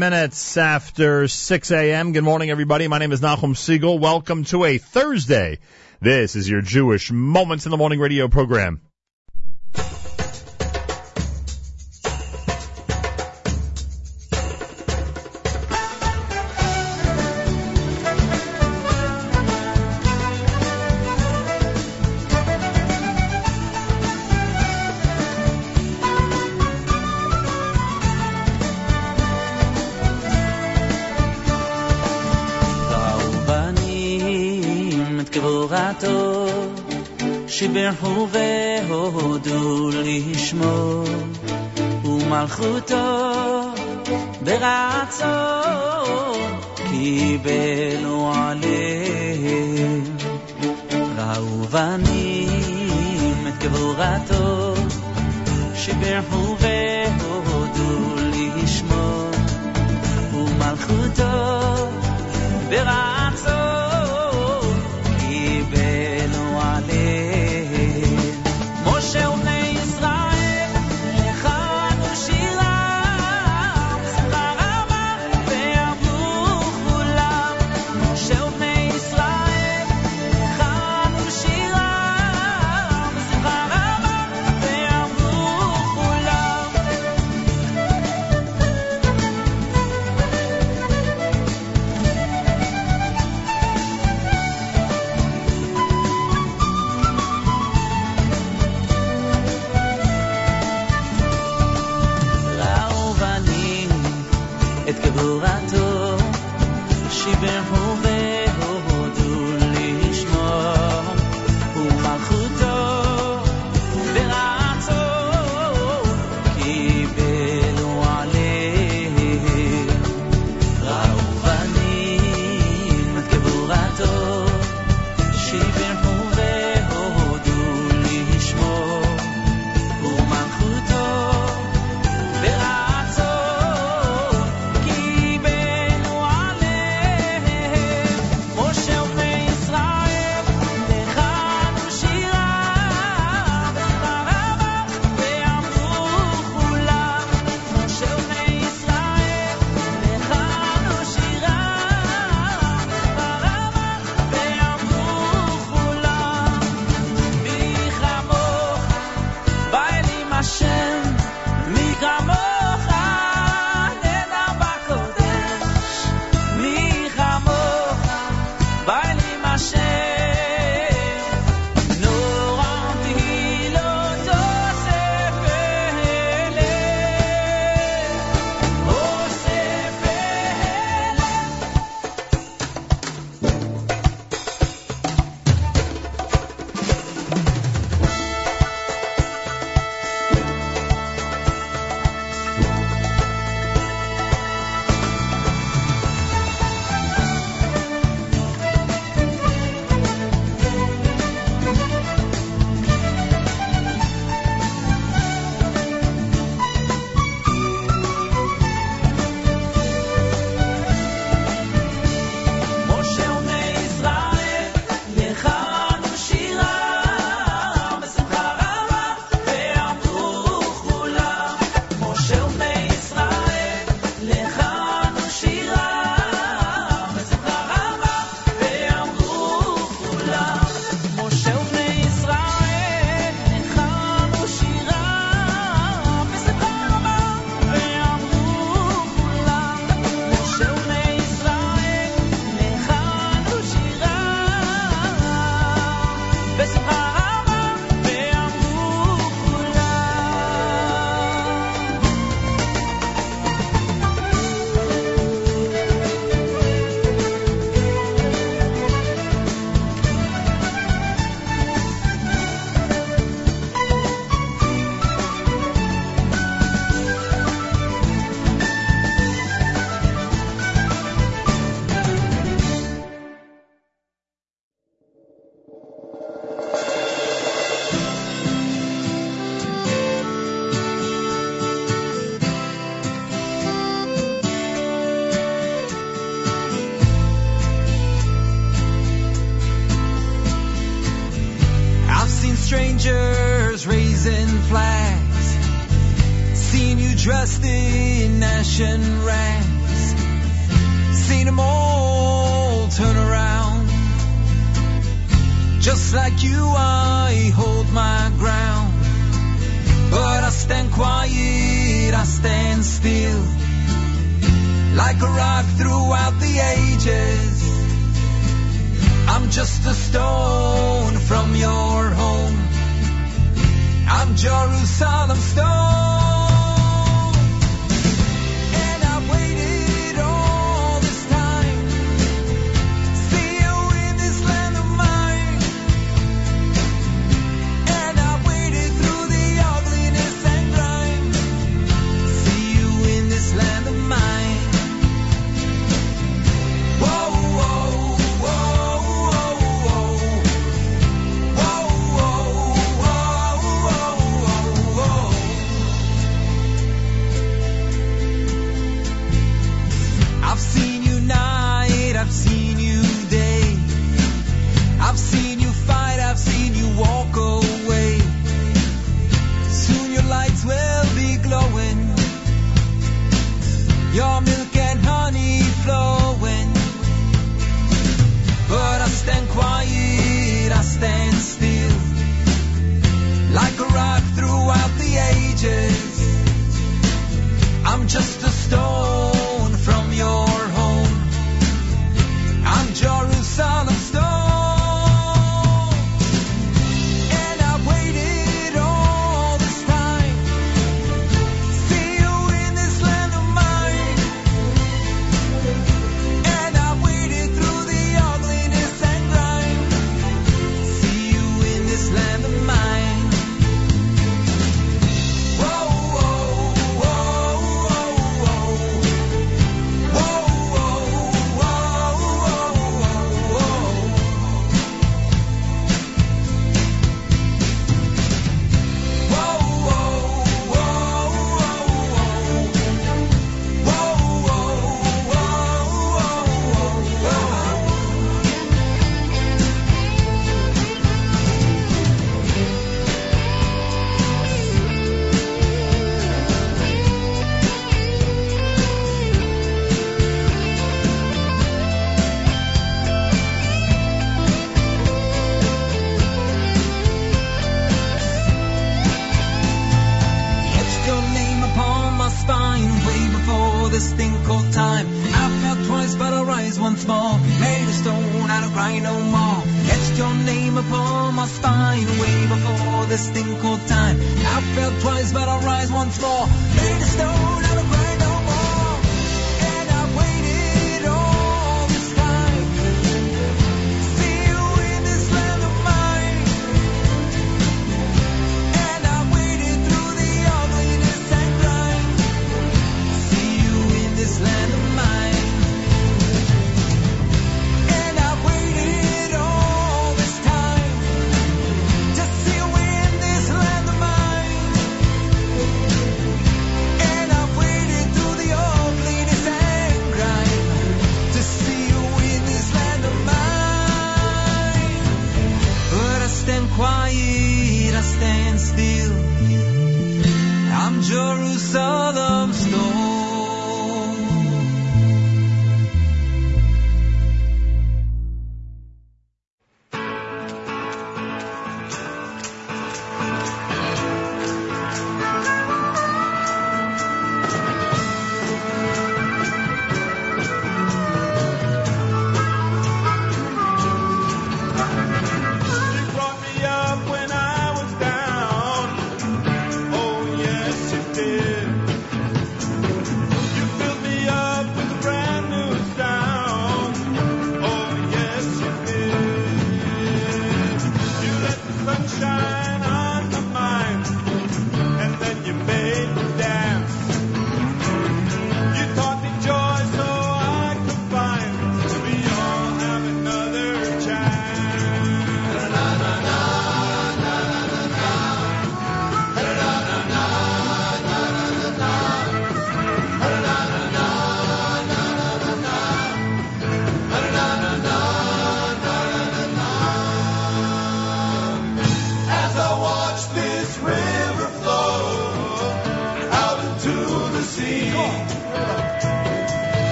minutes after 6 a.m. Good morning, everybody. My name is Nachum Segal. Welcome to a Thursday. This is your Jewish Moments in the Morning radio program. שברכו והודו לשמו, ומלכותו ברצו, קיבלו עליהם. ראו בנים את גבורתו, שברכו והודו לשמו, ומלכותו ברצון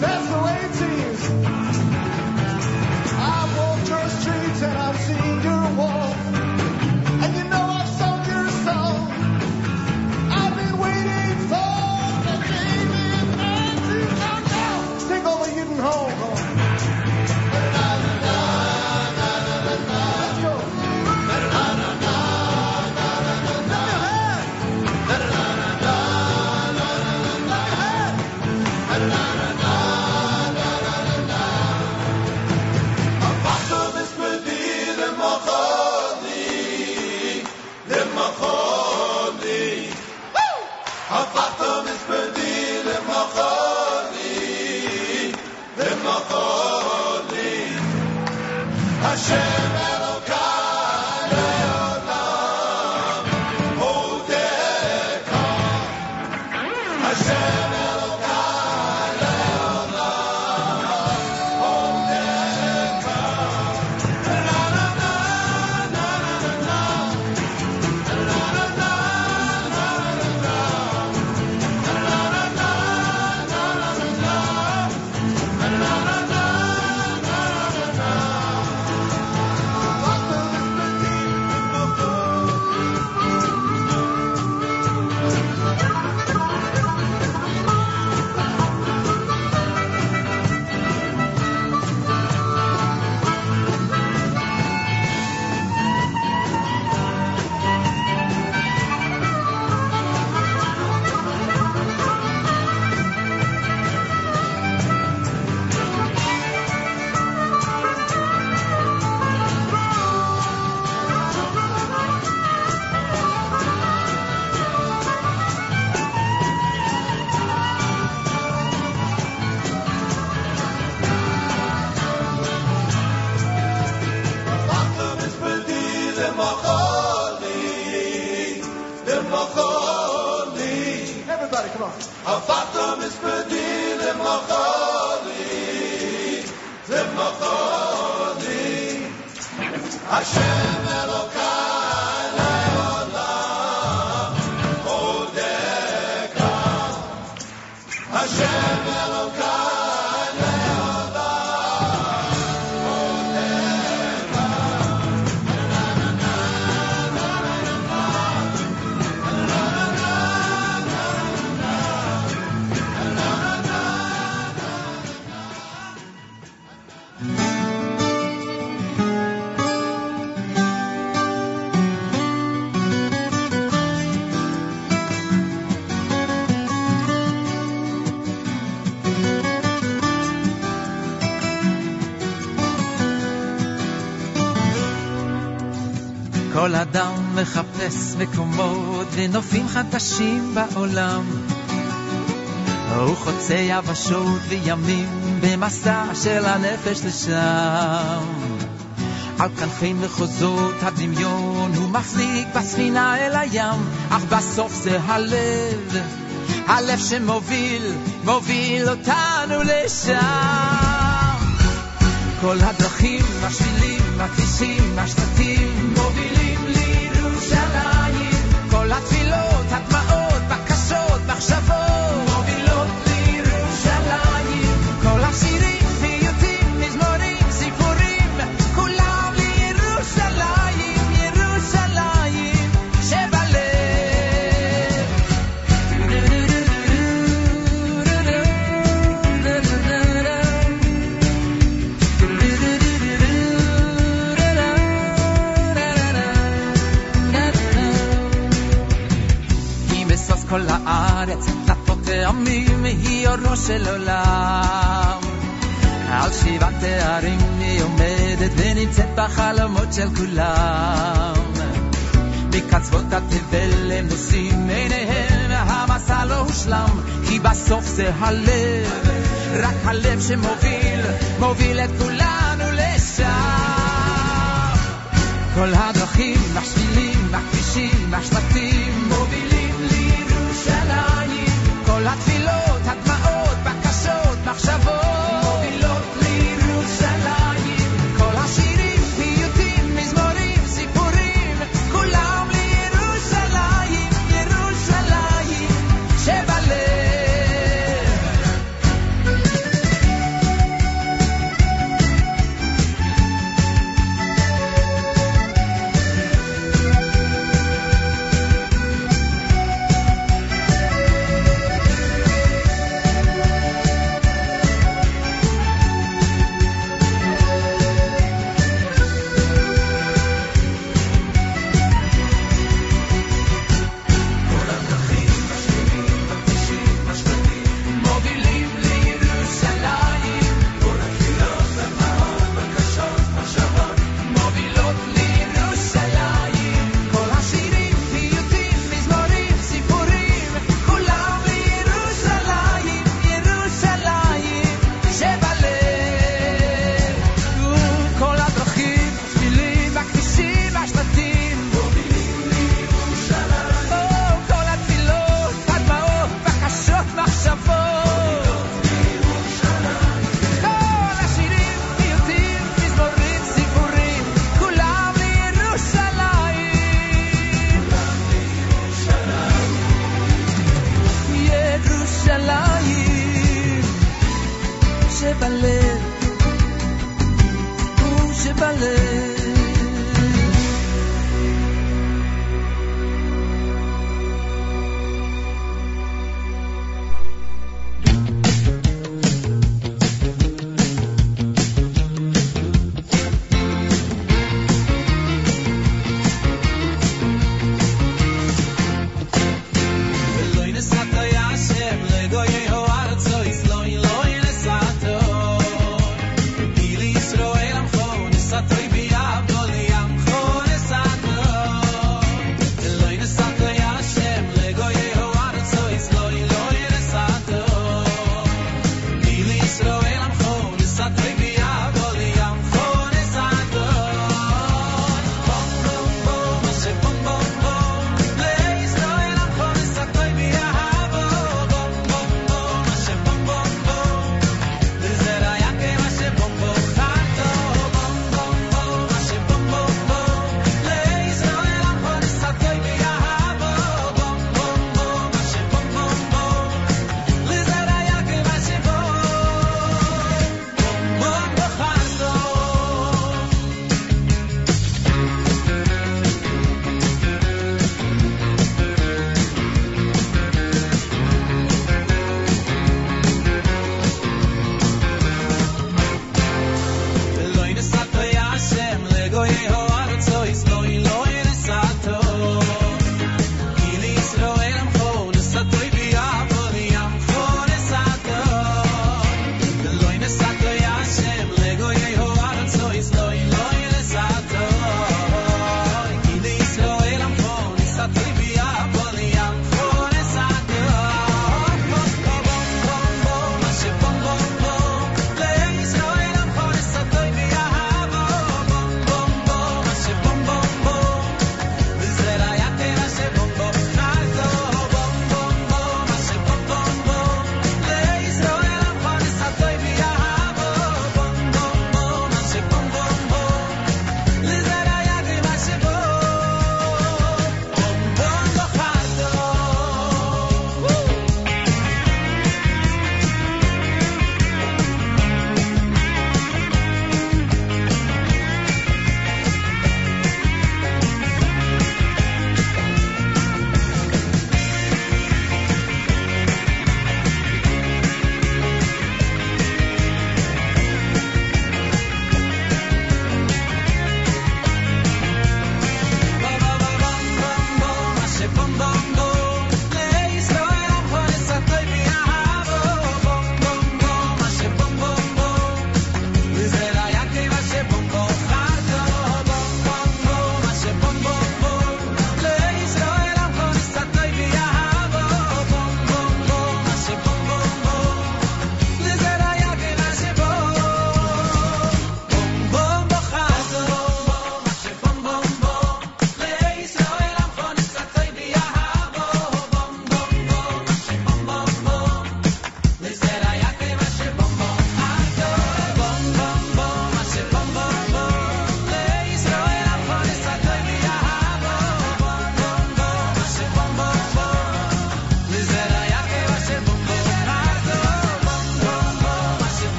that's the way it seems. כל אדם מחפש מקומות ונופים חדשים בעולם. הוא חוצה יבשות וימים במסע של הנפש לשם. על כנפי מחוזות הדמיון הוא מפליג בספינה אל הים, אך בסוף זה הלב, הלב שמוביל, מוביל אותנו לשם. כל הדרכים, השבילים, הכבישים, השלטים, של עולם. על שבעת תארים היא עומדת ונמצאת בחלומות של כולם. מקצוות התבל הם נושאים עיניהם, המסע לא הושלם, כי בסוף זה הלב, רק הלב שמוביל, מוביל את כולנו לשם. כל הדרכים, השבילים, הכבישים, השלטים,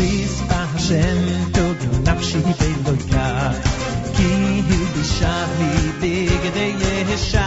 Please, Hashem, todu nafshi beloya, ki hilbishani bigdei yesha,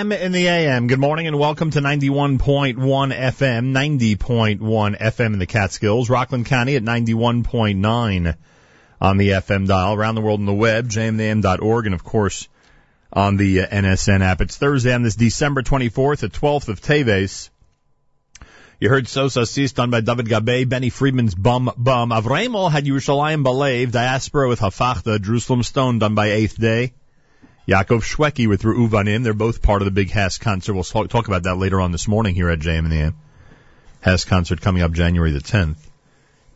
10 in the AM. Good morning and welcome to 91.1 FM, 90.1 FM in the Catskills, Rockland County at 91.9 on the FM dial, around the world on the web, jmnam.org, and of course on the uh, NSN app. It's Thursday on this December 24th, the 12th of Teves. You heard Sos Asis done by David Gabe, Benny Friedman's Bum Bum, Avramel had Yerushalayim Balev, Diaspora with Hafachta, Jerusalem Stone done by Eighth Day. Yaakov Shweki with Reuvanim. They're both part of the big HASC concert. We'll talk, about that later on this morning here at JM and the AM. HASC concert coming up January the 10th.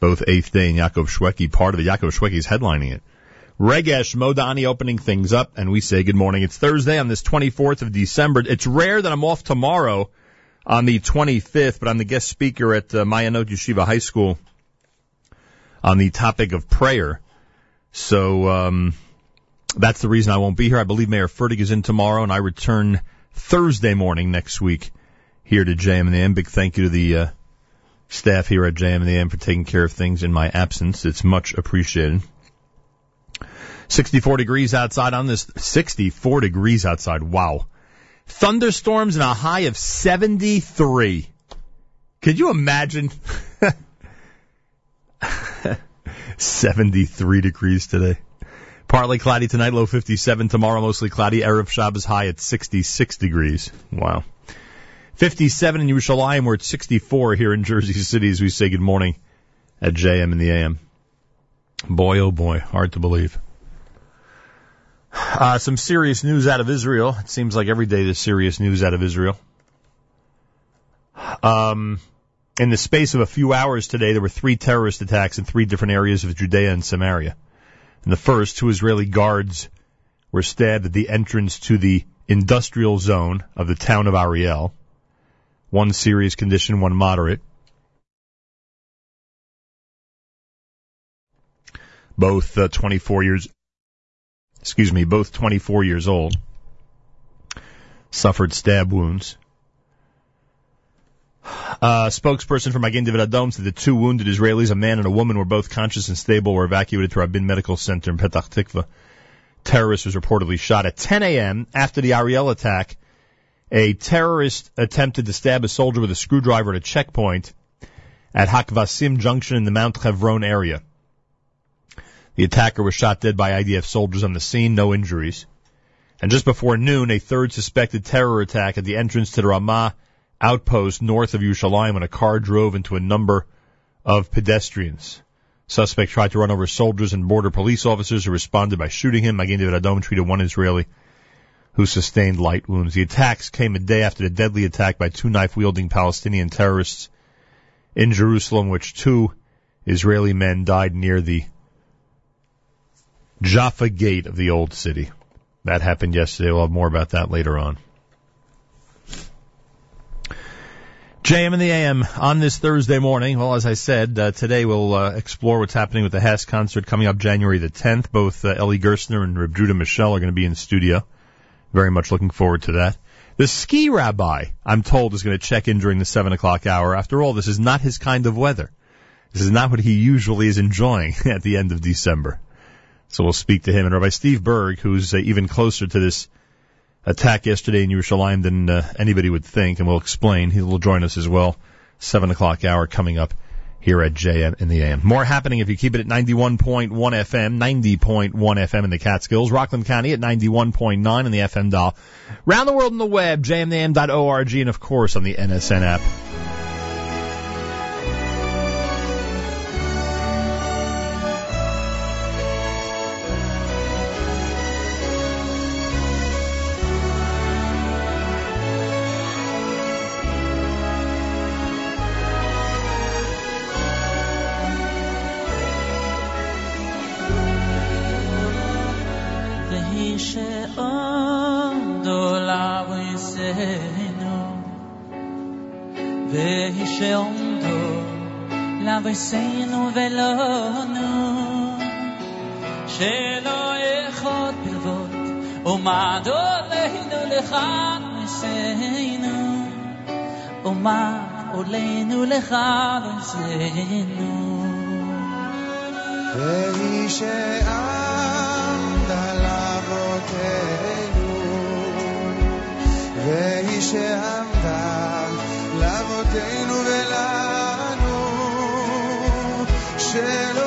Both Eighth Day and Yaakov Shweki part of it. Yaakov Shweki is headlining it. Regesh Modani opening things up, and we say good morning. It's Thursday on this 24th of December. It's rare that I'm off tomorrow on the 25th, but I'm the guest speaker at uh, Mayanot Yeshiva High School on the topic of prayer. So, um, that's the reason I won't be here. I believe Meir Fertig is in tomorrow, and I return Thursday morning next week here to JM and the M. Big thank you to the uh, staff here at JM and the M for taking care of things in my absence. It's much appreciated. 64 degrees outside on this 64 degrees outside. Wow. Thunderstorms and a high of 73. Could you imagine? 73 degrees today. Partly cloudy tonight, low 57. Tomorrow, mostly cloudy. Erev Shabbos high at 66 degrees. Wow. 57 in Yerushalayim. We're at 64 here in Jersey City as we say good morning at JM in the AM. Boy, oh boy, hard to believe. Uh, some serious news out of Israel. It seems like every day there's serious news out of Israel. Um, in the space of a few hours today, there were three terrorist attacks in three different areas of Judea and Samaria. In the first, two Israeli guards were stabbed at the entrance to the industrial zone of the town of Ariel. One serious condition, one moderate. Both uh, 24 years, excuse me, both 24 years old. Suffered stab wounds. Uh, spokesperson for Magen David Adom said the two wounded Israelis, a man and a woman, were both conscious and stable, were evacuated to Rabin Medical Center in Petah Tikva. terrorist was reportedly shot at 10 a.m. after the Ariel attack. A terrorist attempted to stab a soldier with a screwdriver at a checkpoint at Hakvasim Junction in the Mount Hebron area. The attacker was shot dead by IDF soldiers on the scene, no injuries. And just before noon, a third suspected terror attack at the entrance to the Ramah outpost north of Yerushalayim when a car drove into a number of pedestrians. Suspect tried to run over soldiers and border police officers who responded by shooting him. Magen David Adom treated one Israeli who sustained light wounds. The attacks came a day after the deadly attack by two knife-wielding Palestinian terrorists in Jerusalem, which two Israeli men died near the Jaffa Gate of the Old City. That happened yesterday. We'll have more about that later on. JM and the AM on this Thursday morning. Well, as I said, uh, today we'll uh, explore what's happening with the HASC concert coming up January the 10th. Both uh, Eli Gerstner and Reb Judah Mischel are going to be in the studio. Very much looking forward to that. The ski rabbi, I'm told, is going to check in during the 7 o'clock hour. After all, this is not his kind of weather. This is not what he usually is enjoying at the end of December. So we'll speak to him and Rabbi Steve Burg, who's uh, even closer to this attack yesterday in Yerushalayim than uh, anybody would think, and we'll explain. He will join us as well. Seven o'clock hour coming up here at JM in the AM. More happening if you keep it at 91.1 FM, 90.1 FM in the Catskills, Rockland County at 91.9 in the FM dial. Round the world in the web, jmnam.org, and of course on the NSN app. בהי שעומדו, לבשנו ולונו, שלא יחוד בלבוד, ומד עולנו לכאן נשאנו, ומד עולנו לכאן נשאנו. והיא שעמדה לאבותינו, והיא שעמדה לאבותינו ולנו, שלא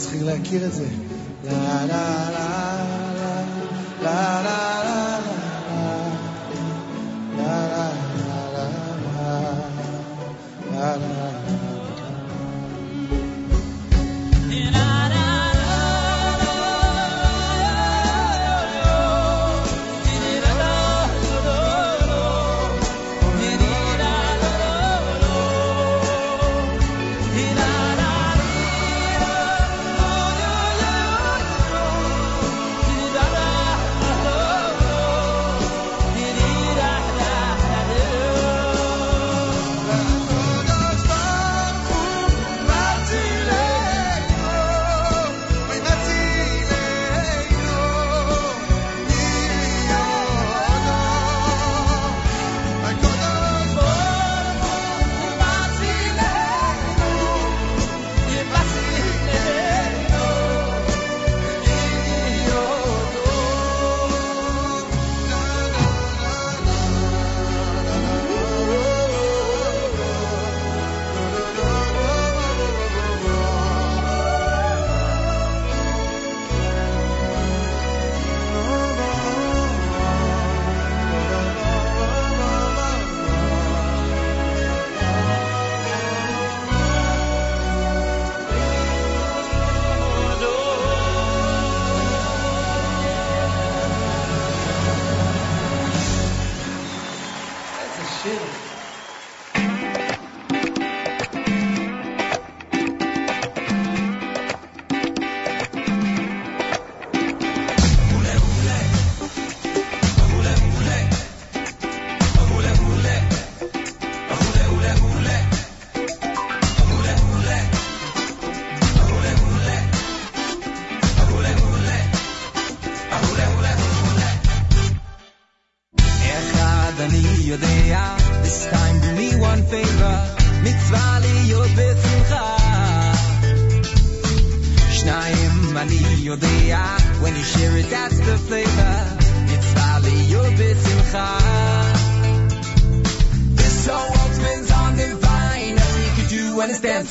צריכים להכיר את זה. לה לה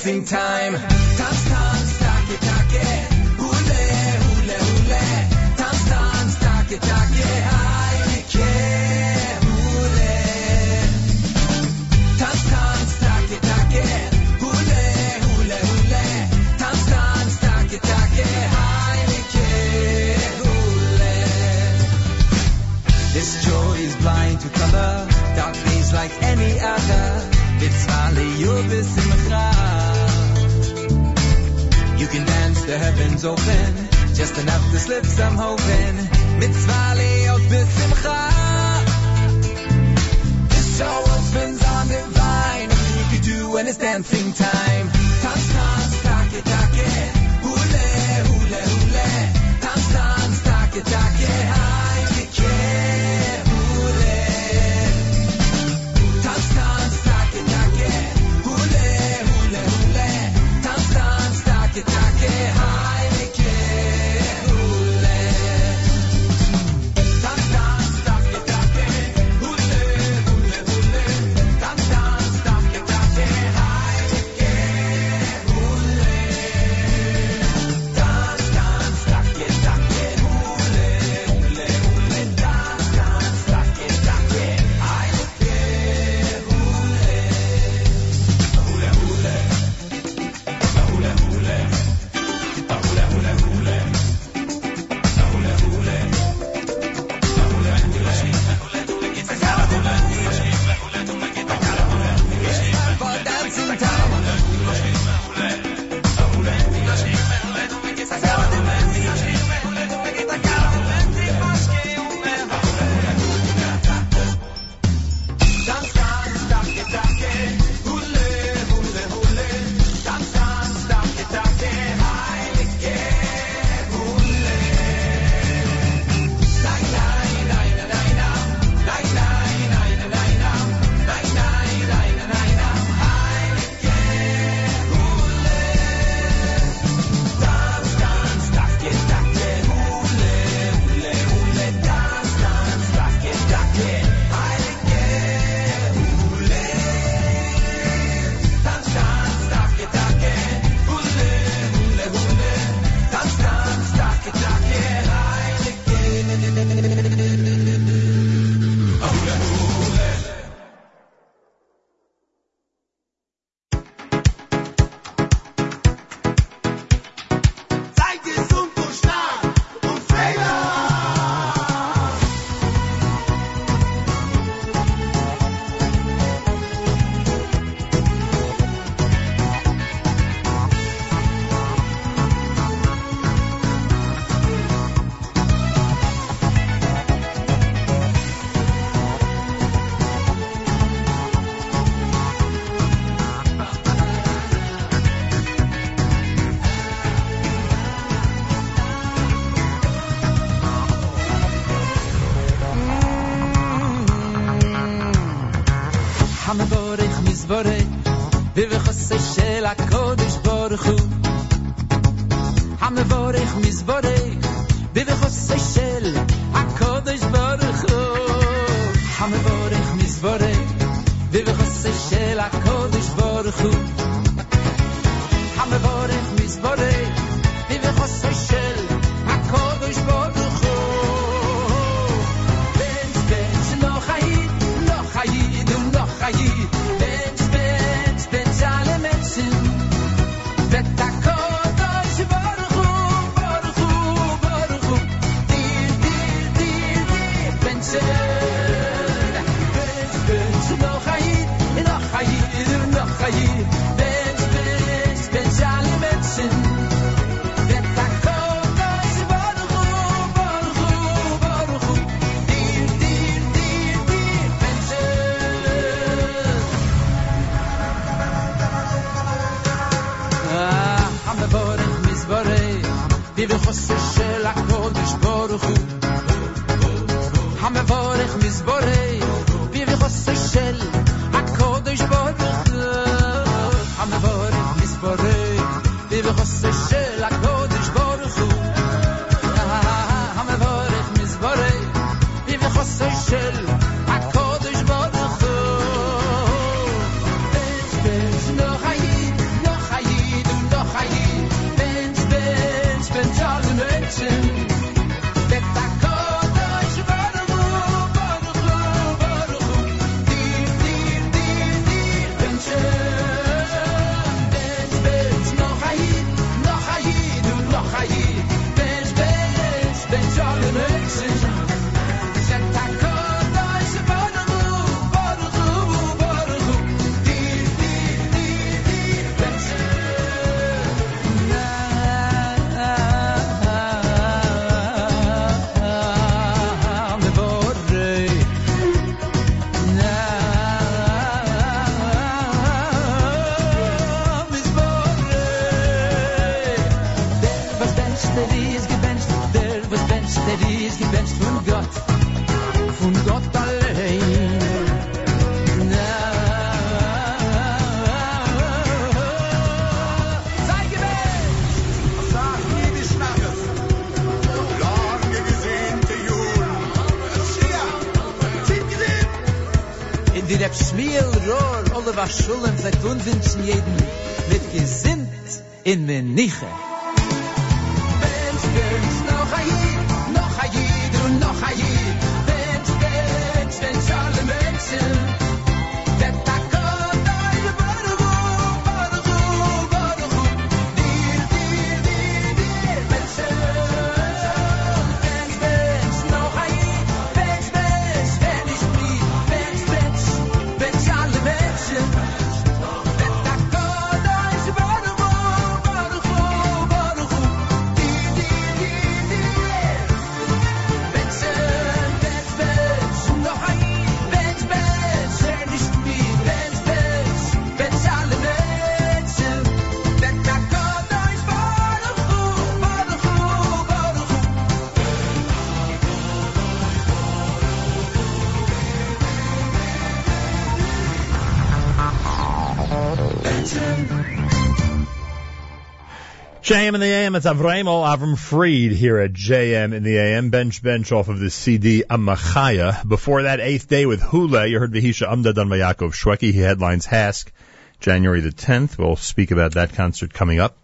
nothing JM in the AM, it's Avramo Avram Fried here at JM in the AM. Bench bench off of the CD Amachaya. Before that, eighth day with Hule, you heard Vahisha Amda done by Yaakov Shweki. He headlines HASC, January the 10th. We'll speak about that concert coming up.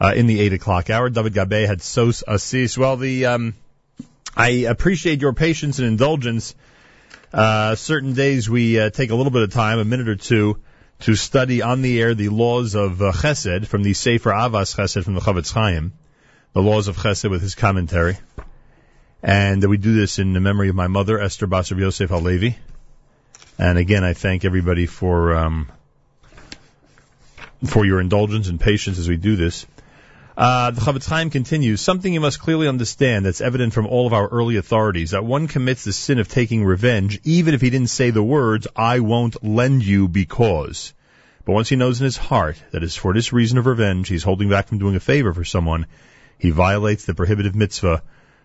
Uh, in the eight o'clock hour, David Gabe had Sos Assis. Well, the, um, I appreciate your patience and indulgence. Uh, certain days we uh, take a little bit of time, a minute or two, to study on the air the laws of uh, Chesed from the Sefer Avas Chesed from the Chofetz Chaim, the laws of Chesed with his commentary. And we do this in the memory of my mother, Esther Basar Yosef Halevi. And again, I thank everybody for um, for your indulgence and patience as we do this. Uh, the Chofetz Chaim continues, something you must clearly understand that's evident from all of our early authorities, that one commits the sin of taking revenge, even if he didn't say the words, I won't lend you because. But once he knows in his heart that it's for this reason of revenge, he's holding back from doing a favor for someone, he violates the prohibitive mitzvah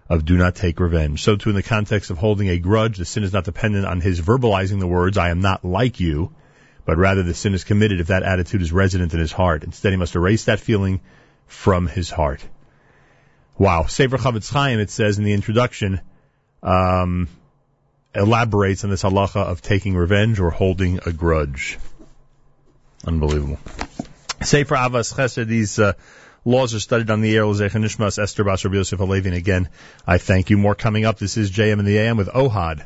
of do not take revenge. So too in the context of holding a grudge, the sin is not dependent on his verbalizing the words, I am not like you, but rather the sin is committed if that attitude is resident in his heart. Instead, he must erase that feeling from his heart. Wow. Sefer Chofetz Chaim, it says in the introduction, um, elaborates on this halacha of taking revenge or holding a grudge. Unbelievable. Sefer Avas Chesed, these uh, laws are studied on the air. Lezechanishmas, Esther Bas, Rabbi Yosef Again, I thank you. More coming up. This is JM and the AM with Ohad.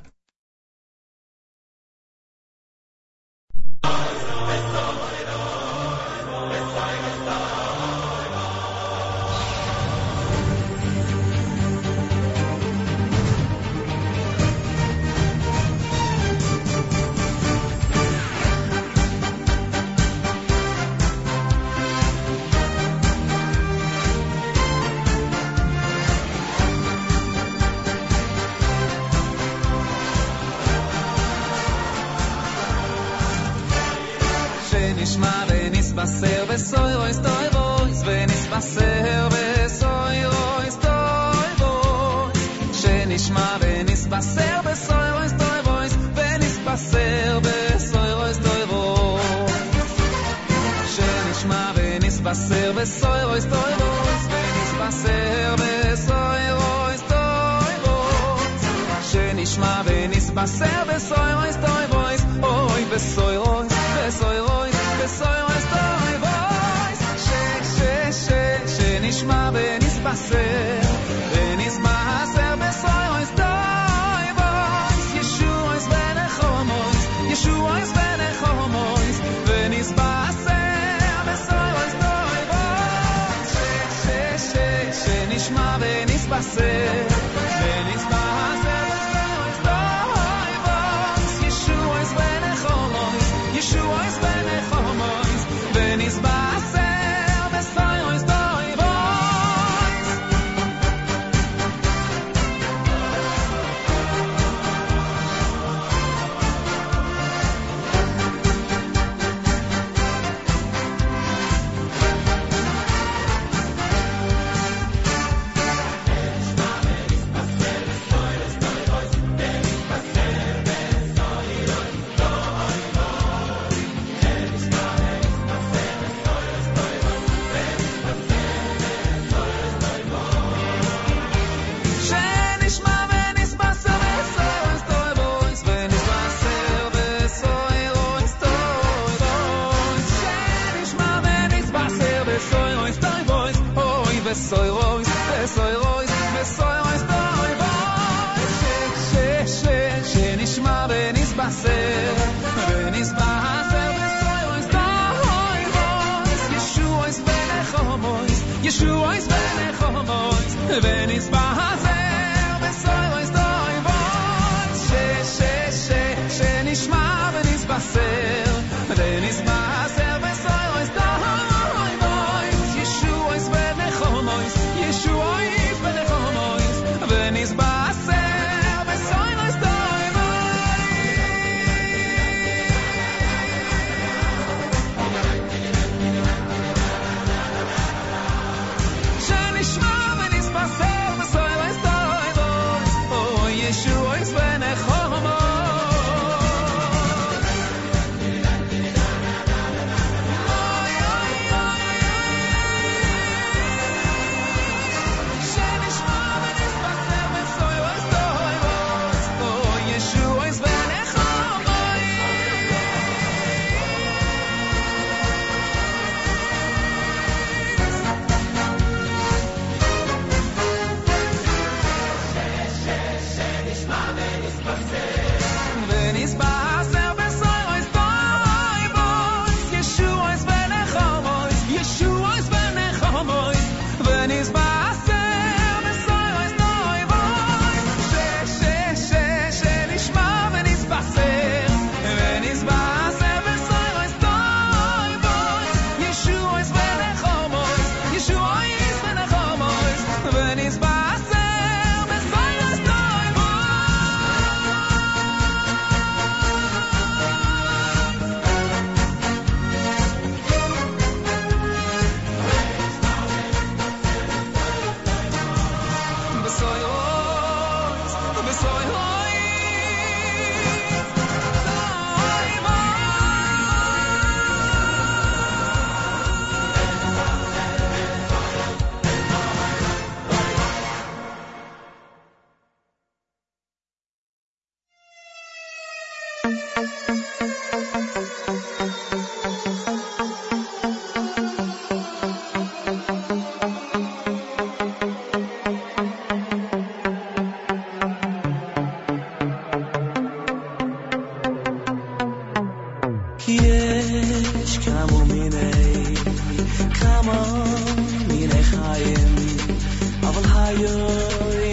hayoy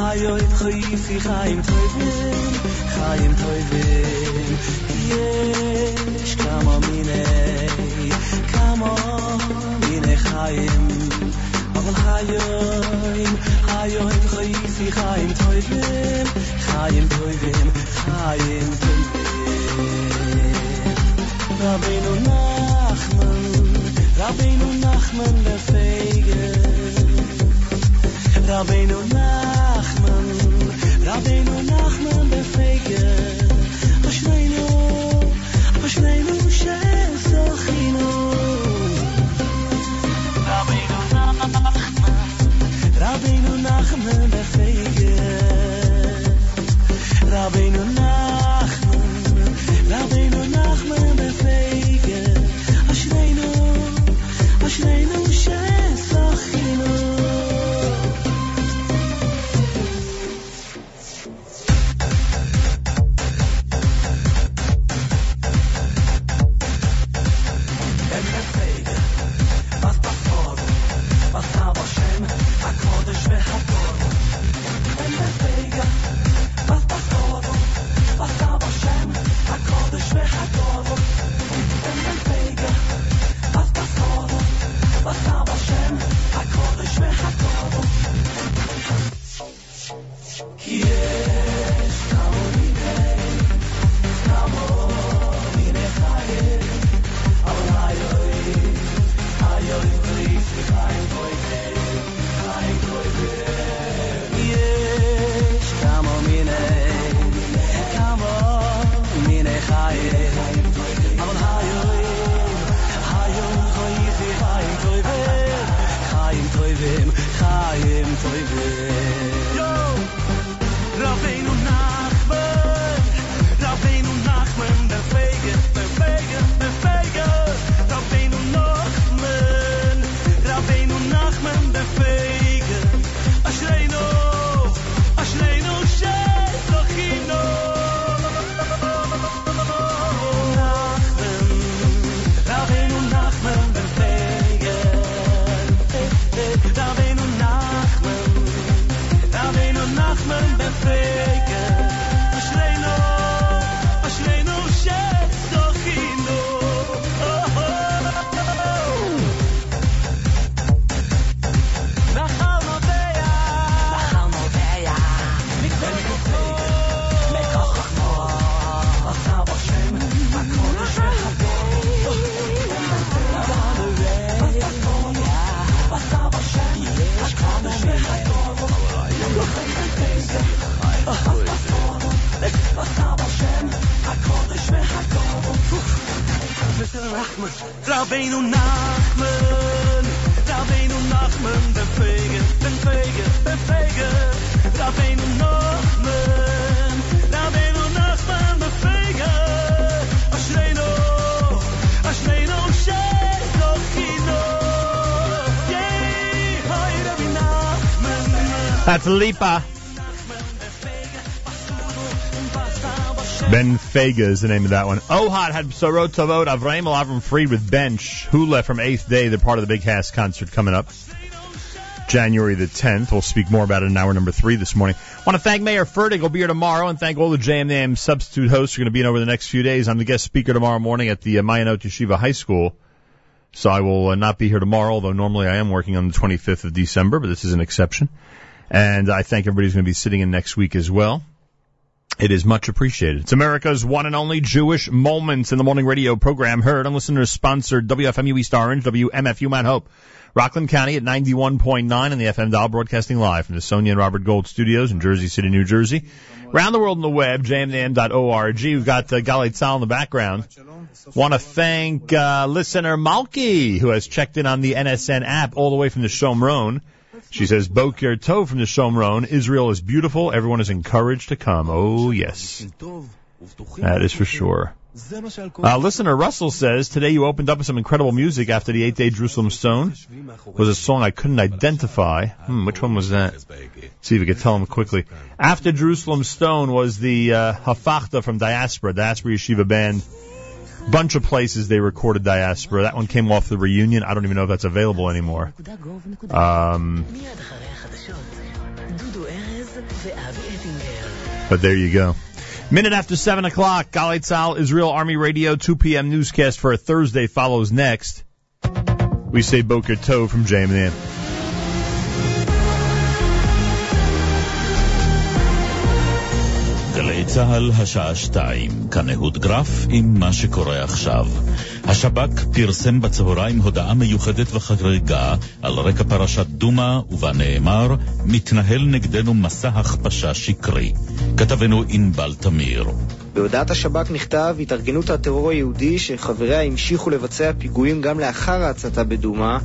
hayoy khoyf khaim toyvim khaim toyvim yesh kama mine kama mine khaim אבל חיים, חיים חייסי חיים טויבים, חיים טויבים, חיים טויבים. רבינו נחמן, רבינו נחמן לפייגר Rabbeinu Nachman, Rabbeinu Nachman befeigen. Nachman. Ben Fega is the name of that one. Ohad had Sorot Tavot, Avraim Avram Fried with Bench, Hula from Eighth Day. They're part of the Big HASC concert coming up. January the 10th. We'll speak more about it in hour number three this morning. I want to thank Meir Fertig. He'll be here tomorrow and thank all the JMNAM substitute hosts who are going to be in over the next few days. I'm the guest speaker tomorrow morning at the uh, Mayanot Yeshiva High School. So I will uh, not be here tomorrow, although normally I am working on the 25th of December, but this is an exception. And I think everybody's going to be sitting in next week as well. It is much appreciated. It's America's one and only Jewish Moments in the Morning radio program heard on listeners sponsored WFMU East Orange, WMFU Mount Hope, Rockland County at 91.9 and the FM dial broadcasting live from the Sonia and Robert Gold studios in Jersey City, New Jersey. Around the world on the web, jmnam.org. We've got uh, Galei Tzal in the background. Want to thank uh, listener Malki, who has checked in on the NSN app all the way from the Shomron. She says, Boker Tov from the Shomron. Israel is beautiful. Everyone is encouraged to come. Oh, yes. That is for sure. Uh, listener Russell says, today you opened up with some incredible music after the eight-day Jerusalem Stone. Was a song I couldn't identify. Hmm, which one was that? See if we could tell him quickly. After Jerusalem Stone was the uh, Hafachta from Diaspora, Diaspora Yeshiva Band. Bunch of places they recorded Diaspora. That one came off the reunion. I don't even know if that's available anymore. Um, but there you go. Minute after 7 o'clock, Galei Tzal, Israel Army Radio, 2 p.m. newscast for a Thursday follows next. We say Boker Tov from JMN. גלי צה"ל, השעה שתיים, כאן אהוד גרף עם מה שקורה עכשיו. השב"כ פרסם בצהריים הודעה מיוחדת וחריגה על רקע פרשת דומא, ובה נאמר, מתנהל נגדנו מסע הכפשה שקרי. כתבנו ענבל תמיר. בהודעת השב"כ נכתב, התארגנות הטרור היהודי שחבריה המשיכו לבצע פיגועים גם לאחר ההצתה בדומא,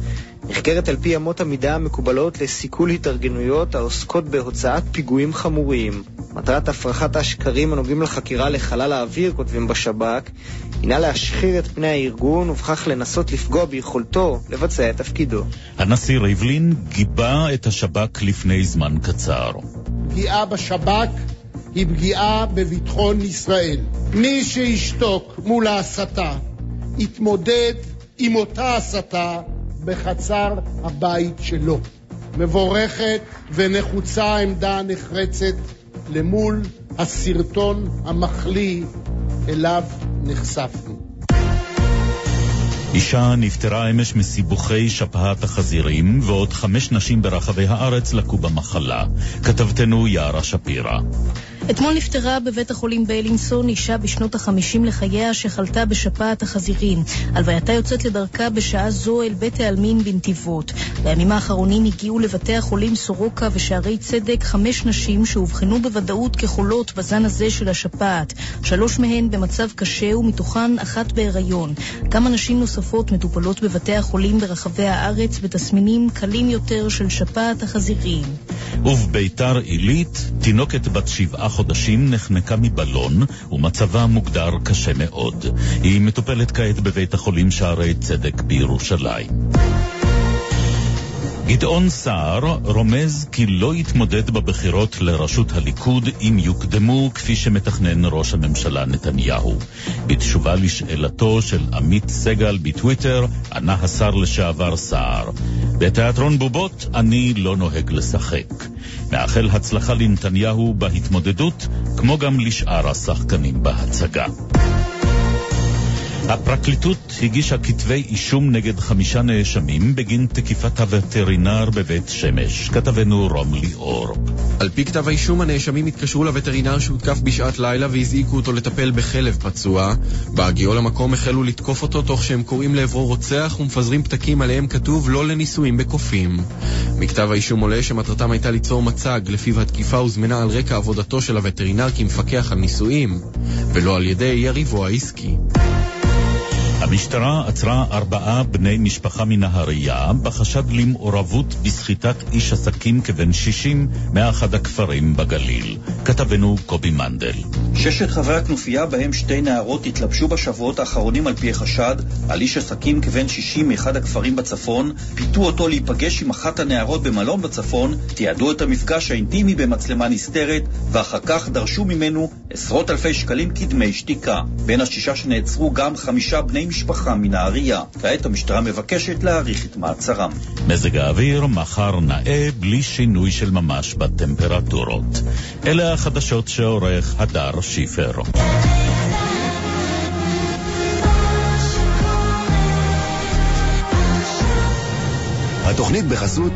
נחקרת על פי אמות המידה המקובלות לסיכול התארגנויות העוסקות בהוצאת פיגועים חמוריים. מטרת הפרחת השקרים הנוגעים לחקירה לחלל האוויר, כותבים בשב"כ, הינה להשחיר את פני הארגון ובכך לנסות לפגוע ביכולתו לבצע את תפקידו. הנשיא ריבלין גיבה את השב"כ לפני זמן קצר. פגיעה בשב"כ היא פגיעה בביטחון ישראל. מי שישתוק מול ההסתה, יתמודד עם אותה הסתה בחצר הבית שלו. מבורכת ונחוצה העמדה הנחרצת למול הסרטון המחליא אליו נחשפנו. אישה נפטרה אמש מסיבוכי שפעת החזירים, ועוד חמש נשים ברחבי הארץ לקו במחלה. כתבתנו יערה שפירא. אתמול נפטרה בבית החולים ביילינסון אישה בשנות החמישים לחייה שחלתה בשפעת החזירים. הלווייתה יוצאת לדרכה בשעה זו אל בית העלמין בנתיבות. בימים האחרונים הגיעו לבתי החולים סורוקה ושערי צדק חמש נשים שאובחנו בוודאות כחולות בזן הזה של השפעת. שלוש מהן במצב קשה ומתוכן אחת בהיריון. כמה נשים נוספות מטופלות בבתי החולים ברחבי הארץ בתסמינים קלים יותר של שפעת החזירים. ובביתר עילית, תינוקת בת שבעה חודשים נחנקה מבלון, ומצבה מוגדר קשה מאוד. היא מטופלת כעת בבית החולים שערי צדק בירושלים. גדעון סער רומז כי לא יתמודד בבחירות לראשות הליכוד אם יוקדמו כפי שמתכנן ראש הממשלה נתניהו. בתשובה לשאלתו של עמית סגל בטוויטר, ענה השר לשעבר סער: בתיאטרון בובות אני לא נוהג לשחק. מאחל הצלחה לנתניהו בהתמודדות, כמו גם לשאר השחקנים בהצגה. הפרקליטות הגישה כתבי אישום נגד חמישה נאשמים בגין תקיפת הווטרינר בבית שמש. כתבנו רום ליאור. על פי כתב האישום, הנאשמים התקשרו לווטרינר שהותקף בשעת לילה והזעיקו אותו לטפל בכלב פצוע. בהגיעו למקום החלו לתקוף אותו תוך שהם קוראים לעברו רוצח ומפזרים פתקים עליהם כתוב לא לניסויים בקופים. מכתב האישום עולה שמטרתם הייתה ליצור מצג לפיו התקיפה הוזמנה על רקע עבודתו של הווטרינר כמפקח על ניסויים, ולא על ידי יריבו העסקי. המשטרה עצרה ארבעה בני משפחה מנהריה בחשד למעורבות בסחיטת איש עסקים כבן 60 מאחד הכפרים בגליל. כתבנו קובי מנדל. ששת חברי הכנופיה, בהם שתי נערות, התלבשו בשבועות האחרונים על פי החשד על איש עסקים כבן 60 מאחד הכפרים בצפון, פיתו אותו להיפגש עם אחת הנערות במלון בצפון, תיעדו את המפגש האינטימי במצלמה נסתרת, ואחר כך דרשו ממנו עשרות אלפי שקלים כדמי שתיקה. בין השישה שנעצרו גם חמישה בני משפחה מנהריה. כעת המשטרה מבקשת להאריך את מעצרם. מזג האוויר מחר נאה בלי שינוי של ממש בטמפרטורות. אלה החדשות שעורך הדר שיפר. התוכנית בחסות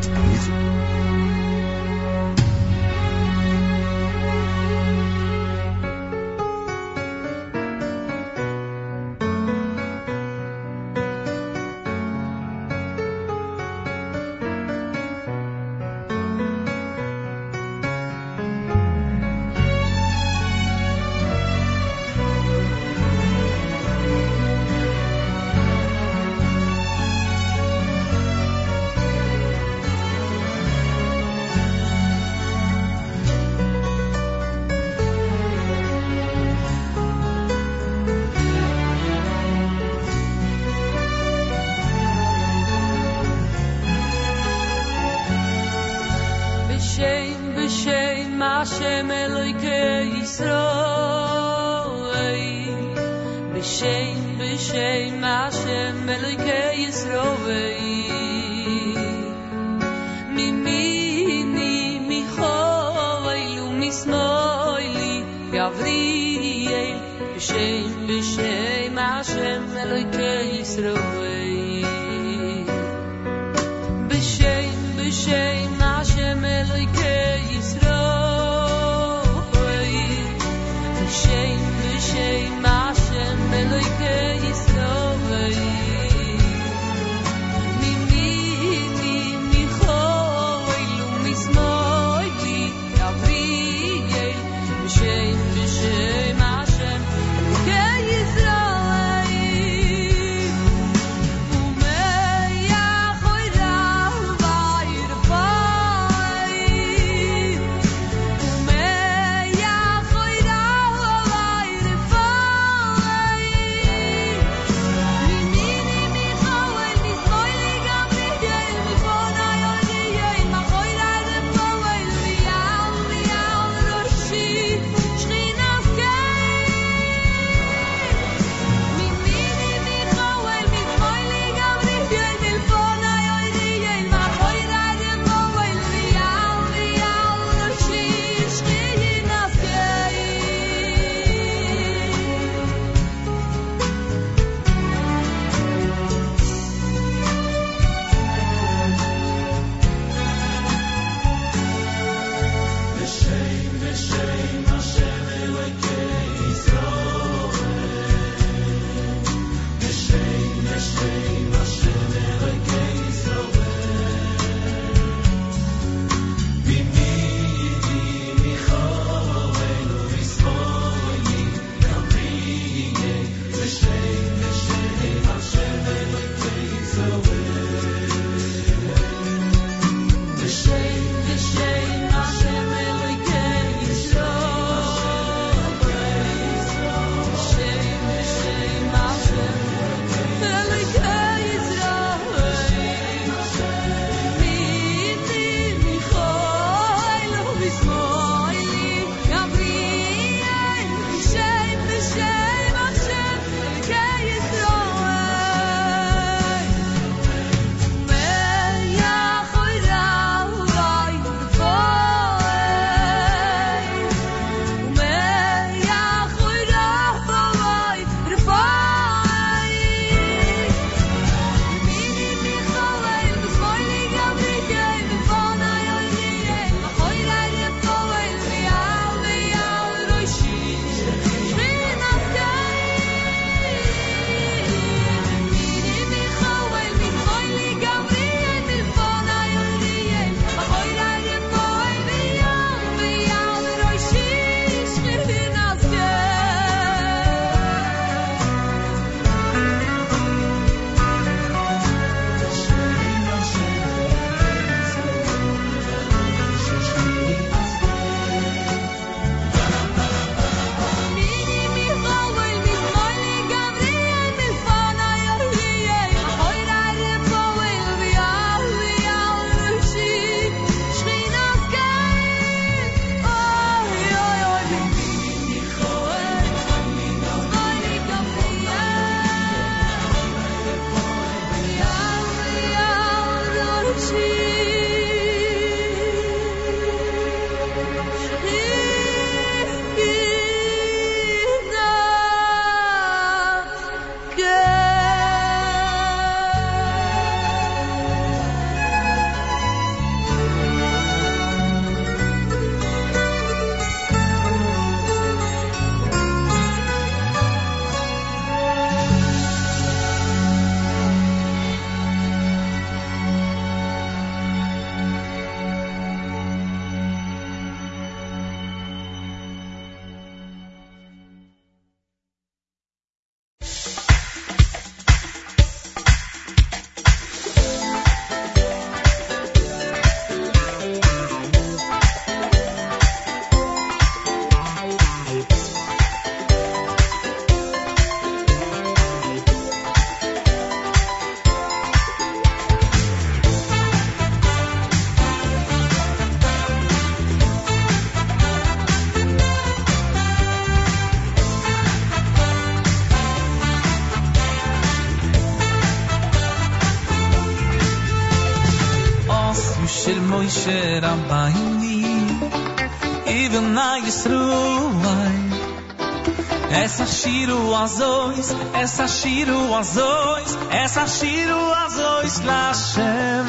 Shiru azois, essa Shiru azois, essa Shiru azois Lashem.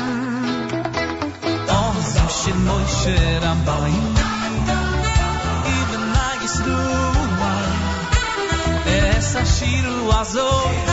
Ozim shel Moshe E Ibn Yisroel, essa Shiru azois.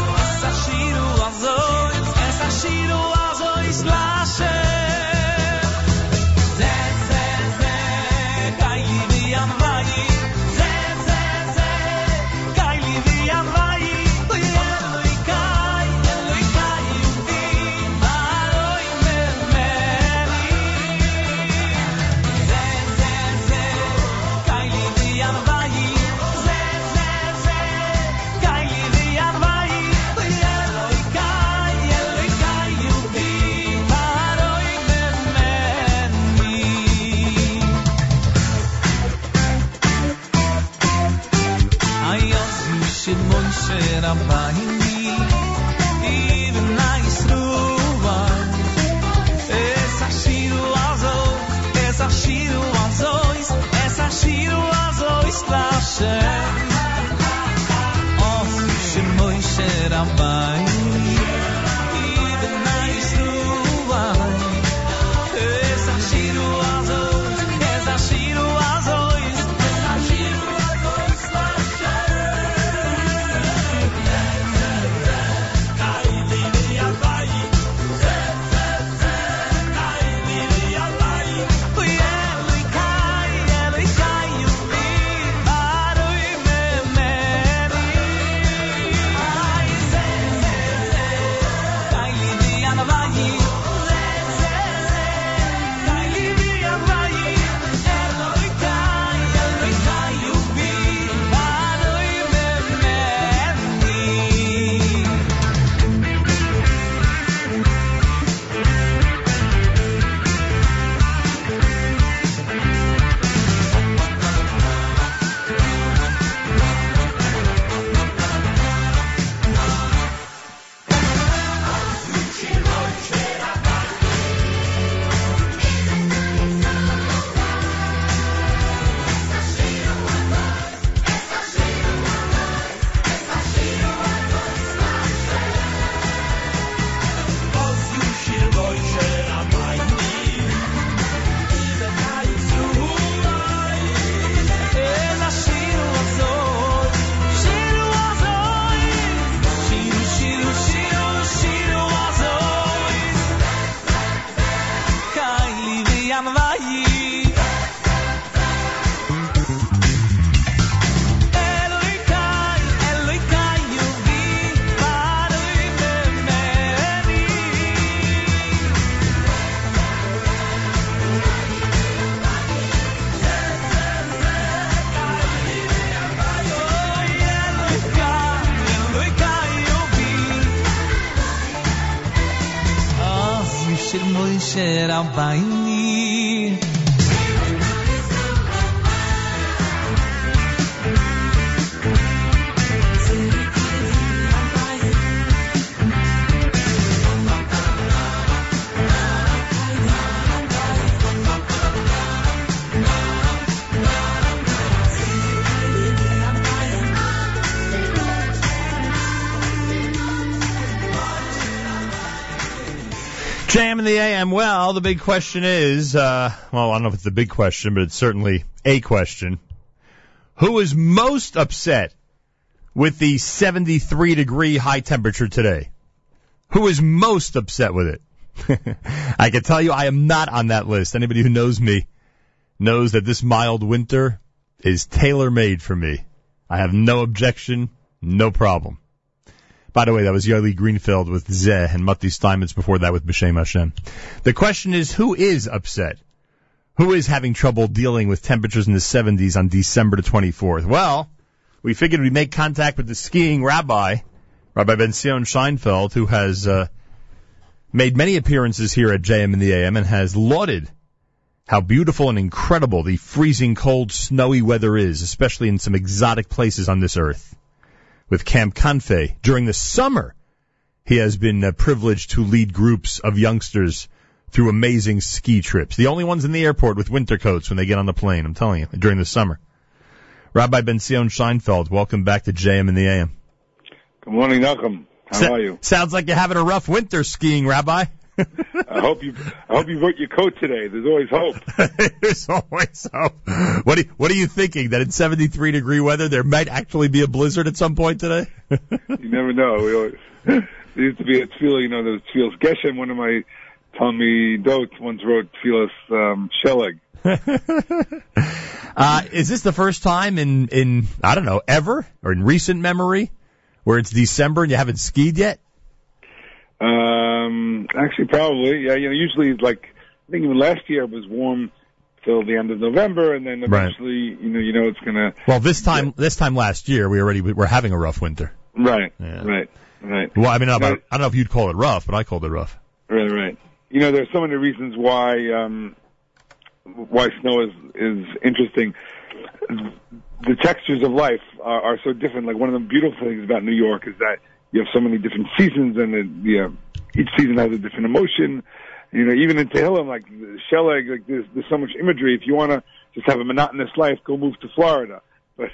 The big question is, uh, well, I don't know if it's the big question, but it's certainly a question. Who is most upset with the 73 degree high temperature today? Who is most upset with it? I can tell you I am not on that list. Anybody who knows me knows that this mild winter is tailor made for me. I have no objection, no problem. By the way, that was Yoli Greenfield with Zeh and Motty Steinmetz before that with B'Shem Hashem. The question is, who is upset? Who is having trouble dealing with temperatures in the 70s on December the 24th? Well, we figured we'd make contact with the skiing rabbi, Rabbi Benzion Scheinfeld, who has uh, made many appearances here at JM in the AM and has lauded how beautiful and incredible the freezing cold, snowy weather is, especially in some exotic places on this earth with Camp Confe. During the summer, he has been uh, privileged to lead groups of youngsters through amazing ski trips. The only ones in the airport with winter coats when they get on the plane. I'm telling you, during the summer. Rabbi Benzion Scheinfeld, welcome back to JM in the AM. Good morning, Nachum. How are you? Sounds like you're having a rough winter skiing, Rabbi. I hope you. I hope you brought your coat today. There's always hope. There's always hope. What are, what are you thinking? That in 73 degree weather there might actually be a blizzard at some point today? You never know. We always, there used to be a tefillah, you know, there was tefillas Geshem. One of my Talmud dotes once wrote tefillas um, uh, is this the first time in, in, I don't know, ever or in recent memory where it's December and you haven't skied yet? Um, actually, probably. Yeah, you know, usually like I think even last year it was warm till the end of November, and then Right. eventually, you know, you know, it's gonna. Well, this time, this time last year we already we were having a rough winter. Right. Yeah. Right. Right. Well, I mean, I don't, I don't know if you'd call it rough, but I called it rough. Right, right. You know, there's so many reasons why um, why snow is is interesting. The textures of life are, are so different. Like one of the beautiful things about New York is that you have so many different seasons, and it, know, each season has a different emotion. You know, even in Tehillim, like Sheleg, like there's, there's so much imagery. If you want to just have a monotonous life, go move to Florida. But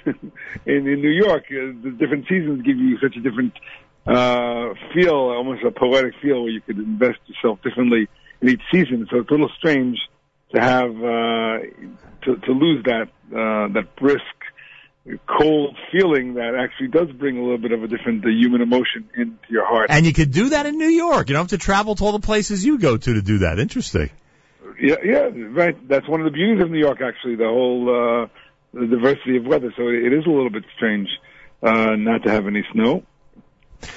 in, in New York, uh, the different seasons give you such a different uh, feel, almost a poetic feel, where you could invest yourself differently in each season. So it's a little strange to have uh, to, to lose that uh, that brisk, cold feeling that actually does bring a little bit of a different uh, human emotion into your heart. And you could do that in New York. You don't have to travel to all the places you go to to do that. Interesting. Yeah, yeah, right. That's one of the beauties of New York, actually, the whole uh, the diversity of weather. So it is a little bit strange uh, not to have any snow.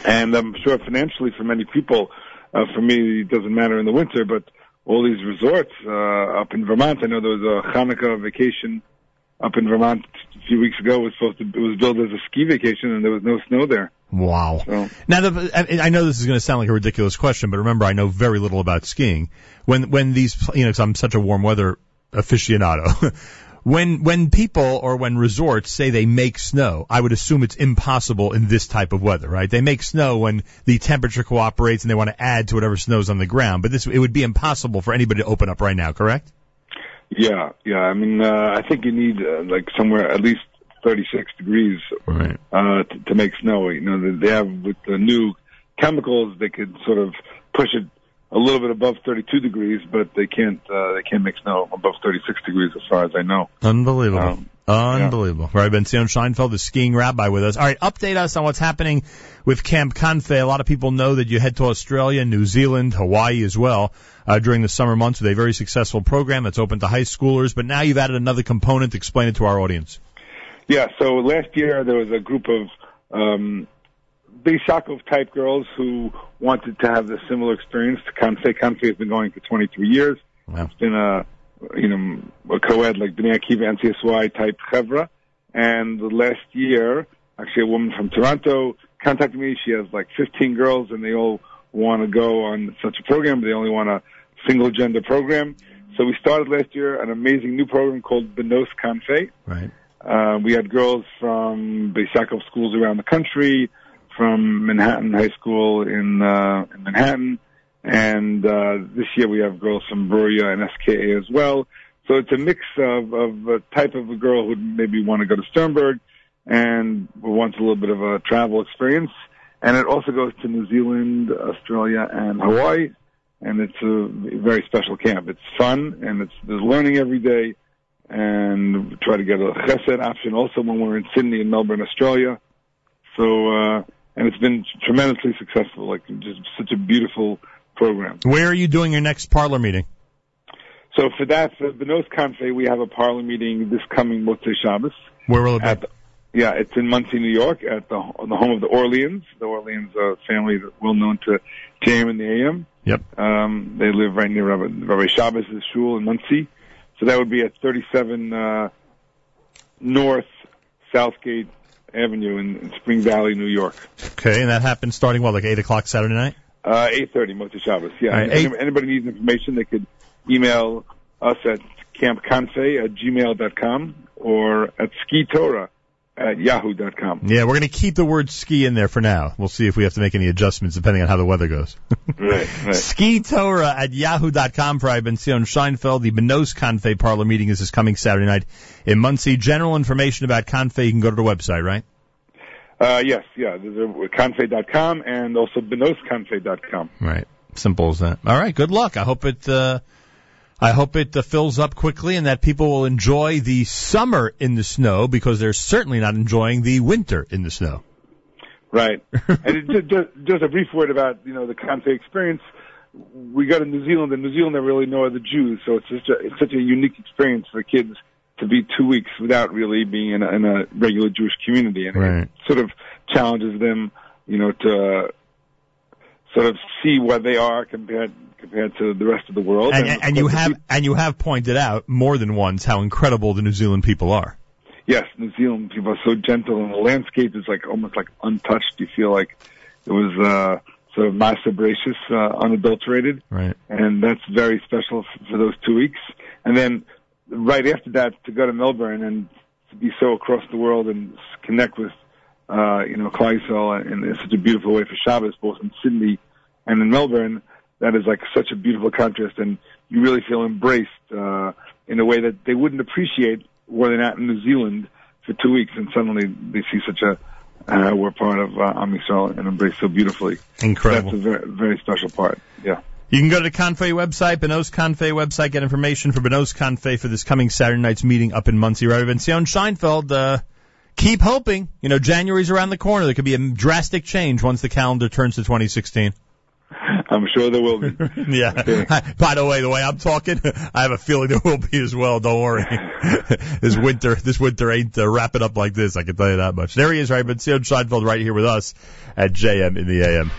And I'm sure financially for many people, uh, for me, it doesn't matter in the winter, but all these resorts uh, up in Vermont, I know there was a Hanukkah vacation up in Vermont a few weeks ago. It was supposed to it was billed as a ski vacation, and there was no snow there. Wow. So Now, the, I know this is going to sound like a ridiculous question, but remember, I know very little about skiing. When when these, you know, know, 'cause I'm such a warm weather aficionado. when when people or when resorts say they make snow, I would assume it's impossible in this type of weather, right? They make snow when the temperature cooperates and they want to add to whatever snow's on the ground. But this, it would be impossible for anybody to open up right now, correct? Yeah, yeah. I mean, uh, I think you need uh, like somewhere at least 36 degrees Right. uh, to, to make snow. You know, they- they have with the new chemicals, they could sort of push it a little bit above 32 degrees, but they can't uh, they can't make snow above 36 degrees, as far as I know. Unbelievable. Um, Unbelievable. Right, Benzion Scheinfeld, the skiing rabbi with us. All right, update us on what's happening with Camp Confe. A lot of people know that you head to Australia, New Zealand, Hawaii as well uh, during the summer months with a very successful program that's open to high schoolers. But now you've added another component. Explain it to our audience. Yeah. So last year there was a group of um, Bais Yaakov type girls who wanted to have a similar experience to Kanfe. Kanfe has been going for 23 years. Wow. It's been a you know a co-ed like Bnei Akiva NCSY type chevra. And last year, actually, a woman from Toronto contacted me. She has like 15 girls, and they all want to go on such a program. But they only want a single gender program. So we started last year an amazing new program called Benos Kanfe. Right. Uh, we had girls from Bais Yaakov schools around the country, from Manhattan High School in, uh, in Manhattan, and uh, this year we have girls from Bruriah and SKA as well. So it's a mix of, of a type of a girl who maybe want to go to Sternberg and wants a little bit of a travel experience. And it also goes to New Zealand, Australia, and Hawaii. And it's a very special camp. It's fun and it's there's learning every day and we try to get a chesed option also when we're in Sydney and Melbourne, Australia. So, uh, and it's been tremendously successful, like just such a beautiful program. Where are you doing your next parlor meeting? So for that, for Benos Confe, we have a parlor meeting this coming Motzei Shabbos. Where will it be? At yeah, it's in Monsey, New York, at the, the home of the Orleans. The Orleans uh, family, that well known to JM and the AM. Yep. Um, they live right near Rabbi, Rabbi Shabbos' shul in Monsey. So that would be at 37 uh, North Southgate Avenue in, in Spring Valley, New York. Okay, and that happens starting what, like eight o'clock Saturday night? Uh, 8.30, Motzei Shabbos. Yeah. Right, Any- eight- anybody needs information, they could email us at campconfe at gmail.com or at skitorah at yahoo.com. Yeah, we're going to keep the word ski in there for now. We'll see if we have to make any adjustments depending on how the weather goes. Right, right. Ski Torah at yahoo.com for Ivan Sion Scheinfeld. The Benos Confe parlor meeting is this coming Saturday night in Monsey. General information about Confe, you can go to the website, right? Uh, yes, yeah. There's a confe.com and also benosconfe.com. Right. Simple as that. All right. Good luck. I hope it. Uh, I hope it uh, fills up quickly and that people will enjoy the summer in the snow because they're certainly not enjoying the winter in the snow. Right. and just, just, just a brief word about you know the Confe experience. We go to New Zealand, and New Zealand there really no other Jews, so it's just a, it's such a unique experience for kids to be two weeks without really being in a, in a regular Jewish community, and Right. it sort of challenges them, you know, to sort of see what they are compared compared to the rest of the world. And, of and you have and you have pointed out more than once how incredible the New Zealand people are. yes, New Zealand people are so gentle, and the landscape is like almost like untouched. You feel like it was uh, sort of Bracious, uh, unadulterated, Right. and that's very special for those two weeks. And then right after that, to go to Melbourne and to be so across the world and connect with, uh, you know, in, in such a beautiful way for Shabbos, both in Sydney and in Melbourne, that is like such a beautiful contrast, and you really feel embraced uh, in a way that they wouldn't appreciate were they not in New Zealand for two weeks, and suddenly they see such a uh, we're part of uh, Am Yisrael and embraced so beautifully. Incredible. That's a very, very special part. Yeah. You can go to the Confe website, Benos Confe website, get information for Benos Confe for this coming Saturday night's meeting up in Monsey. And Sion Scheinfeld, uh, keep hoping. You know, January's around the corner. There could be a drastic change once the calendar turns to 2016. I'm sure there will be. yeah. By the way, the way I'm talking, I have a feeling there will be as well. Don't worry. this winter, this winter ain't uh, wrapping up like this. I can tell you that much. There he is, right? But Sion Scheinfeld right here with us at JM in the AM.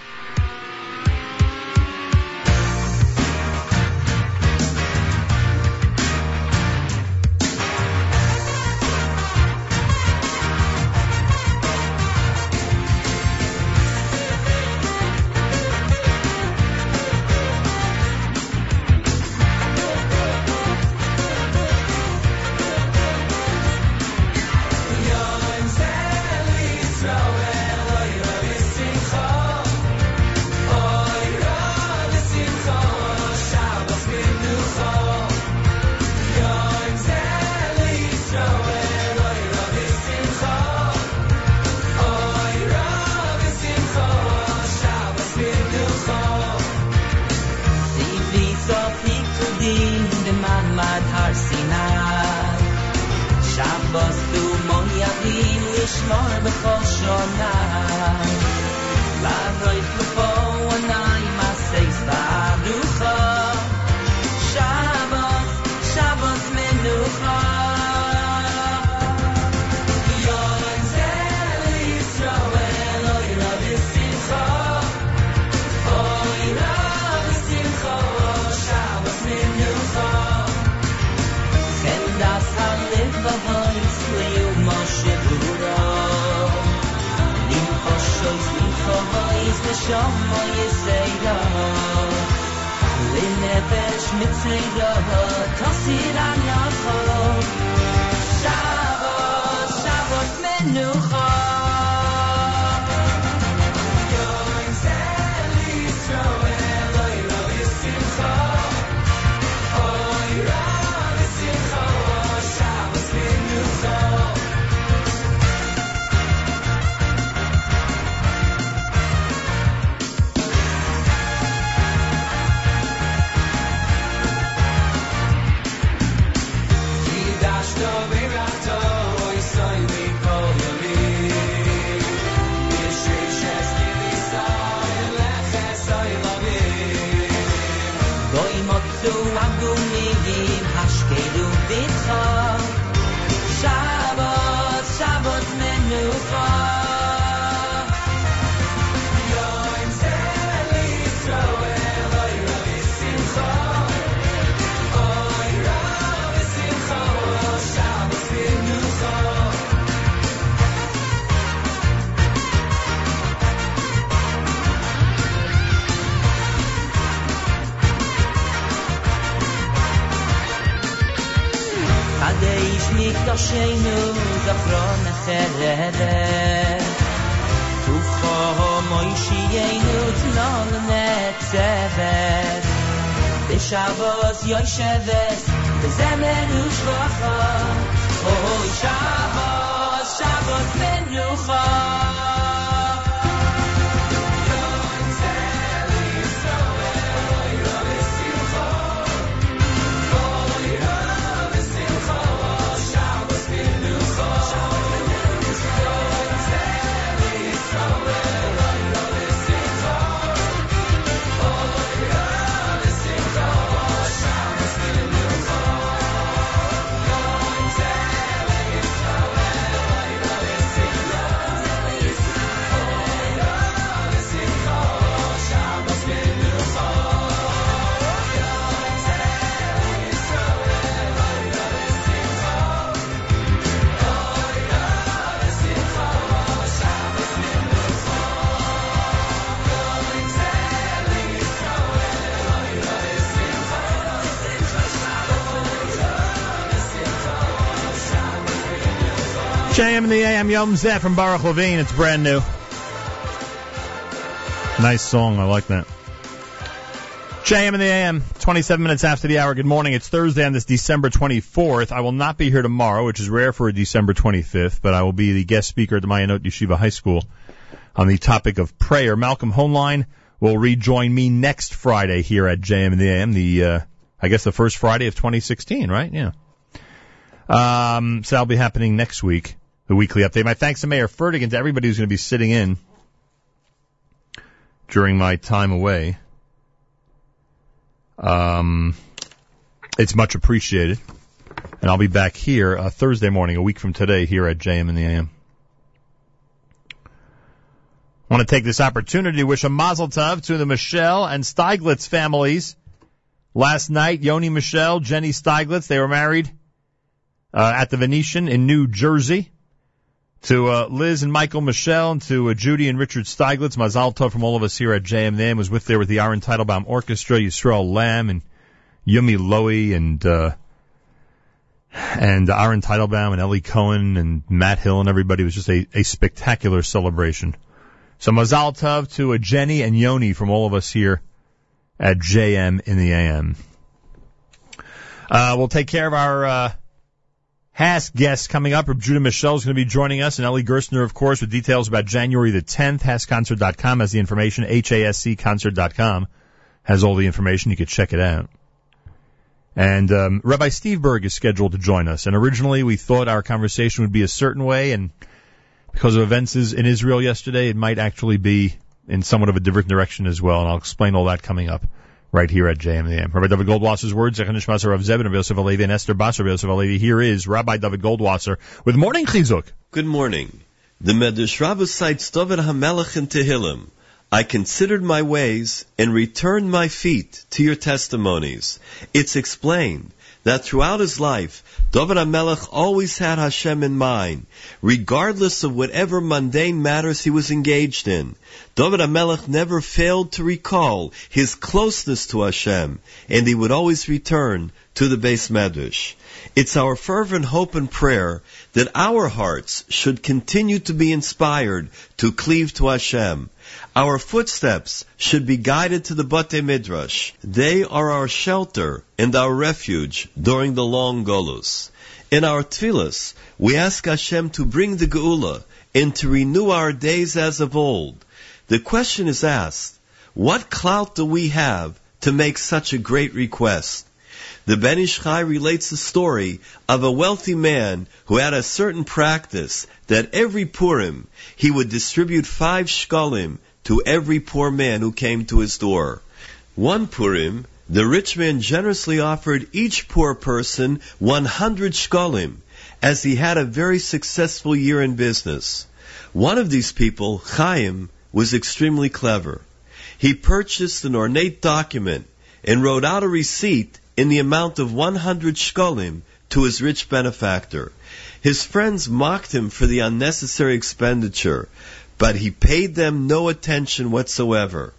Linefesh mitzeira JM in the AM Yom Zeh from Baruch Levine. It's brand new. Nice song. I like that. JM in the AM, 27 minutes after the hour. Good morning. It's Thursday on this December 24th. I will not be here tomorrow, which is rare for a December 25th, but I will be the guest speaker at the Mayanot Yeshiva High School on the topic of prayer. Malcolm Hoenlein will rejoin me next Friday here at JM in the AM, the, uh, I guess the first Friday of 2016, right? Yeah. Um, so that'll be happening next week, the weekly update. My thanks to Meir Fertig and to everybody who's going to be sitting in during my time away. Um, it's much appreciated. And I'll be back here uh, Thursday morning, a week from today, here at JM in the AM. I want to take this opportunity to wish a mazel tov to the Mischel and Steiglitz families. Last night, Yoni Mischel, Jenny Steiglitz, they were married uh, at the Venetian in New Jersey. To uh, Liz and Michael Mischel, and to uh, Judy and Richard Steiglitz, Mazal Tov from all of us here at JMN was with there with the Aaron Teitelbaum Orchestra, Yisroel Lamm and Yumi Lowy and uh, and Aaron Teitelbaum and Ellie Cohen and Matt Hill and everybody. It was just a, a spectacular celebration. So Mazal Tov to uh, Jenny and Yoni from all of us here at JM in the AM. Uh, we'll take care of our uh, HASC guests coming up. Judah Mischel is going to be joining us, and Eli Gerstner, of course, with details about January the 10th. HASCConcert.com has the information. HASCConcert.com has all the information. You could check it out. And um, Rabbi Steve Burg is scheduled to join us. And originally we thought our conversation would be a certain way, and because of events in Israel yesterday, it might actually be in somewhat of a different direction as well. And I'll explain all that coming up right here at JMAM. Rabbi Dovid Goldwasser's words, Zechon Nishmas Rav Zebin, Rabbi Yosef Alevi, and Esther Basar, Rabbi Yosef Alevi. Here is Rabbi Dovid Goldwasser with Morning Chizuk. Good morning. The Medrash Rabbah cites David HaMelech in Tehillim. I considered my ways and returned my feet to your testimonies. It's explained that throughout his life, David HaMelech always had Hashem in mind, regardless of whatever mundane matters he was engaged in. David HaMelech never failed to recall his closeness to Hashem, and he would always return to the Beis Medrash. It's our fervent hope and prayer that our hearts should continue to be inspired to cleave to Hashem. Our footsteps should be guided to the Beis Midrash. They are our shelter and our refuge during the long Golus. In our tefillas, we ask Hashem to bring the Geula and to renew our days as of old. The question is asked, what clout do we have to make such a great request? The Ben Ish Chai relates the story of a wealthy man who had a certain practice that every Purim he would distribute five shkalim to every poor man who came to his door. One Purim, the rich man generously offered each poor person 100 shkalim, as he had a very successful year in business. One of these people, Chaim, was extremely clever. He purchased an ornate document and wrote out a receipt in the amount of 100 shkalim to his rich benefactor. His friends mocked him for the unnecessary expenditure, but he paid them no attention whatsoever.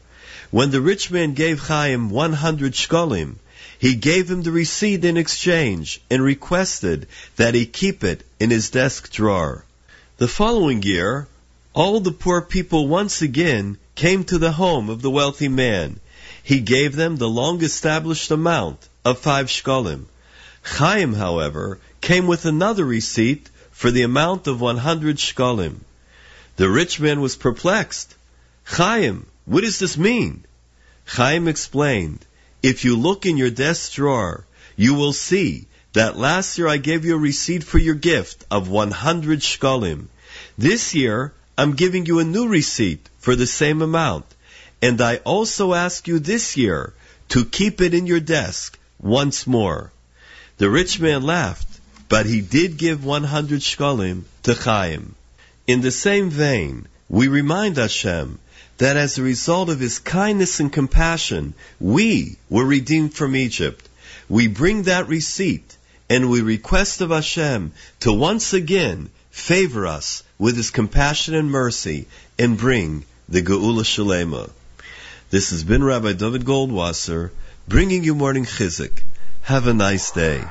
When the rich man gave Chaim 100 shkalim, he gave him the receipt in exchange and requested that he keep it in his desk drawer. The following year, all the poor people once again came to the home of the wealthy man. He gave them the long established amount of five shkolim. Chaim, however, came with another receipt for the amount of 100 shkolim. The rich man was perplexed. Chaim, what does this mean? Chaim explained, if you look in your desk drawer, you will see that last year I gave you a receipt for your gift of 100 shkolim. This year, I'm giving you a new receipt for the same amount. And I also ask you this year to keep it in your desk once more. The rich man laughed, but he did give 100 shkolim to Chaim. In the same vein, we remind Hashem that as a result of his kindness and compassion, we were redeemed from Egypt. We bring that receipt and we request of Hashem to once again favor us with his compassion and mercy and bring the Geula Shalema. This has been Rabbi Dovid Goldwasser bringing you morning chizuk. Have a nice day.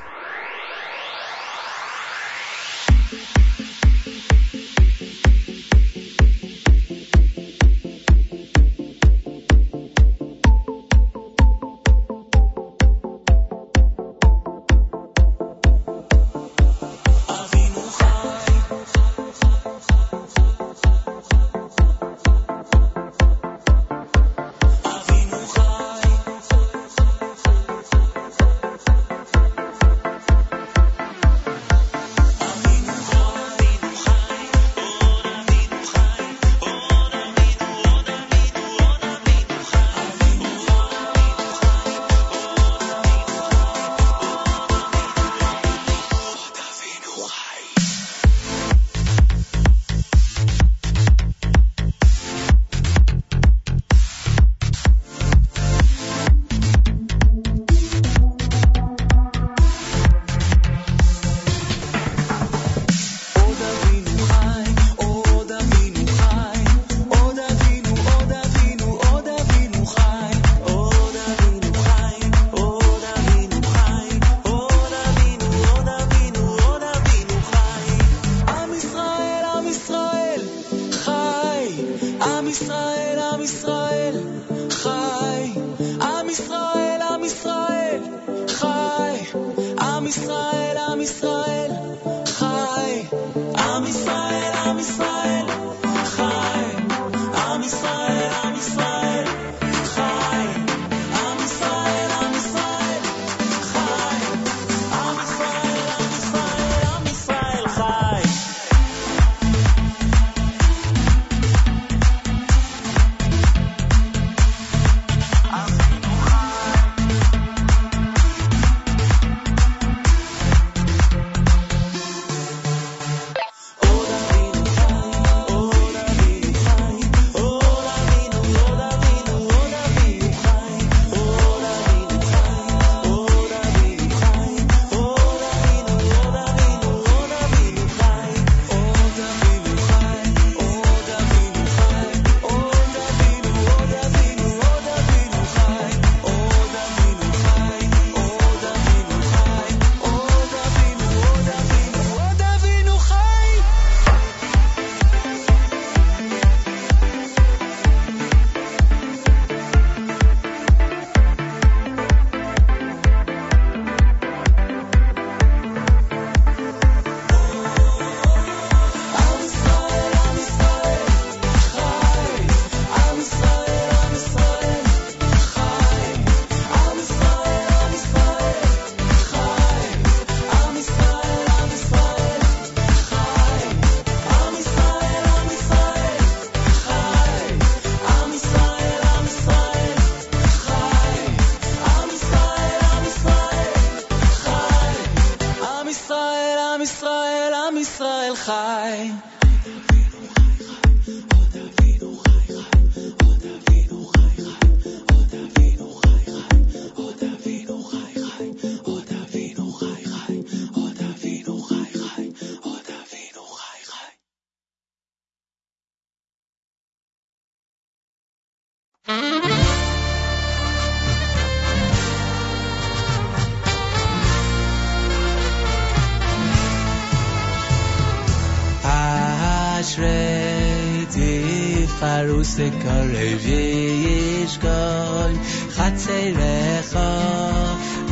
revi yishkol chatzei recha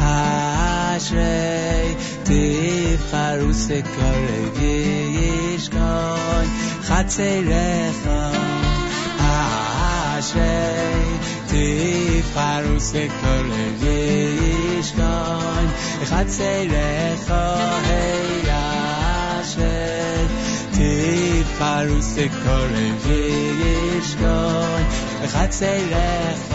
ashrei tifchar usekol revi yishkol chatzei recha ashrei tifchar usekol revi yishkol chatzei recha hey ashrei tifchar usekol revi yishkol chak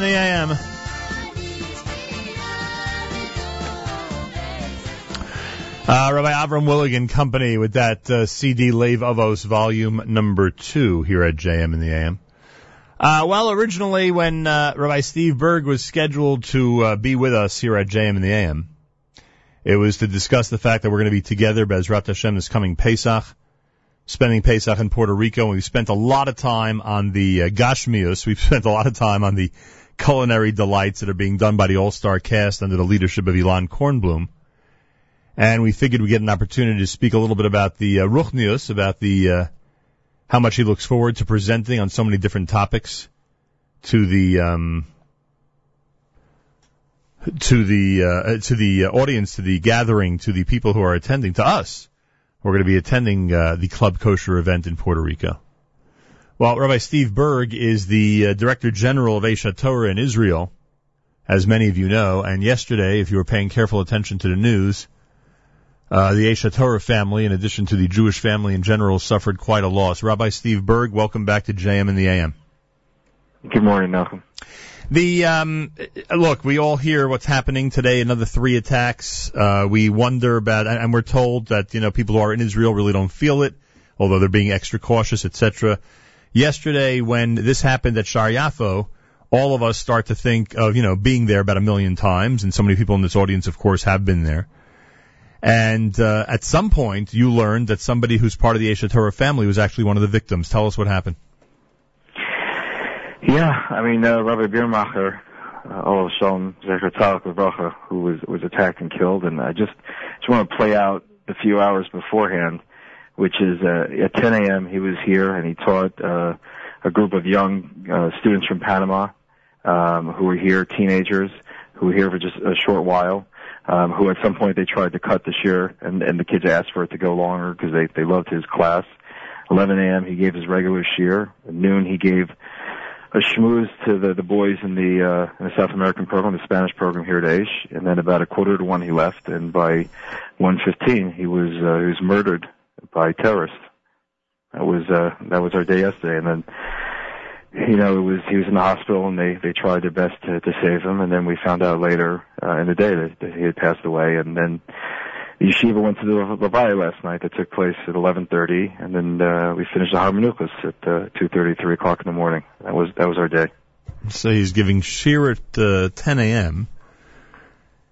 in the AM. Uh, Rabbi Avram Willigan Company with that uh, CD Lave Avos volume number two here at JM in the AM. Uh, well, originally when uh, Rabbi Steve Burg was scheduled to uh, be with us here at JM in the AM, it was to discuss the fact that we're going to be together Bezrat Hashem this coming Pesach, spending Pesach in Puerto Rico, and we've spent a lot of time on the uh, Gashmius. We've spent a lot of time on the culinary delights that are being done by the All-Star cast under the leadership of Elon Kornblum. And we figured we'd get an opportunity to speak a little bit about the uh, Ruchnius, about the uh, how much he looks forward to presenting on so many different topics to the um, to the uh, to the audience, to the gathering, to the people who are attending, to us. We're going to be attending uh, the Club Kosher event in Puerto Rico. Well, Rabbi Steve Burg is the uh, Director General of Aish HaTorah in Israel, as many of you know. And yesterday, if you were paying careful attention to the news, uh, the Aish HaTorah family, in addition to the Jewish family in general, suffered quite a loss. Rabbi Steve Burg, welcome back to JM in the AM. Good morning, Nachum. The um, look, we all hear what's happening today. Another three attacks. Uh, we wonder about, and and we're told that you know people who are in Israel really don't feel it, although they're being extra cautious, etc. Yesterday, when this happened at Shar Yafo, all of us start to think of you know being there about a million times, and so many people in this audience, of course, have been there. And uh, at some point, you learned that somebody who's part of the Aish HaTorah family was actually one of the victims. Tell us what happened. Yeah, I mean, uh, Rabbi Birmajer, uh, Shalom Zecher who was was attacked and killed, and I just just want to play out the few hours beforehand, which is uh, at 10 a.m. he was here and he taught uh, a group of young uh, students from Panama um, who were here, teenagers who were here for just a short while. Um, who at some point they tried to cut the shiur, and, and the kids asked for it to go longer because they they loved his class. 11 a.m. he gave his regular shiur. At noon he gave a schmooze to the the boys in the uh in the South American program, the Spanish program here at Aish, and then about a quarter to one he left, and by 1:15 he was uh, he was murdered by terrorists. That was uh that was our day yesterday, and then you know it was he was in the hospital and they they tried their best to to save him, and then we found out later uh, in the day that, that he had passed away, and then. The yeshiva went to the Levaya last night. That took place at 11:30, and then uh, we finished the Harmanukas at uh, 2:30, 3 o'clock in the morning. That was that was our day. So he's giving shiur at uh, 10 a.m.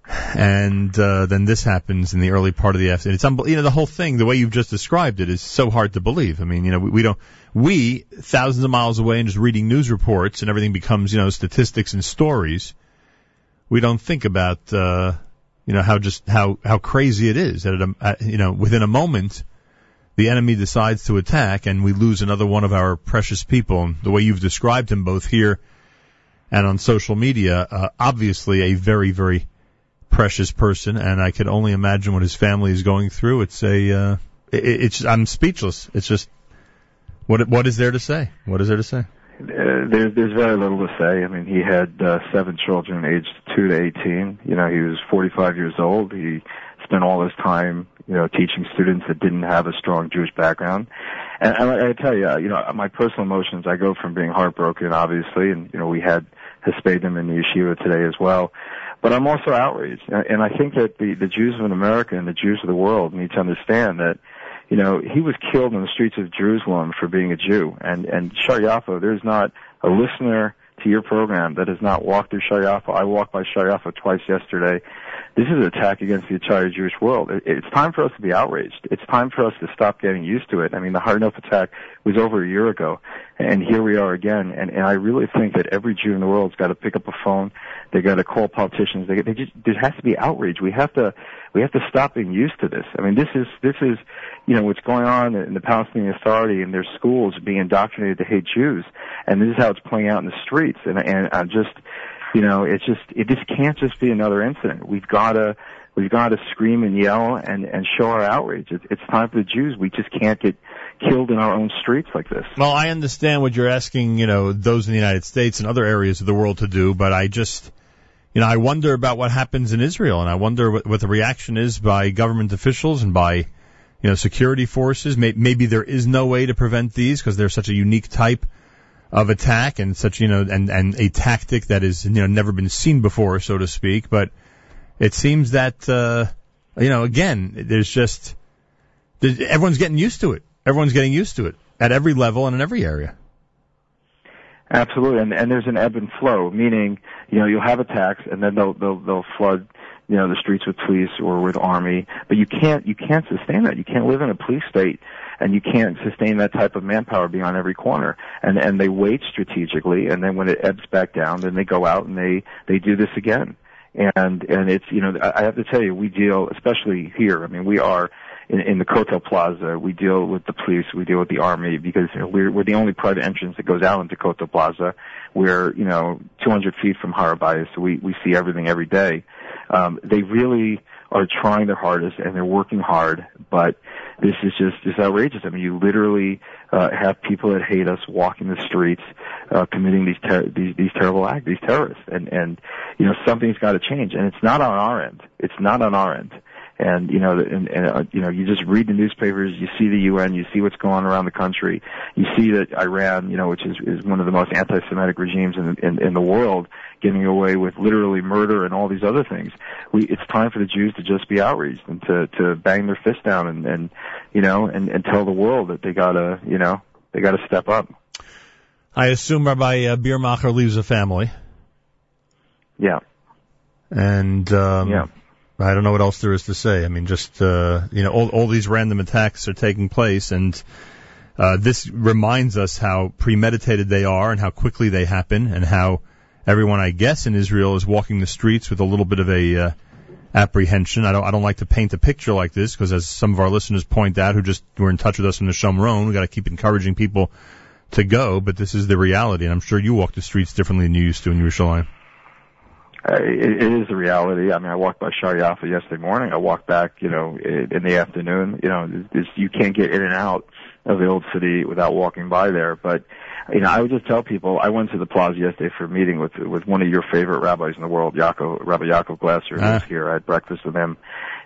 And uh, then this happens in the early part of the afternoon. It's unbel- you know the whole thing, the way you've just described it, is so hard to believe. I mean, you know, we, we don't, we thousands of miles away and just reading news reports and everything becomes you know statistics and stories. We don't think about uh, you know how just how how crazy it is that you know within a moment the enemy decides to attack and we lose another one of our precious people. And the way you've described him both here and on social media, uh, obviously a very, very precious person, and I could only imagine what his family is going through. It's a, uh, it, it's, I'm speechless. It's just, what, what is there to say? What is there to say? Uh, there's there's very little to say. I mean, he had uh, seven children, aged two to eighteen. You know, he was 45 years old. He spent all his time, you know, teaching students that didn't have a strong Jewish background. And, and I, I tell you, you know, my personal emotions. I go from being heartbroken, obviously, and you know, we had Hespedim in the yeshiva today as well. But I'm also outraged, and I think that the the Jews of America and the Jews of the world need to understand that you know, he was killed in the streets of Jerusalem for being a Jew. And, and Shar there's not a listener to your program that has not walked through Shar I walked by Shar twice yesterday. This is an attack against the entire Jewish world. It, it's time for us to be outraged. It's time for us to stop getting used to it. I mean, the Har Nof attack was over a year ago, and here we are again. And, and I really think that every Jew in the world's got to pick up a phone. They got to call politicians. They, they just there has to be outrage. We have to we have to stop being used to this. I mean, this is this is you know what's going on in the Palestinian Authority and their schools being indoctrinated to hate Jews, and this is how it's playing out in the streets. And and I just you know it's just it just can't just be another incident. We've got to we've got to scream and yell and and show our outrage. It's, it's time for the Jews. We just can't get killed in our own streets like this. Well, I understand what you're asking, you know, those in the United States and other areas of the world to do, but I just, you know, I wonder about what happens in Israel, and I wonder what, what the reaction is by government officials and by, you know, security forces. May, maybe there is no way to prevent these because they're such a unique type of attack and such, you know, and, and a tactic that is, you know, never been seen before, so to speak. But it seems that, uh, you know, again, there's just, there's, everyone's getting used to it. Everyone's getting used to it at every level and in every area. Absolutely, and and there's an ebb and flow, meaning you know you'll have attacks and then they'll they'll they'll flood you know the streets with police or with army, but you can't you can't sustain that. You can't live in a police state and you can't sustain that type of manpower beyond every corner. And and they wait strategically, and then when it ebbs back down, then they go out and they they do this again. And and it's you know I have to tell you we deal especially here. I mean we are in, in the Kotel Plaza, we deal with the police, we deal with the army because you know, we're, we're the only private entrance that goes out into Kotel Plaza. We're, you know, 200 feet from Harabaya, so we, we see everything every day. Um, they really are trying their hardest and they're working hard, but this is just, just outrageous. I mean, you literally, uh, have people that hate us walking the streets, uh, committing these, ter- these, these terrible acts, these terrorists. And, and, you know, something's gotta change. And it's not on our end. It's not on our end And you know, and, and uh, you know, you just read the newspapers, you see the UN, you see what's going on around the country, you see that Iran, you know, which is is one of the most anti-Semitic regimes in in, in the world, getting away with literally murder and all these other things. We, it's time for the Jews to just be outraged and to to bang their fist down and and you know and and tell the world that they gotta you know they gotta step up. I assume Rabbi uh, Birmajer leaves a family, Yeah. and um, Yeah. I don't know what else there is to say. I mean, just uh, you know, all all these random attacks are taking place, and uh, this reminds us how premeditated they are, and how quickly they happen, and how everyone, I guess, in Israel is walking the streets with a little bit of a uh, apprehension. I don't I don't like to paint a picture like this because, as some of our listeners point out, who just were in touch with us from the Shomron, we got to keep encouraging people to go. But this is the reality, and I'm sure you walk the streets differently than you used to in Yerushalayim. Uh, it, it is the reality. I mean, I walked by Shar Yafa yesterday morning. I walked back, you know, in, the afternoon. You know, there's, you can't get in and out of the old city without walking by there. But, you know, I would just tell people, I went to the plaza yesterday for a meeting with, with one of your favorite rabbis in the world, Yaakov, Rabbi Yaakov Glasser, Ah. here. I had breakfast with him.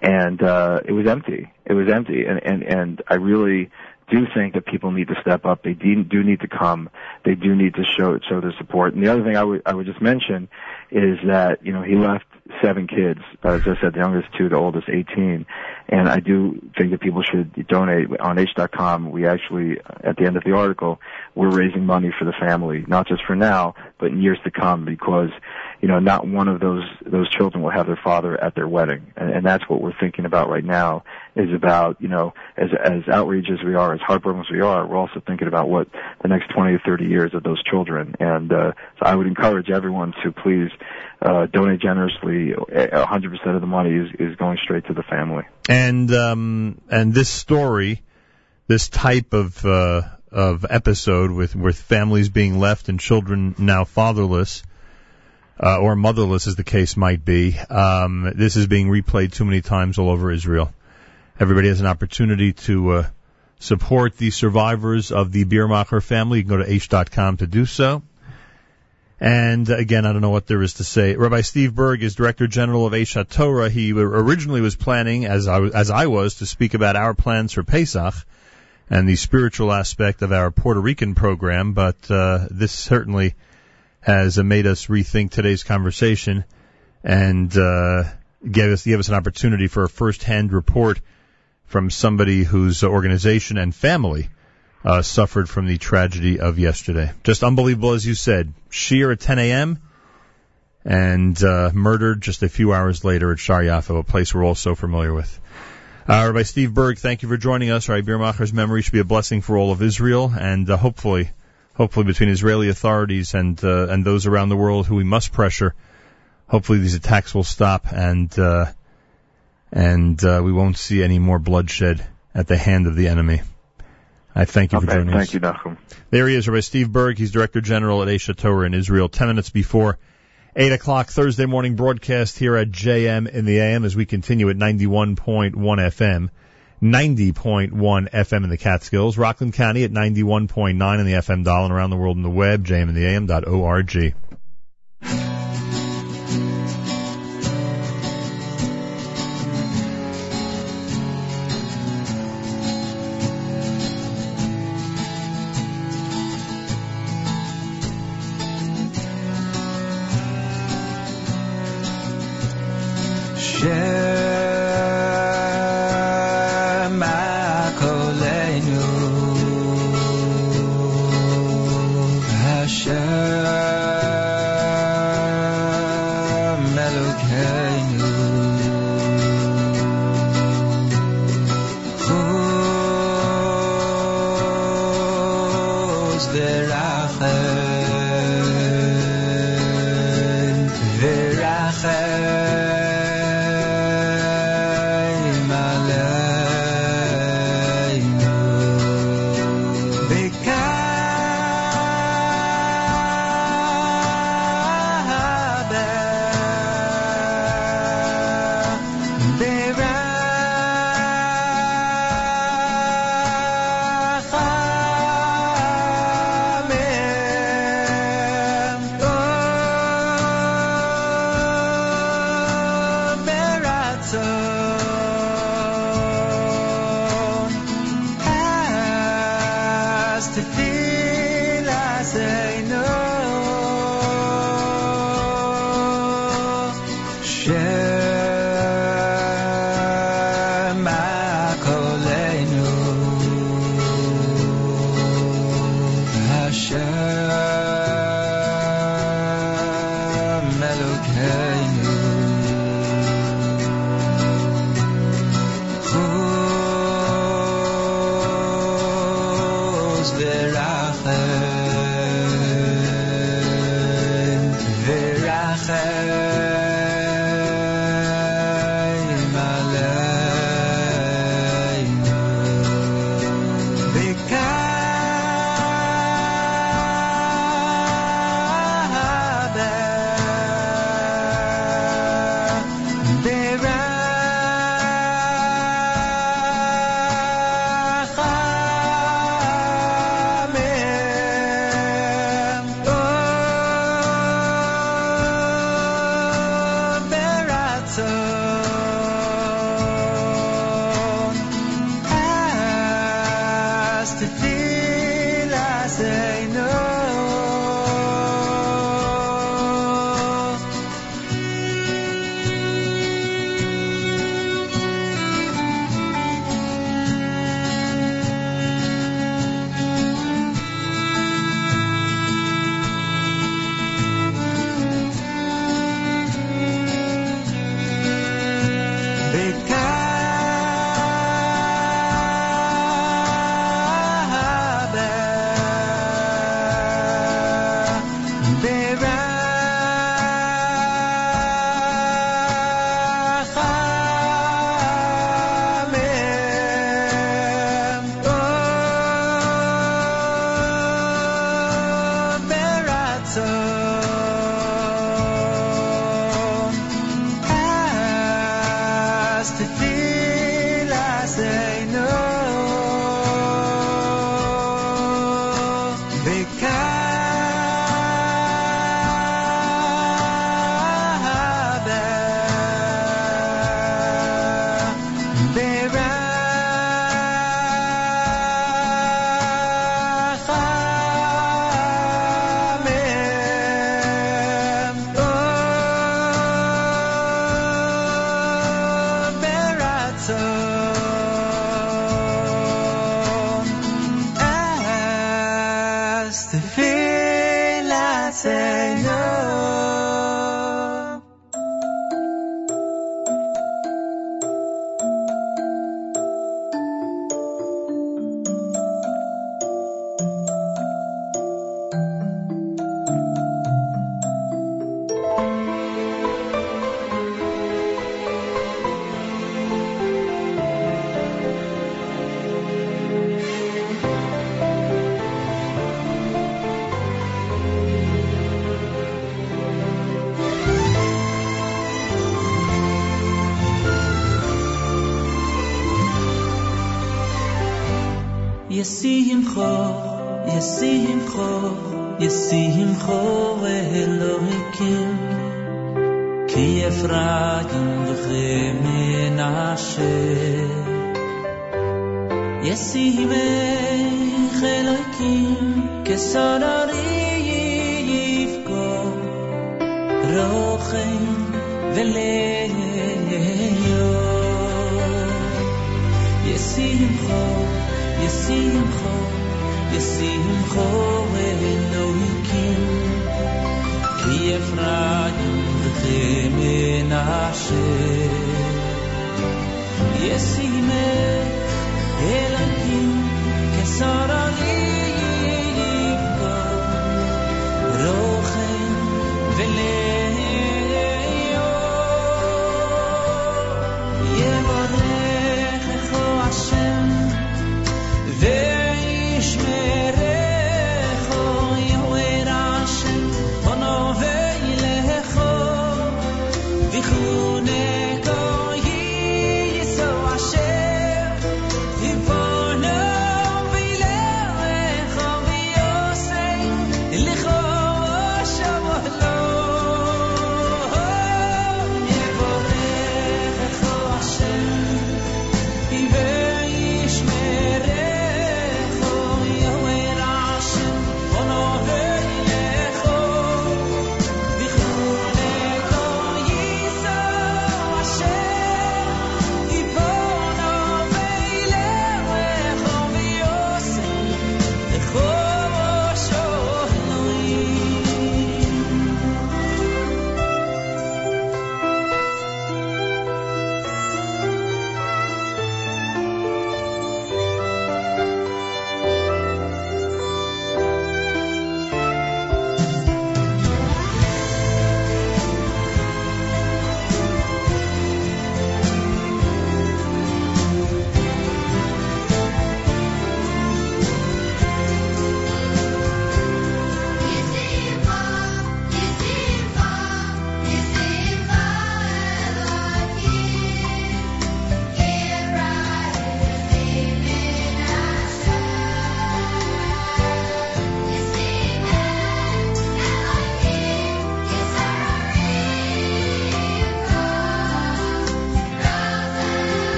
And, uh, it was empty. It was empty. And, and, and I really, do think that people need to step up. They do need to come. They do need to show show their support. And the other thing I would I would just mention is that you know he left seven kids. As I said, the youngest two, the oldest 18. And I do think that people should donate on Aish.com. We actually, at the end of the article, we're raising money for the family, not just for now, but in years to come, because you know not one of those those children will have their father at their wedding, and, and that's what we're thinking about right now. Is about you know as as outraged as we are, as heartbroken as we are, we're also thinking about what the next 20 or 30 years of those children. And uh, so I would encourage everyone to please uh, donate generously. A 100% of the money is is going straight to the family. And um, and this story, this type of uh, of episode with with families being left and children now fatherless. Uh, or motherless, as the case might be. Um, this is being replayed too many times all over Israel. Everybody has an opportunity to uh, support the survivors of the Birmajer family. You can go to aish.com to do so. And uh, again, I don't know what there is to say. Rabbi Steve Burg is Director General of Aish HaTorah. He originally was planning, as I, as I was, to speak about our plans for Pesach and the spiritual aspect of our Puerto Rican program, but uh, this certainly has uh, made us rethink today's conversation and uh, gave us gave us an opportunity for a first-hand report from somebody whose organization and family uh, suffered from the tragedy of yesterday. Just unbelievable, as you said. Shiur at 10 a.m. and uh, murdered just a few hours later at Shar Yafa, a place we're all so familiar with. Uh, Rabbi Steve Burg, thank you for joining us. Rabbi Birmajer's memory should be a blessing for all of Israel, and uh, hopefully, hopefully between Israeli authorities and uh, and those around the world who we must pressure, hopefully these attacks will stop and uh, and uh, we won't see any more bloodshed at the hand of the enemy. I thank you for Okay, joining thank us. Thank you, Nachum. There he is, Rabbi Steve Burg. He's Director General at Aish HaTorah in Israel. Ten minutes before 8 o'clock Thursday morning broadcast here at JM in the AM as we continue at 91.1 FM. 90.1 FM in the Catskills, Rockland County at 91.9 in the FM dial and around the world in the web, JM in the jmintheam.org.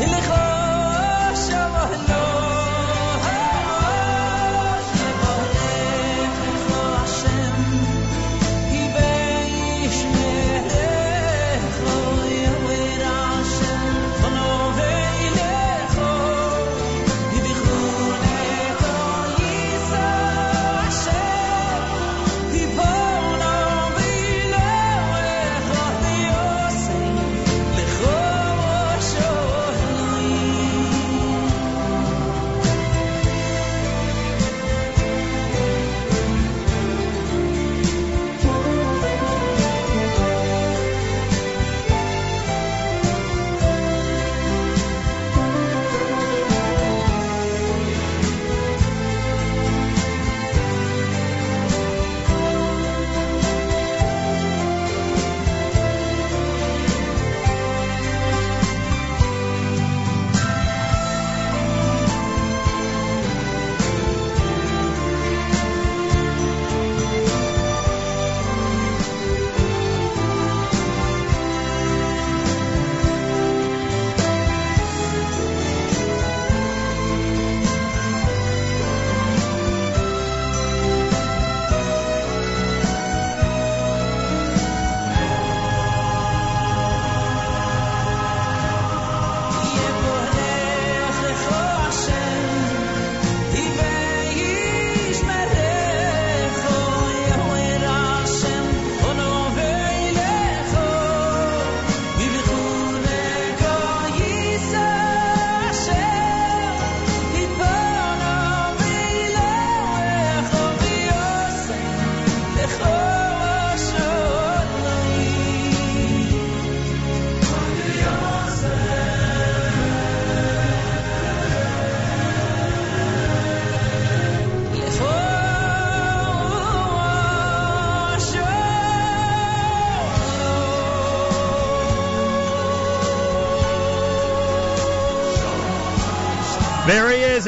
ילך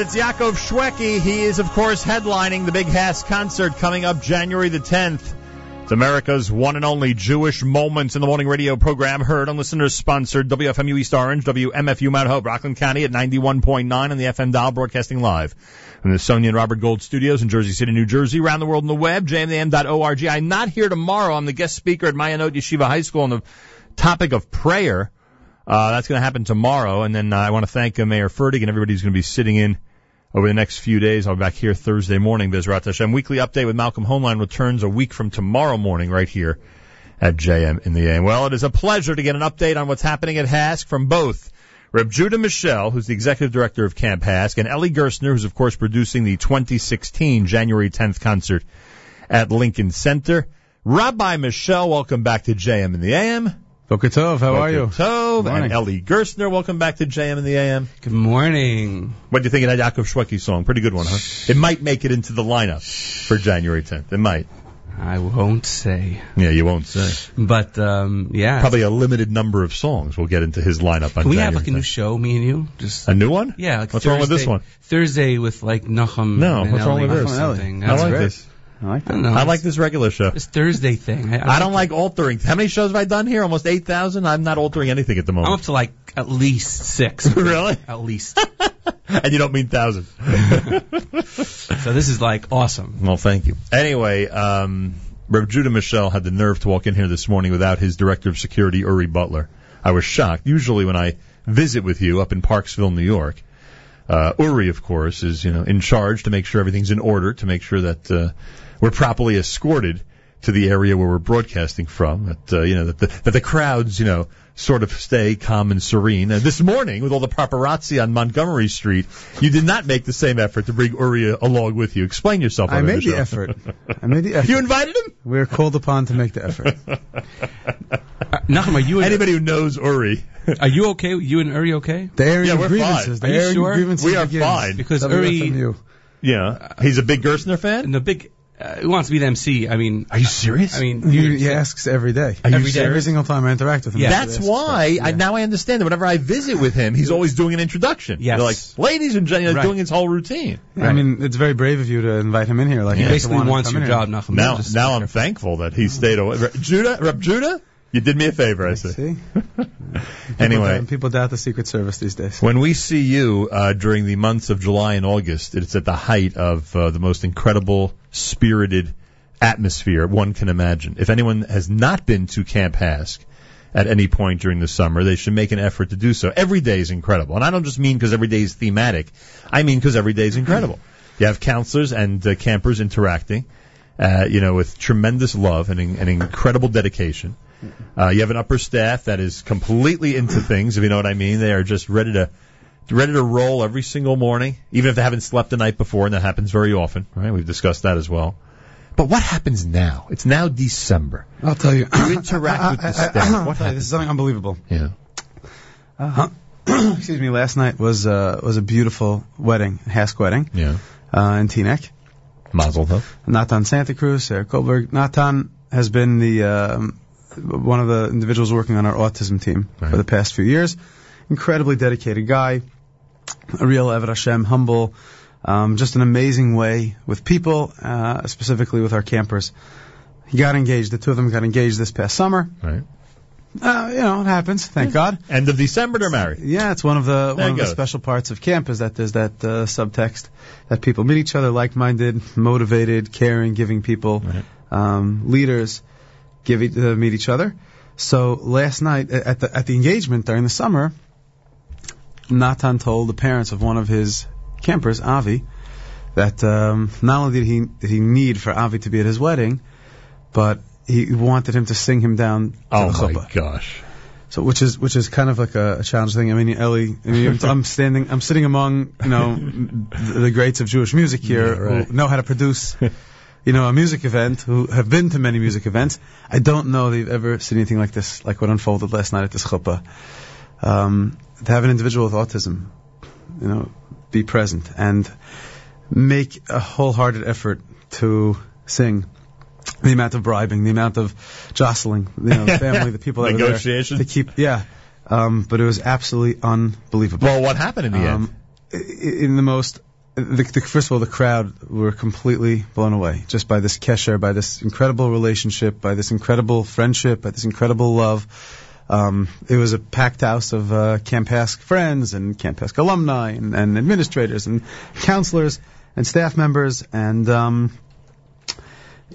It's Yaakov Shweki. He is, of course, headlining the Big HASC concert coming up January the 10th. It's America's one and only Jewish Moments in the Morning radio program heard on listeners sponsored WFMU East Orange, WMFU Mount Hope, Rockland County at 91.9 on the FM dial broadcasting live from the Sonia and Robert Gold studios in Jersey City, New Jersey, around the world on the web, jmam.org. I'm not here tomorrow. I'm the guest speaker at Mayanot Yeshiva High School on the topic of prayer. Uh, that's going to happen tomorrow. And then uh, I want to thank uh, Meir Fertig and everybody who's going to be sitting in over the next few days. I'll be back here Thursday morning. Bezrat Hashem. Weekly update with Malcolm Hoenlein returns a week from tomorrow morning right here at JM in the AM. Well, it is a pleasure to get an update on what's happening at HASC from both Reb Judah Mischel, who's the executive director of Camp HASC, and Eli Gerstner, who's of course producing the 2016 January 10th concert at Lincoln Center. Rabbi Mischel, welcome back to JM in the AM. Boker Tov, how are you? Tov Morning. and Eli Gerstner, welcome back to JM in the AM. Good morning. What do you think of that Yaakov Shweki song? Pretty good one, huh? It might make it into the lineup for January 10th. It might. I won't say. Yeah, you won't say. But um yeah. Probably a limited number of songs will get into his lineup on Can we January have like a 10th. new show, me and you? Just A new one? Yeah, like What's wrong with this Thursday- one? Thursday with like Nachum. No, and what's wrong with this? something. I That's like great. this. I like that. I like this regular show. This Thursday thing. I don't like altering. How many shows have I done here? Almost 8,000? I'm not altering anything at the I'm moment. up to like at least six. really? At least. and you don't mean thousand. so this is like awesome. Well, thank you. Anyway, um, Rev Judah Mischel had the nerve to walk in here this morning without his director of security, Uri Butler. I was shocked. Usually when I visit with you up in Parksville, New York, Uh, Uri, of course, is you know in charge to make sure everything's in order, to make sure that uh, we're properly escorted to the area where we're broadcasting from. That uh, you know that the, that the crowds you know sort of stay calm and serene. Uh, this morning, with all the paparazzi on Montgomery Street, you did not make the same effort to bring Uri along with you. Explain yourself. I made the show. effort. I made the effort. You invited him? We're called upon to make the effort. Nachum, are you and, Anybody who knows Uri. Are you okay? You and Uri okay? The airing Yeah, of we're grievances. fine. The Are you sure? grievances We are begins. fine. Because Uri, Yeah, he's a big Gerstner fan. and the big, uh, he wants to be the MC. I mean, Are you serious? I mean, He, you're- he asks every day. Are you every, day, serious? every single time I interact with him. Yeah. That's asks why first. I, now I understand that whenever I visit with him, he's always doing an introduction. Yes. They're like, ladies and gentlemen, Right. doing his whole routine. I mean, it's very brave of you to invite him in here. Like he you basically want him to wants your in here. job, Nachum. Now, Just- now I'm thankful that he stayed away. Judah, Rep Judah, you did me a favor, I say. See? Anyway, People, people doubt the Secret Service these days. when we see you uh, during the months of July and August, it's at the height of uh, the most incredible, spirited atmosphere one can imagine. If anyone has not been to Camp HASC at any point during the summer, they should make an effort to do so. Every day is incredible. And I don't just mean because every day is thematic. I mean because every day is incredible. You have counselors and uh, campers interacting, uh, you know, with tremendous love and, and incredible dedication. Uh, you have an upper staff that is completely into things, if you know what I mean. They are just ready to ready to roll every single morning, even if they haven't slept the night before, and that happens very often, right? We've discussed that as well. But what happens now? It's now December. I'll tell you. You interact with the staff. What tell you, happens? this is something unbelievable. Yeah. Uh, excuse me. Last night was uh, was a beautiful wedding, HASC wedding, Yeah. uh, in Teaneck. Mazel tov. Natan Santa Cruz, Sarah Kohlberg. Natan has been the um, one of the individuals working on our autism team for the past few years. Incredibly dedicated guy, a real Eved Hashem, humble, um, just an amazing way with people, uh, specifically with our campers. He got engaged. The two of them got engaged this past summer. Right. Uh, you know, it happens. Thank God. End of December, they're married. Yeah, it's one of the There one of the special parts of camp is that there's that uh, subtext that people meet each other, like-minded, motivated, caring, giving people, um, leaders, give e- uh, meet each other. So last night at the at the engagement during the summer, Natan told the parents of one of his campers, Avi, that um, not only did he did he need for Avi to be at his wedding, but he wanted him to sing him down to Oh the my chuppah. gosh. So, which is which is kind of like a, a challenge thing. I mean, Eli, I mean, I'm standing, I'm sitting among you know the greats of Jewish music here Yeah, right. who know how to produce, you know, a music event, who have been to many music events. I don't know they've ever seen anything like this, like what unfolded last night at this chuppah. Um, to have an individual with autism, you know, be present and make a wholehearted effort to sing. The amount of bribing, the amount of jostling, you know, the family, the people that were there Negotiations. to keep, yeah. Um, but it was absolutely unbelievable. Well, what happened in the end? Um, i- in the most, the, the, first of all, the crowd were completely blown away just by this kesher, by this incredible relationship, by this incredible friendship, by this incredible love. Um, it was a packed house of uh, Camp friends and Camp HASC alumni and, and administrators and counselors and staff members and um,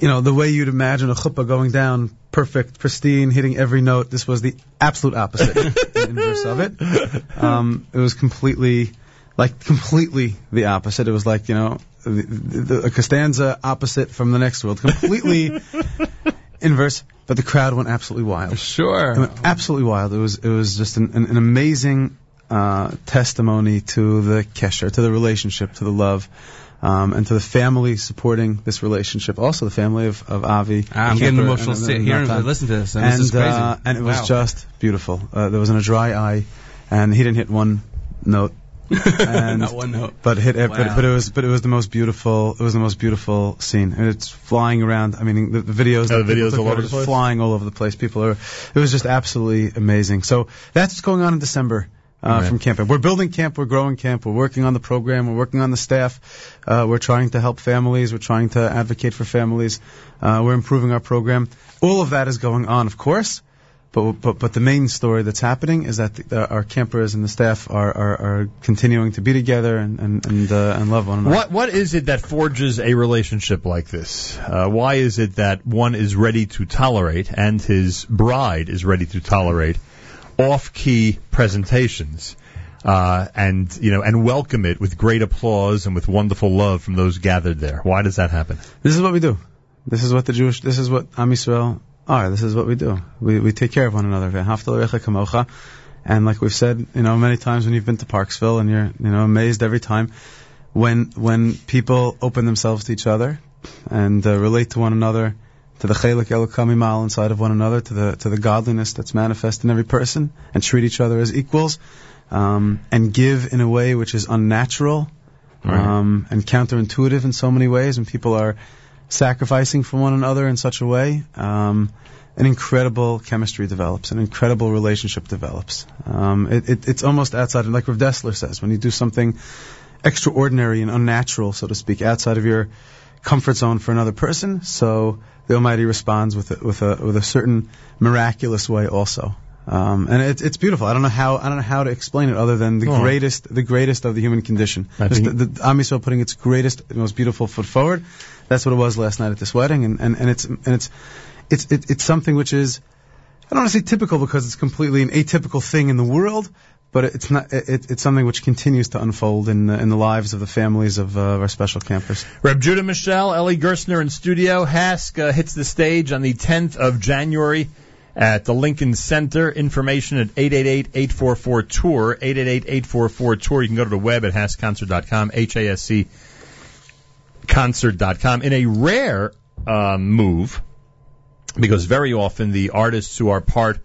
you know the way you'd imagine a chuppah going down, perfect, pristine, hitting every note. This was the absolute opposite in inverse of it. Um, it was completely, like completely the opposite. It was like you know the, the, a Costanza opposite from the next world, completely inverse. But the crowd went absolutely wild. It Sure. went absolutely wild. It was it was just an, an, an amazing uh, testimony to the kesher, to the relationship, to the love. Um, and to the family supporting this relationship, also the family of, of Avi. I'm the getting emotional and here and listen to this. And, And, this is crazy. uh, and it was Wow. just beautiful. Uh, there wasn't a dry eye, and he didn't hit one note. and, Not one note. But hit, but, Wow. but it was, but it was the most beautiful. It was the most beautiful scene, and it's flying around. I mean, the, the videos, Oh, the videos took all are over the place? flying all over the place. People are. It was just absolutely amazing. So that's what's going on in December. Uh, Right. From camp, we're building camp, we're growing camp, we're working on the program, we're working on the staff, uh, we're trying to help families, we're trying to advocate for families, uh, we're improving our program. All of that is going on, of course, but but but the main story that's happening is that the, our campers and the staff are are, are continuing to be together and and and, uh, and love one another. What what is it that forges a relationship like this? Uh, why is it that one is ready to tolerate and his bride is ready to tolerate off-key presentations? uh, and you know, and welcome it with great applause and with wonderful love from those gathered there. Why does that happen? This is what we do. This is what the Jewish. This is what Am Yisrael are. This is what we do. We we take care of one another. V'ahavta l'recha kamocha. And like we've said, you know, many times when you've been to Parksville and you're, you know, amazed every time when when people open themselves to each other and uh, relate to one another, to the chelik elokamimal inside of one another, to the to the godliness that's manifest in every person, and treat each other as equals, um, and give in a way which is unnatural um, and counterintuitive in so many ways, and people are sacrificing for one another in such a way. Um, an incredible chemistry develops, an incredible relationship develops. Um, it, it, it's almost outside, like Rav Dessler says, when you do something extraordinary and unnatural, so to speak, outside of your comfort zone for another person, so the Almighty responds with a, with a with a certain miraculous way also. Um, and it's it's beautiful. I don't know how I don't know how to explain it other than the Oh. greatest the greatest of the human condition. I Just the, the Am Yisrael putting its greatest, most beautiful foot forward. That's what it was last night at this wedding, and, and, and it's and it's it's it, it's something which is I don't want to say typical because it's completely an atypical thing in the world, but it's not. It, it's something which continues to unfold in the, in the lives of the families of, uh, of our special campers. Reb Judah Mischel, Eli Gerstner in studio. HASC uh, hits the stage on the 10th of January at the Lincoln Center. Information at 888-844-TOUR, 888-844-TOUR. You can go to the web at HASCConcert.com, H-A-S-C concert.com. In a rare uh, move, because very often the artists who are part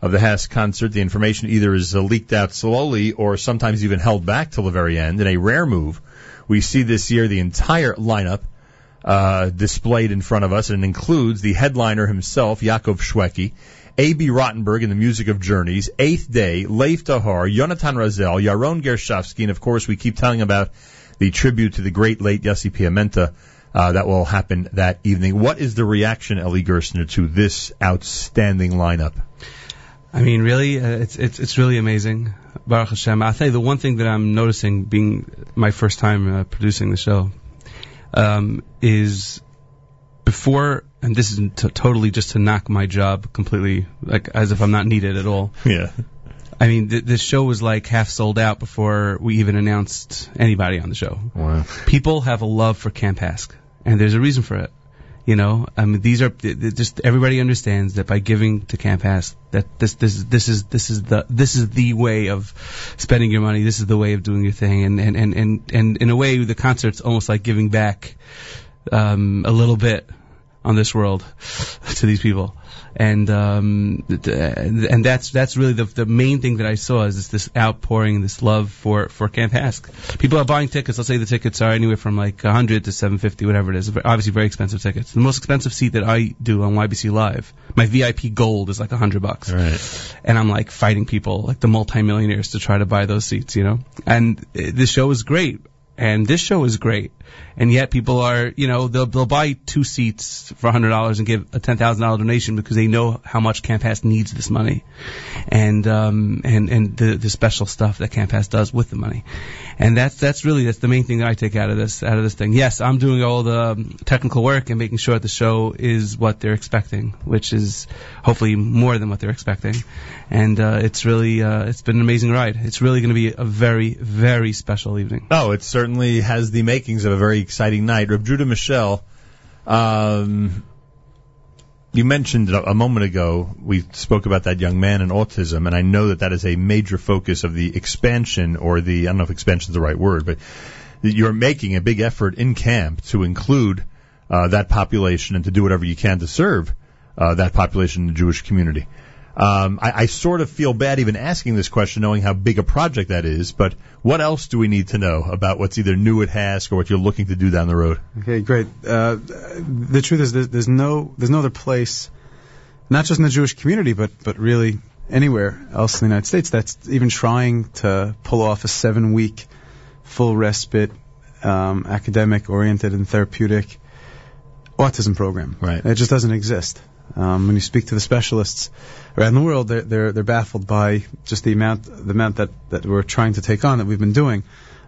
of the HASC concert, the information either is uh, leaked out slowly or sometimes even held back till the very end. In a rare move, we see this year the entire lineup uh, displayed in front of us, and includes the headliner himself, Yaakov Shweki, Abie Rotenberg in the music of Journeys, Eighth Day, Lev Tahor, Yonatan Razel, Yaron Gershovsky, and of course we keep telling about the tribute to the great late Yossi Piamenta uh, that will happen that evening. What is the reaction, Eli Gerstner, to this outstanding lineup? I mean, really, uh, it's it's it's really amazing. Baruch Hashem. I'll tell you the one thing that I'm noticing, being my first time uh, producing the show, um, is before, and this is t- totally just to knock my job completely, like as if I'm not needed at all. Yeah. I mean, th- this show was like half sold out before we even announced anybody on the show. Wow. People have a love for Camp HASC, and there's a reason for it. You know, I mean, these are just everybody understands that by giving to Camp HASC, that this this this is this is the this is the way of spending your money. This is the way of doing your thing, and and and and, and in a way, the concert's almost like giving back um, a little bit on this world to these people. And um, and that's that's really the the main thing that I saw is this, this outpouring, this love for for Camp HASC. People are buying tickets. I'll say the tickets are anywhere from like 100 to 750, whatever it is. Obviously, very expensive tickets. The most expensive seat that I do on YBC Live, my VIP Gold is like 100 bucks. Right. And I'm like fighting people, like the multimillionaires, to try to buy those seats. You know. And uh, this show is great. And this show is great, and yet people are, you know, they'll they'll buy two seats for hundred dollars and give a ten thousand dollar donation because they know how much Camp HASC needs this money, and um and and the the special stuff that Camp HASC does with the money, and that's that's really that's the main thing that I take out of this out of this thing. Yes, I'm doing all the um, technical work and making sure the show is what they're expecting, which is hopefully more than what they're expecting, and uh, it's really uh, it's been an amazing ride. It's really going to be a very very special evening. Oh, it certainly has the makings of a very exciting night. Reb Judah Mischel, um, you mentioned a, moment ago, we spoke about that young man and autism, and I know that that is a major focus of the expansion, or the, I don't know if expansion is the right word, but you're making a big effort in camp to include uh, that population and to do whatever you can to serve uh, that population in the Jewish community. Um, I, I sort of feel bad even asking this question, knowing how big a project that is. But what else do we need to know about what's either new at HASC or what you're looking to do down the road? Okay, great. Uh, the truth is, there's, there's no there's no other place, not just in the Jewish community, but but really anywhere else in the United States that's even trying to pull off a seven week full respite, um, academic oriented and therapeutic autism program. Right. It just doesn't exist. Um, when you speak to the specialists around the world, they're, they're they're baffled by just the amount the amount that that we're trying to take on that we've been doing.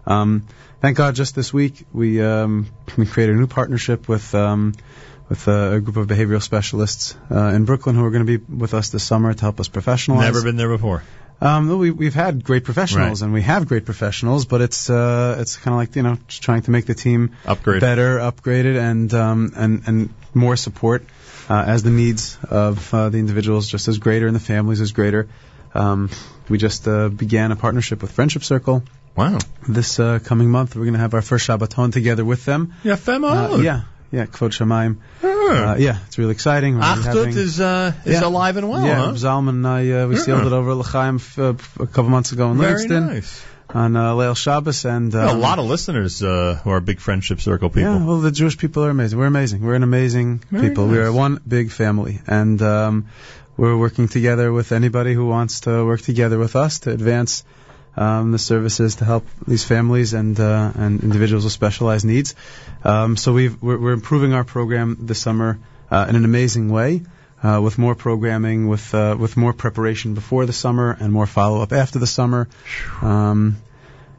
Um, thank God, just this week we um, we created a new partnership with um, with uh, a group of behavioral specialists uh, in Brooklyn who are going to be with us this summer to help us professionalize. Never been there before. Um, we, we've had great professionals, and we have great professionals, but it's uh, it's kind of like you know just trying to make the team Upgrade. better, upgraded, and um, and and more support uh, as the needs of uh, the individuals just as greater and the families is greater. Um, we just uh, began a partnership with Friendship Circle. Wow! This uh, coming month, we're going to have our first Shabbaton together with them. Yeah, Femo. Uh, yeah, yeah, Kvod Shamayim. Uh, yeah, it's really exciting. Achdut is uh, is Yeah. alive and well. yeah, huh? Zalman and I, uh, we Yeah. sealed it over L'chaim f- uh, a couple months ago in Very Livingston nice. On uh, Leil Shabbos, and Yeah, a um, lot of listeners uh, who are big friendship circle people. Yeah, well, the Jewish people are amazing. We're amazing. We're an amazing Very people. We are one big family, and um, we're working together with anybody who wants to work together with us to advance um, the services to help these families and uh, and individuals with specialized needs. Um, so we've, we're, we're improving our program this summer uh, in an amazing way. Uh, with more programming, with uh, with more preparation before the summer, and more follow up after the summer, um,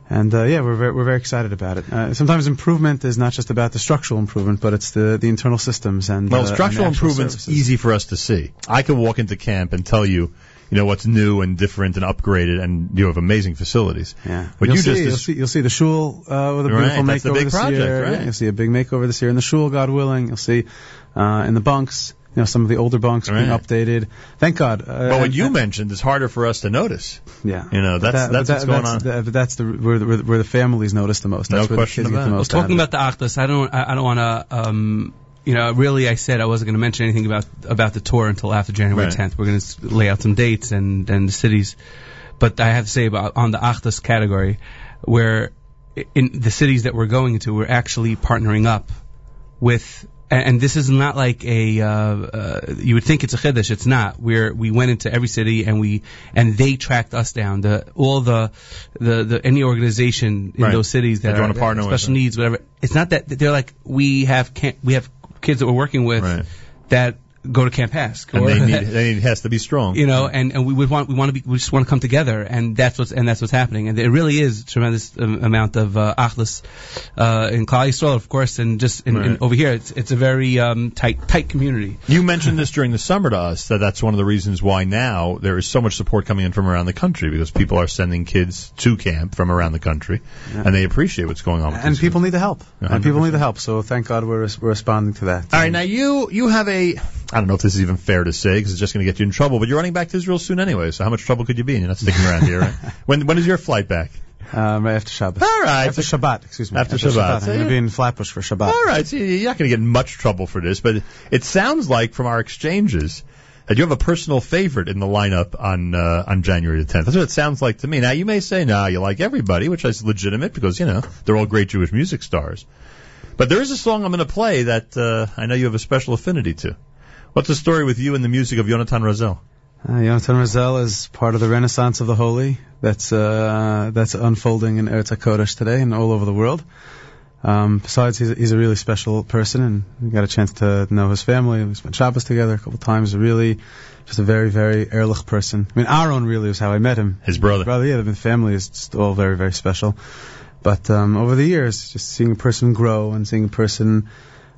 and uh, yeah, we're very, we're very excited about it. Uh, sometimes improvement is not just about the structural improvement, but it's the, the internal systems and Well, uh, structural and improvement's services. easy for us to see. I can walk into camp and tell you, you know, what's new and different and upgraded, and you have amazing facilities. Yeah, But you'll you see, just you'll see you'll see the shul uh, with a Right, beautiful makeover this project, year. right. Yeah, you'll see a big makeover this year in the shul, God willing. You'll see uh, in the bunks, know, some of the older bunks being Right. updated. Thank God. Uh, but what and- you and- mentioned is harder for us to notice. Yeah, You know, that's that- that's what's that- going that's on. the, but that's the where, the where, the- where the families notice the most. No That's where question the kids about get the it. most. Talking about the Achdus, I don't, I I don't want to, um, you know, really, I said I wasn't going to mention anything about about the tour until after January Right. 10th. We're going to lay out some dates and and the cities, but I have to say about on the Achdus category, where in the cities that we're going into, we're actually partnering up with. And and this is not like a. Uh, uh, you would think it's a chiddush. It's not. We're we went into every city and we and they tracked us down. The all the the, the any organization in Right. those cities that That are special needs, whatever. It's not that they're like we have can we have kids that we're working with that go to Camp HASC, And they need, that- they need, it has to be strong. you know, and, and we would want we want to be we just want to come together, and that's what's and that's what's happening, and it really is a tremendous um, amount of uh, achdus uh, in Klal Yisrael, of course, and just in, in, over here, it's it's a very um, tight tight community. You mentioned this during the summer to us that that's one of the reasons why now there is so much support coming in from around the country because people are sending kids to camp from around the country and they appreciate what's going on. With and these people need the help. Yeah, And people need the help. So thank God we're we're responding to that. All right, now you you have a I don't know if this is even fair to say because it's just going to get you in trouble, but you're running back to Israel soon anyway. So how much trouble could you be? in? You're not sticking around here. Right? When when is your flight back? Um, right after Shabbat. All right, After Shabbat, excuse me. After Shabbat. I'm going to be in Flatbush for Shabbat. All right, so you're not going to get in much trouble for this, but it sounds like from our exchanges that you have a personal favorite in the lineup on uh, on January the 10th. That's what it sounds like to me. Now you may say, "No, you like everybody," which is legitimate because you know they're all great Jewish music stars. But there is a song I'm going to play that uh, I know you have a special affinity to. What's the story with you and the music of Yonatan Razel? Uh, Yonatan Razel is part of the Renaissance of the Holy that's uh, that's unfolding in Eretz HaKodesh today and all over the world. Um, besides, he's a, he's a really special person, and we got a chance to know his family. We spent Shabbos together a couple times. Really, just a very, very ehrlich person. I mean, Aaron really was how I met him. His brother. brother, yeah, the family is just all very, very special. But um, over the years, just seeing a person grow and seeing a person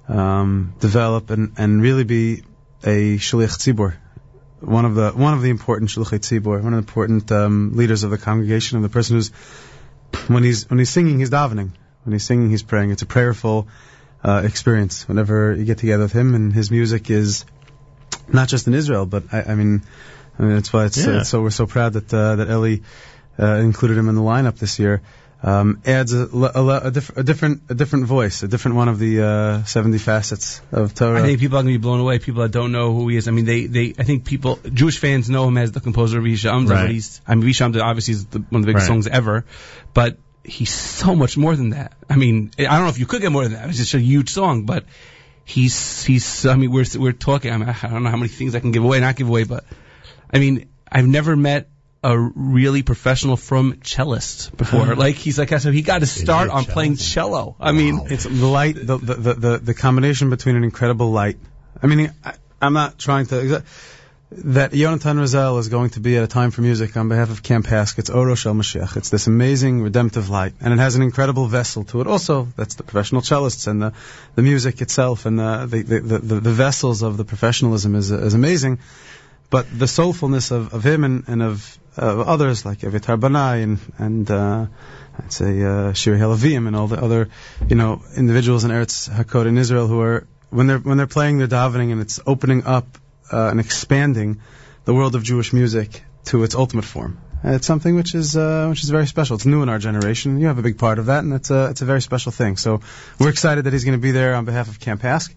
um, develop and, and really be a shliach tzibur, one of the one of the important shluchei tzibur, one of the important um, leaders of the congregation, and the person who's when he's when he's singing, he's davening. When he's singing, he's praying. It's a prayerful uh, experience. Whenever you get together with him, and his music is not just in Israel, but I, I mean, I mean that's why it's, Yeah. uh, so we're so proud that uh, that Eli uh, included him in the lineup this year. Um, adds a, a, a, diff- a different a different voice, a different one of the uh, 70 facets of Torah. I think people are going to be blown away. People that don't know who he is. I mean, they, they I think people, Jewish fans know him as the composer of Vishamda, Right. but he's, I mean, Vishamda obviously is the, one of the biggest Right. songs ever, but he's so much more than that. I mean, I don't know if you could get more than that. It's just a huge song, but he's, he's, I mean, we're, we're talking, I, mean, I don't know how many things I can give away, not give away, but I mean, I've never met a really professional from cellist before. like he's like, so he got to start on playing cello. I mean, it's the light, the, the, the, the, combination between an incredible light. I mean, I, I'm not trying to. That Yonatan Razel is going to be at a time for music on behalf of Camp HASC. It's Oro Shel Mashiach. It's this amazing redemptive light, and it has an incredible vessel to it. Also, that's the professional cellists and the, the music itself, and the the, the, the, the vessels of the professionalism is is amazing. But the soulfulness of, of him and, and of, others like Eviatar Banai and and uh, I'd say uh, Shiri Halavim and all the other you know individuals in Eretz Hakod in Israel who are when they're when they're playing their davening and it's opening up uh, and expanding the world of Jewish music to its ultimate form. And It's something which is uh, which is very special. It's new in our generation. You have a big part of that, and it's a it's a very special thing. So we're excited that he's going to be there on behalf of Camp Hask,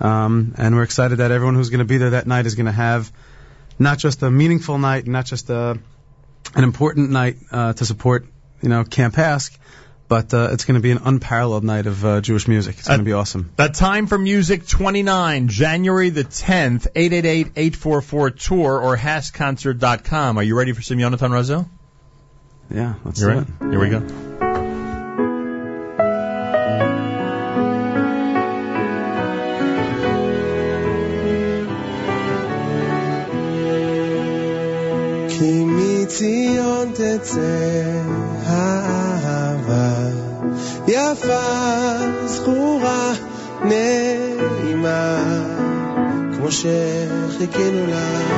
um, and we're excited that everyone who's going to be there that night is going to have not just a meaningful night, not just a an important night uh, to support you know Camp HASC, but uh, it's going to be an unparalleled night of uh, Jewish music. It's going to be awesome. The time for music 29, January the 10th, 888-844-TOUR or HASCConcert.com. Are you ready for some Yonatan Razel? Yeah, let's You do ready? it. Here we go. כי מציון תצא האהבה, יפה, זכורה, נעימה, כמו שחיכינו לך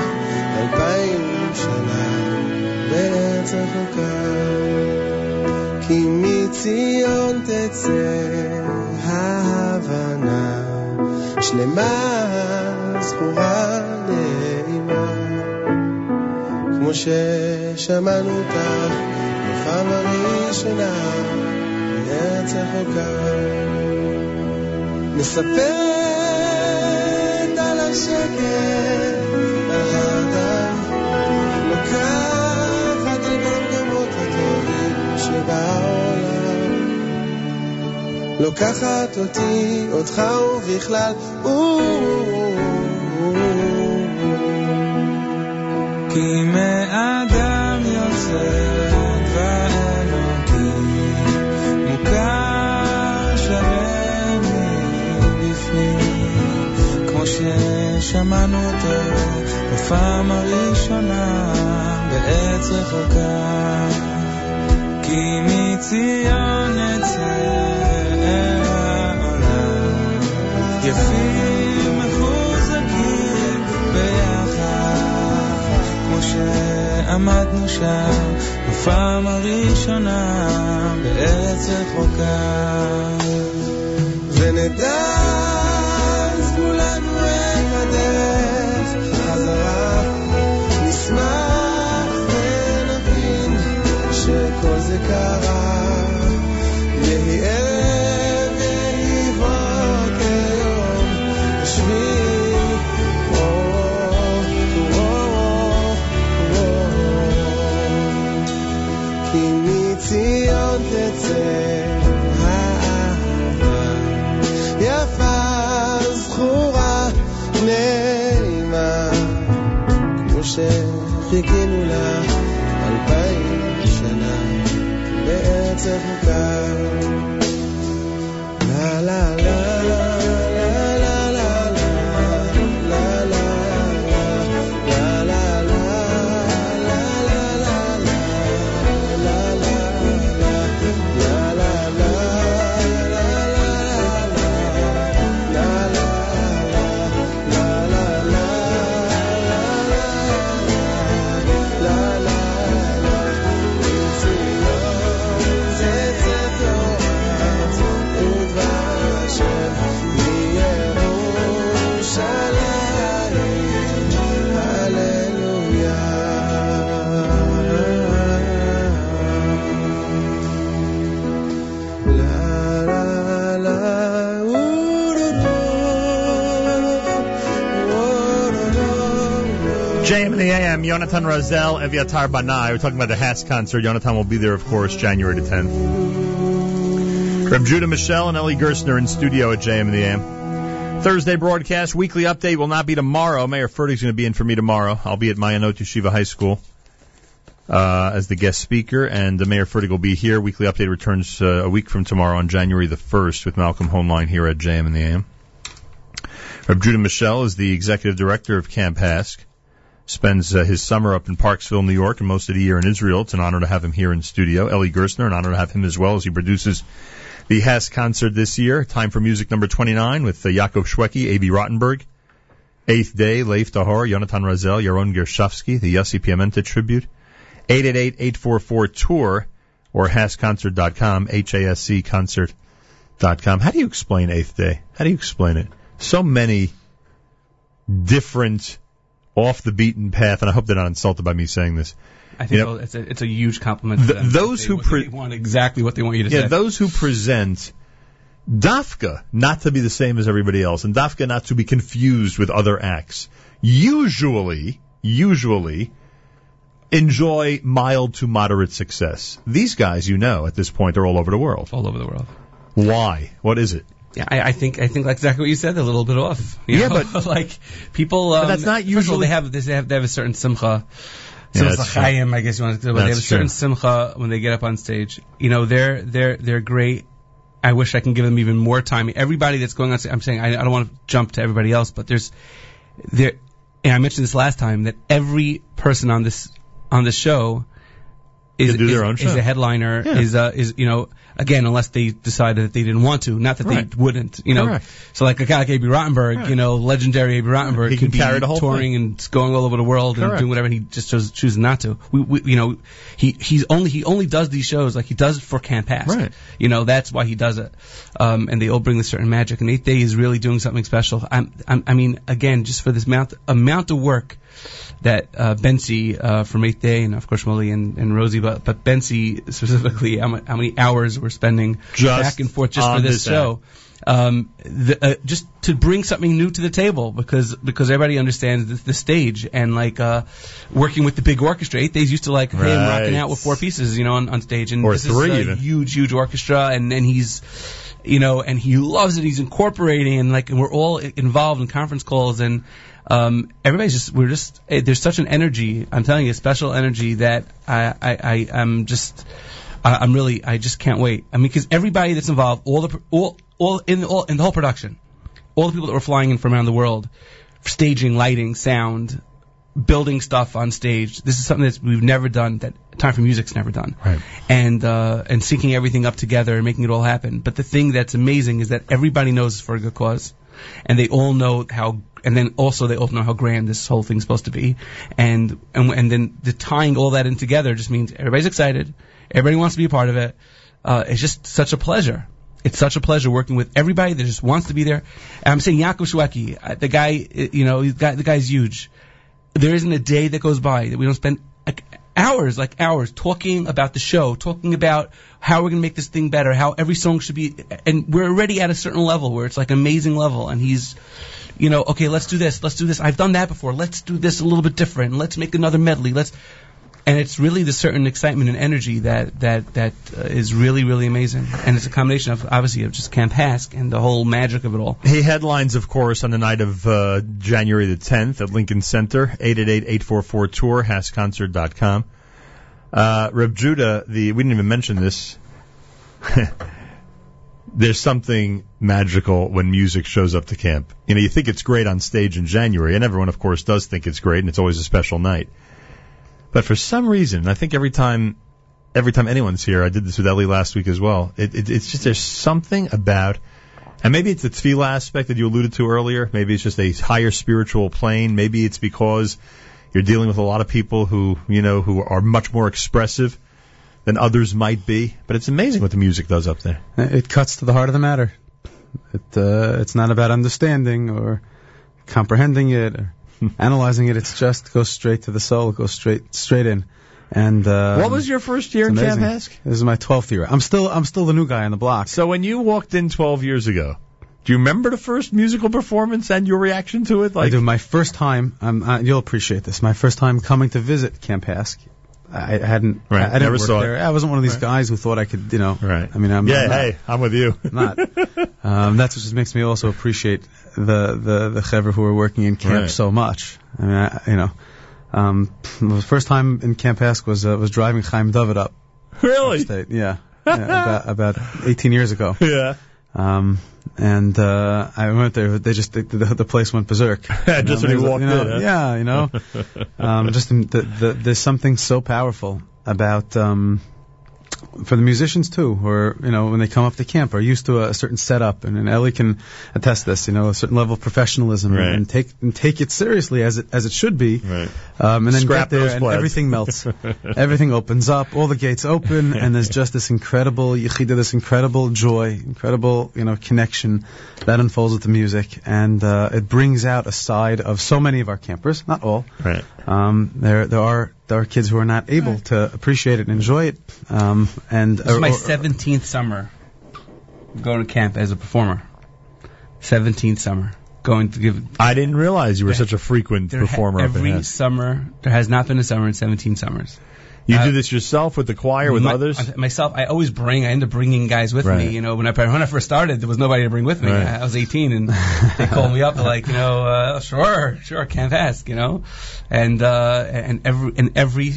אלפיים שנה בארץ רחוקה. כי מציון תצא ההבנה, שלמה, זכורה, נעימה. כמו ששמענו אותך בפעם הראשונה בארץ רחוקה. מספרת על השקט, האדם, לוקחת את המגמות הטובים שבעולם. לוקחת אותי, אותך ובכלל, כי מאדם אותו בפעם הראשונה בעץ רחוקה כי מציון נצא אל העולם. יפים שעמדנו שם בפעם הראשונה בארץ רחוקה ונדע אז כולנו את הדרך חזרה נשמח ונבין שכל זה קרה חיכינו לך אלפיים שנה. בארץ אבות Yonatan Razel, Eviatar Banai. We're talking about the HASC concert. Yonatan will be there, of course, January the 10th. Reb Judah Mischel and Eli Gerstner in studio at JM in the AM. Thursday broadcast, weekly update will not be tomorrow. Meir Fertig's going to be in for me tomorrow. I'll be at Mayanot Yeshiva High School uh, as the guest speaker, and the Meir Fertig will be here. Weekly update returns uh, a week from tomorrow on January the 1st with Malcolm Hoenlein here at JM in the AM. Judah Mischel is the executive director of Camp HASC spends uh, his summer up in Parksville, New York, and most of the year in Israel. It's an honor to have him here in studio. Eli Gerstner, an honor to have him as well as he produces the HASC concert this year. Time for music number 29 with uh, Yaakov Shweki, Abie Rotenberg, Eighth Day, Lev Tahor, Yonatan Razel, Yaron Gershovsky, the Yossi Piamenta tribute. 888-844-TOUR or HASCConcert.com, H-A-S-C concert.com. How do you explain Eighth Day? How do you explain it? So many different off the beaten path, and I hope they're not insulted by me saying this. I think You know, it's a it's a huge compliment. Those They- who pre- want exactly what they want you to yeah, say. those who present Dafka not to be the same as everybody else, and Dafka not to be confused with other acts, usually, usually enjoy mild to moderate success. These guys, you know, at this point, are all over the world. All over the world. Why? What is it? Yeah, I, I think I think like exactly what you said. They're a little bit off. you Yeah, know? but- like people. Um, But that's not first of all, usually- they have. They have they have a certain simcha. Yeah, that's true. Chaim, I guess you want to. But they have a certain true. simcha when they get up on stage. You know, they're they're they're great. I wish I can give them even more time. Everybody that's going on, stage- I'm saying I, I don't want to jump to everybody else, but there's there. And I mentioned this last time that every person on this on the show is is, is a headliner. Yeah. Is uh, is you know again unless they decided that they didn't want to, not that Right. they wouldn't. You know, Correct. so like a guy like Abie Rotenberg, Right. you know, legendary Abie Rotenberg, He can could be carry the whole touring and going all over the world and doing whatever, and he just chose, chooses not to. We, we, you know, he he's only he only does these shows like he does it for Camp HASC. Right. You know, that's why he does it. Um, and they all bring a certain magic. And Eighth Day is really doing something special. I'm, I'm, I mean, again, just for this amount amount of work that uh, Bentzi uh, from Eighth Day and of course Molly and, and Rosie, but but Bentzi specifically, how many hours we're spending Just back and forth just for this show. Um, the, uh, just to bring something new to the table because because everybody understands the, the stage and like uh, working with the big orchestra. Eight Days used to like him Right. rocking out with four pieces, you know, on, on stage, and Or this three is a huge, huge orchestra, and then he's you know, and he loves it. He's incorporating, and like, and we're all involved in conference calls, and um, everybody's just, we're just, eh, there's such an energy. I'm telling you, a special energy that I, I, I I'm just, I, I'm really, I just can't wait. I mean, because everybody that's involved, all the, all, all in, the- all in the whole production, all the people that were flying in from around the world, staging, lighting, sound, building stuff on stage. This is something that we've never done. That Time for Music's never done. Right. And uh, and syncing everything up together and making it all happen. But the thing that's amazing is that everybody knows it's for a good cause, and they all know how. And then also they all know how grand this whole thing's supposed to be, and and and then the tying all that in together just means everybody's excited, everybody wants to be a part of it. Uh, it's just such a pleasure. It's such a pleasure working with everybody that just wants to be there. And I'm saying Yaakov Shweki, uh, the guy, uh, you know, the guy, the guy's huge there isn't a day that goes by that we don't spend like hours, like hours, talking about the show, talking about how we're gonna make this thing better, how every song should be, and we're already at a certain level where it's like amazing level, and he's, you know, okay, let's do this, let's do this. I've done that before. Let's do this a little bit different. Let's make another medley. Let's, and it's really the certain excitement and energy that that that uh, is really really amazing, and it's a combination of obviously of just Camp HASC and the whole magic of it all. He headlines, of course, on the night of uh, January the 10th at Lincoln Center, 888-844-TOUR, HASCConcert.com. Uh, Reb Judah, the, we didn't even mention this. There's something magical when music shows up to camp. You know, you think it's great on stage in January, and everyone, of course, does think it's great, and it's always a special night. But for some reason, I think every time, every time anyone's here, I did this with Eli last week as well. It, it, it's just there's something about, and maybe it's the tefillah aspect that you alluded to earlier. Maybe it's just a higher spiritual plane. Maybe it's because you're dealing with a lot of people who you know who are much more expressive than others might be. But it's amazing what the music does up there. It cuts to the heart of the matter. It uh, it's not about understanding or comprehending it or analyzing it. It's just goes straight to the soul. It goes straight straight in. And uh, what was your first year in Camp. HASC? This is my twelfth year. I'm still I'm still the new guy on the block. So when you walked in 12 years ago, do you remember the first musical performance and your reaction to it? Like I do. My first time, um, uh, you'll appreciate this. My first time coming to visit Camp HASC. I, hadn't. Right, I, I didn't never work saw it. I wasn't one of these Right. guys who thought I could, you know. Right. I mean, I'm. yeah, I'm not. hey, I'm with you. not. Um, that's what just makes me also appreciate the the the chevra who are working in camp Right. so much. I mean, I, you know, um, the first time in Camp HASC was uh, was driving Chaim David up. Really? Upstate. Yeah. yeah about, about 18 years ago. Yeah. Um, and uh, I went there. They just the, the, place went berserk. Just know, when you walked know, in, huh? Yeah, you know. um, just the, the, there's something so powerful about um, for the musicians too, who are you know when they come up to camp are used to a, certain setup, and, and Eli can attest this. You know, a certain level of professionalism, Right. and take and take it seriously as it as it should be. Right. Um, and then Scrap get there, and everything melts. everything opens up, all the gates open, and there's just this incredible yichida, this incredible joy, incredible you know connection that unfolds with the music, and uh, it brings out a side of so many of our campers, not all. Right. Um, there there are there are kids who are not able to appreciate it and enjoy it, um, and This is my 17th summer going to camp as a performer. 17th summer going to give. I didn't realize you were There- such a frequent there ha- performer every summer. There has not been a summer in 17 summers. You Uh, do this yourself with the choir, with My- others? Myself, I always bring. I end up bringing guys with Right. me. You know, when I when I first started, there was nobody to bring with me. Right. I was 18, and they called me up. Like, you know, uh, sure, sure, Camp HASC. You know, and uh, and every and every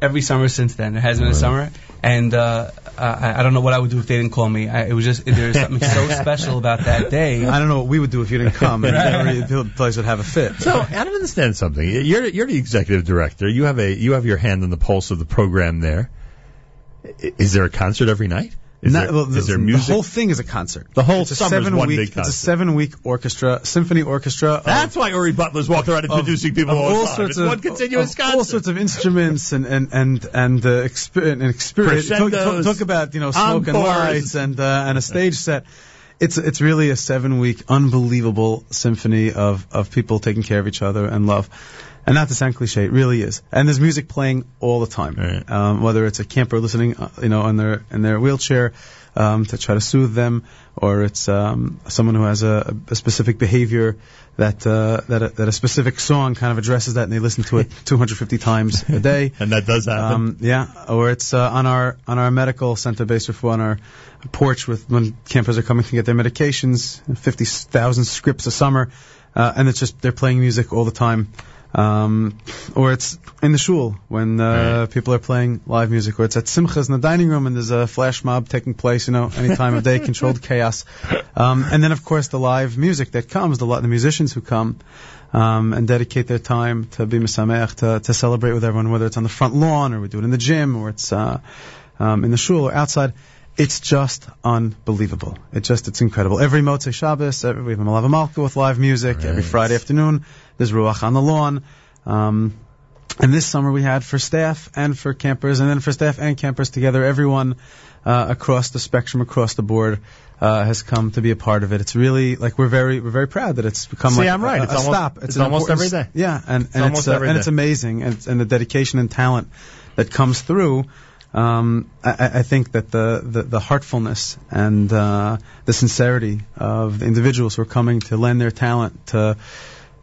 every summer since then, there has been a summer, and uh, I, I don't know what I would do if they didn't call me. I, it was just there's something so special about that day. I don't know what we would do if you didn't come, and Right. the place would have a fit. So I don't understand something. You're you're the executive director. You have a you have your hand on the pulse of the program there. Is there a concert every night? Is, Not- there, well, is there the- music? The whole thing is a concert. The whole it's a summer's seven one week, big It's a seven week orchestra, symphony orchestra. of- That's why Uri Butler's walking around of- introducing people of all, all sorts of one continuous of concert. all sorts of instruments and and and and uh, exper- and experience. Talk, talk, talk about you know smoke and lights and uh, and a stage set. It's it's really a seven week unbelievable symphony of of people taking care of each other and love. And not to sound cliche, it really is. And there's music playing all the time. Um, whether it's a camper listening, uh, you know, in their in their wheelchair um, to try to soothe them, or it's um, someone who has a, a specific behavior that uh, that a, that a specific song kind of addresses that, and they listen to it 250 times a day. and that does happen. Um, yeah, or it's uh, on our on our medical center based refu on our porch with when campers are coming to get their medications, 50,000 scripts a summer, uh, and it's just they're playing music all the time. Um, or it's in the shul when uh, people are playing live music, or it's at simchas in the dining room and there's a flash mob taking place, you know, any time of day, controlled chaos. Um, and then of course the live music that comes, the, the musicians who come um, and dedicate their time to be misameach, to, to celebrate with everyone, whether it's on the front lawn or we do it in the gym or it's uh, um, in the shul or outside. It's just unbelievable. It just, it's incredible. Every Motzei Shabbos, every, we have a Melave Malka with live music. Every Friday afternoon, there's Ruach on the lawn. Um, and this summer we had for staff and for campers, and then for staff and campers together, everyone uh, across the spectrum, across the board, uh, has come to be a part of it. It's really like we're very we're very proud that it's become See, like I'm right. a, It's a almost- stop. it's an almost every day. Yeah, and It's and it's uh, and it's amazing, and, and the dedication and talent that comes through. Um, I, I I think that the, the, the heartfulness and uh, the sincerity of the individuals who are coming to lend their talent to,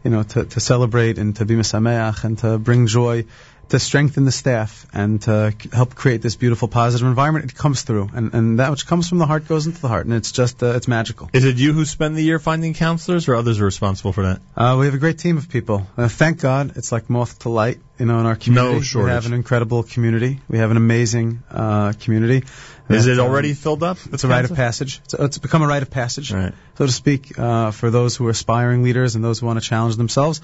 you know, to, to celebrate and to be misameach and to bring joy, to strengthen the staff and to help create this beautiful, positive environment. It comes through, and, and that which comes from the heart goes into the heart, and it's just uh, it's magical. Is it you who spend the year finding counselors, or others are responsible for that? Uh, we have a great team of people. Uh, thank God, it's like moth to light. You know, in our community, shortage. we have an incredible community. We have an amazing uh, community. Is it um, already filled up? It's a rite of passage. It's, it's become a rite of passage, Right. so to speak, uh, for those who are aspiring leaders and those who want to challenge themselves.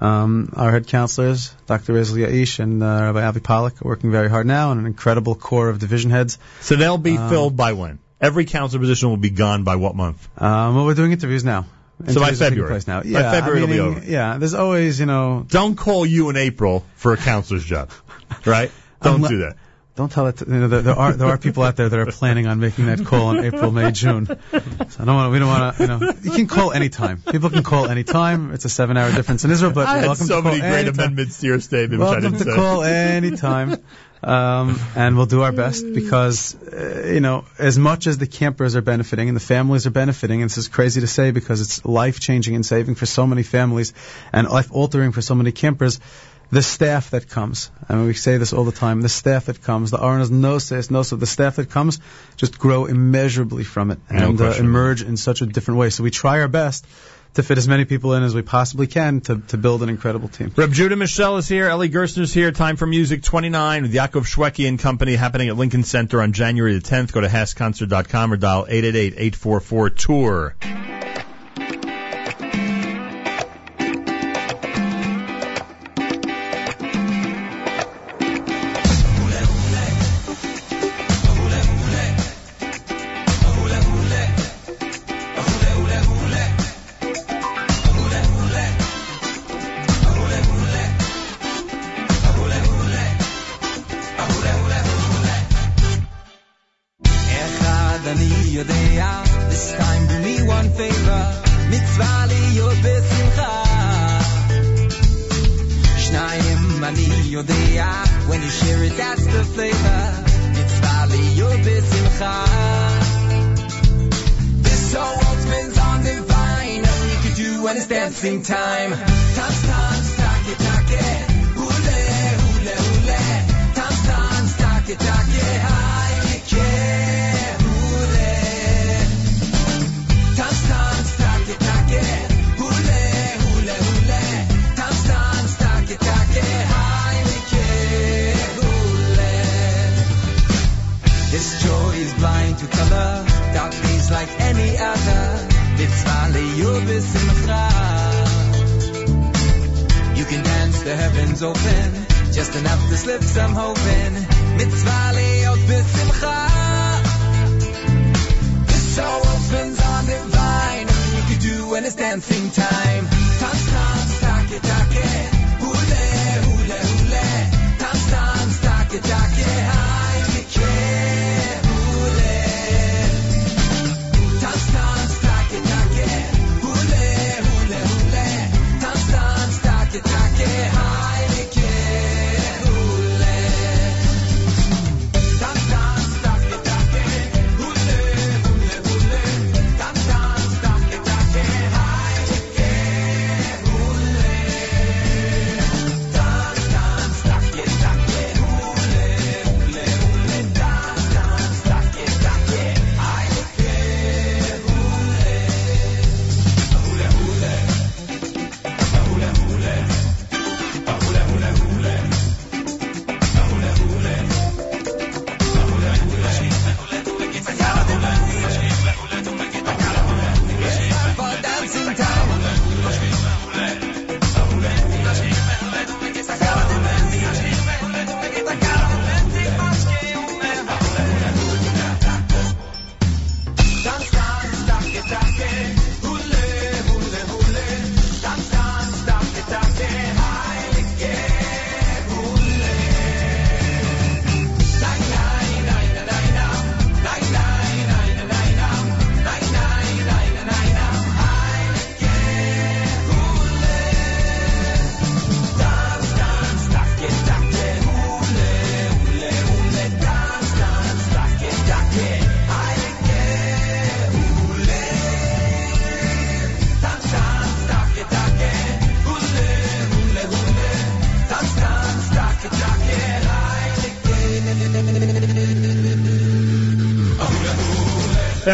Um, our head counselors, Dr. Rezel Yaish and uh, Rabbi Avi Pollack, are working very hard now, and an incredible core of division heads. So they'll be Um, filled by when? Every counselor position will be gone by what month? Um, well, we're doing interviews now. So by Interviews are taking February. place now. By Yeah, February I it'll be over. Yeah, there's always, you know, Don't call you in April for a counselor's job, right? Don't Unle- do that. Don't tell it. To, you know, there, there are there are people out there that are planning on making that call in April, May, June. So I don't want. We don't want to. You know, you can call anytime. People can call anytime. It's a seven-hour difference in Israel, but I welcome so to call many great anytime. amendments to your statement, which I Welcome didn't to say. call anytime. Um, and we'll do our best because, uh, you know, as much as the campers are benefiting and the families are benefiting, and this is crazy to say because it's life changing and saving for so many families and life altering for so many campers, the staff that comes, I mean, we say this all the time, the staff that comes, the Arnas no says no, so the staff that comes just grow immeasurably from it No and uh, emerge in such a different way. So we try our best to fit as many people in as we possibly can to, to build an incredible team. Reb Judah Mischel is here. Eli Gerstner's here. Time for Music 29 with Yaakov Shweki and Company happening at Lincoln Center on January the 10th. Go to HASCConcert.com or dial 888-844-TOUR.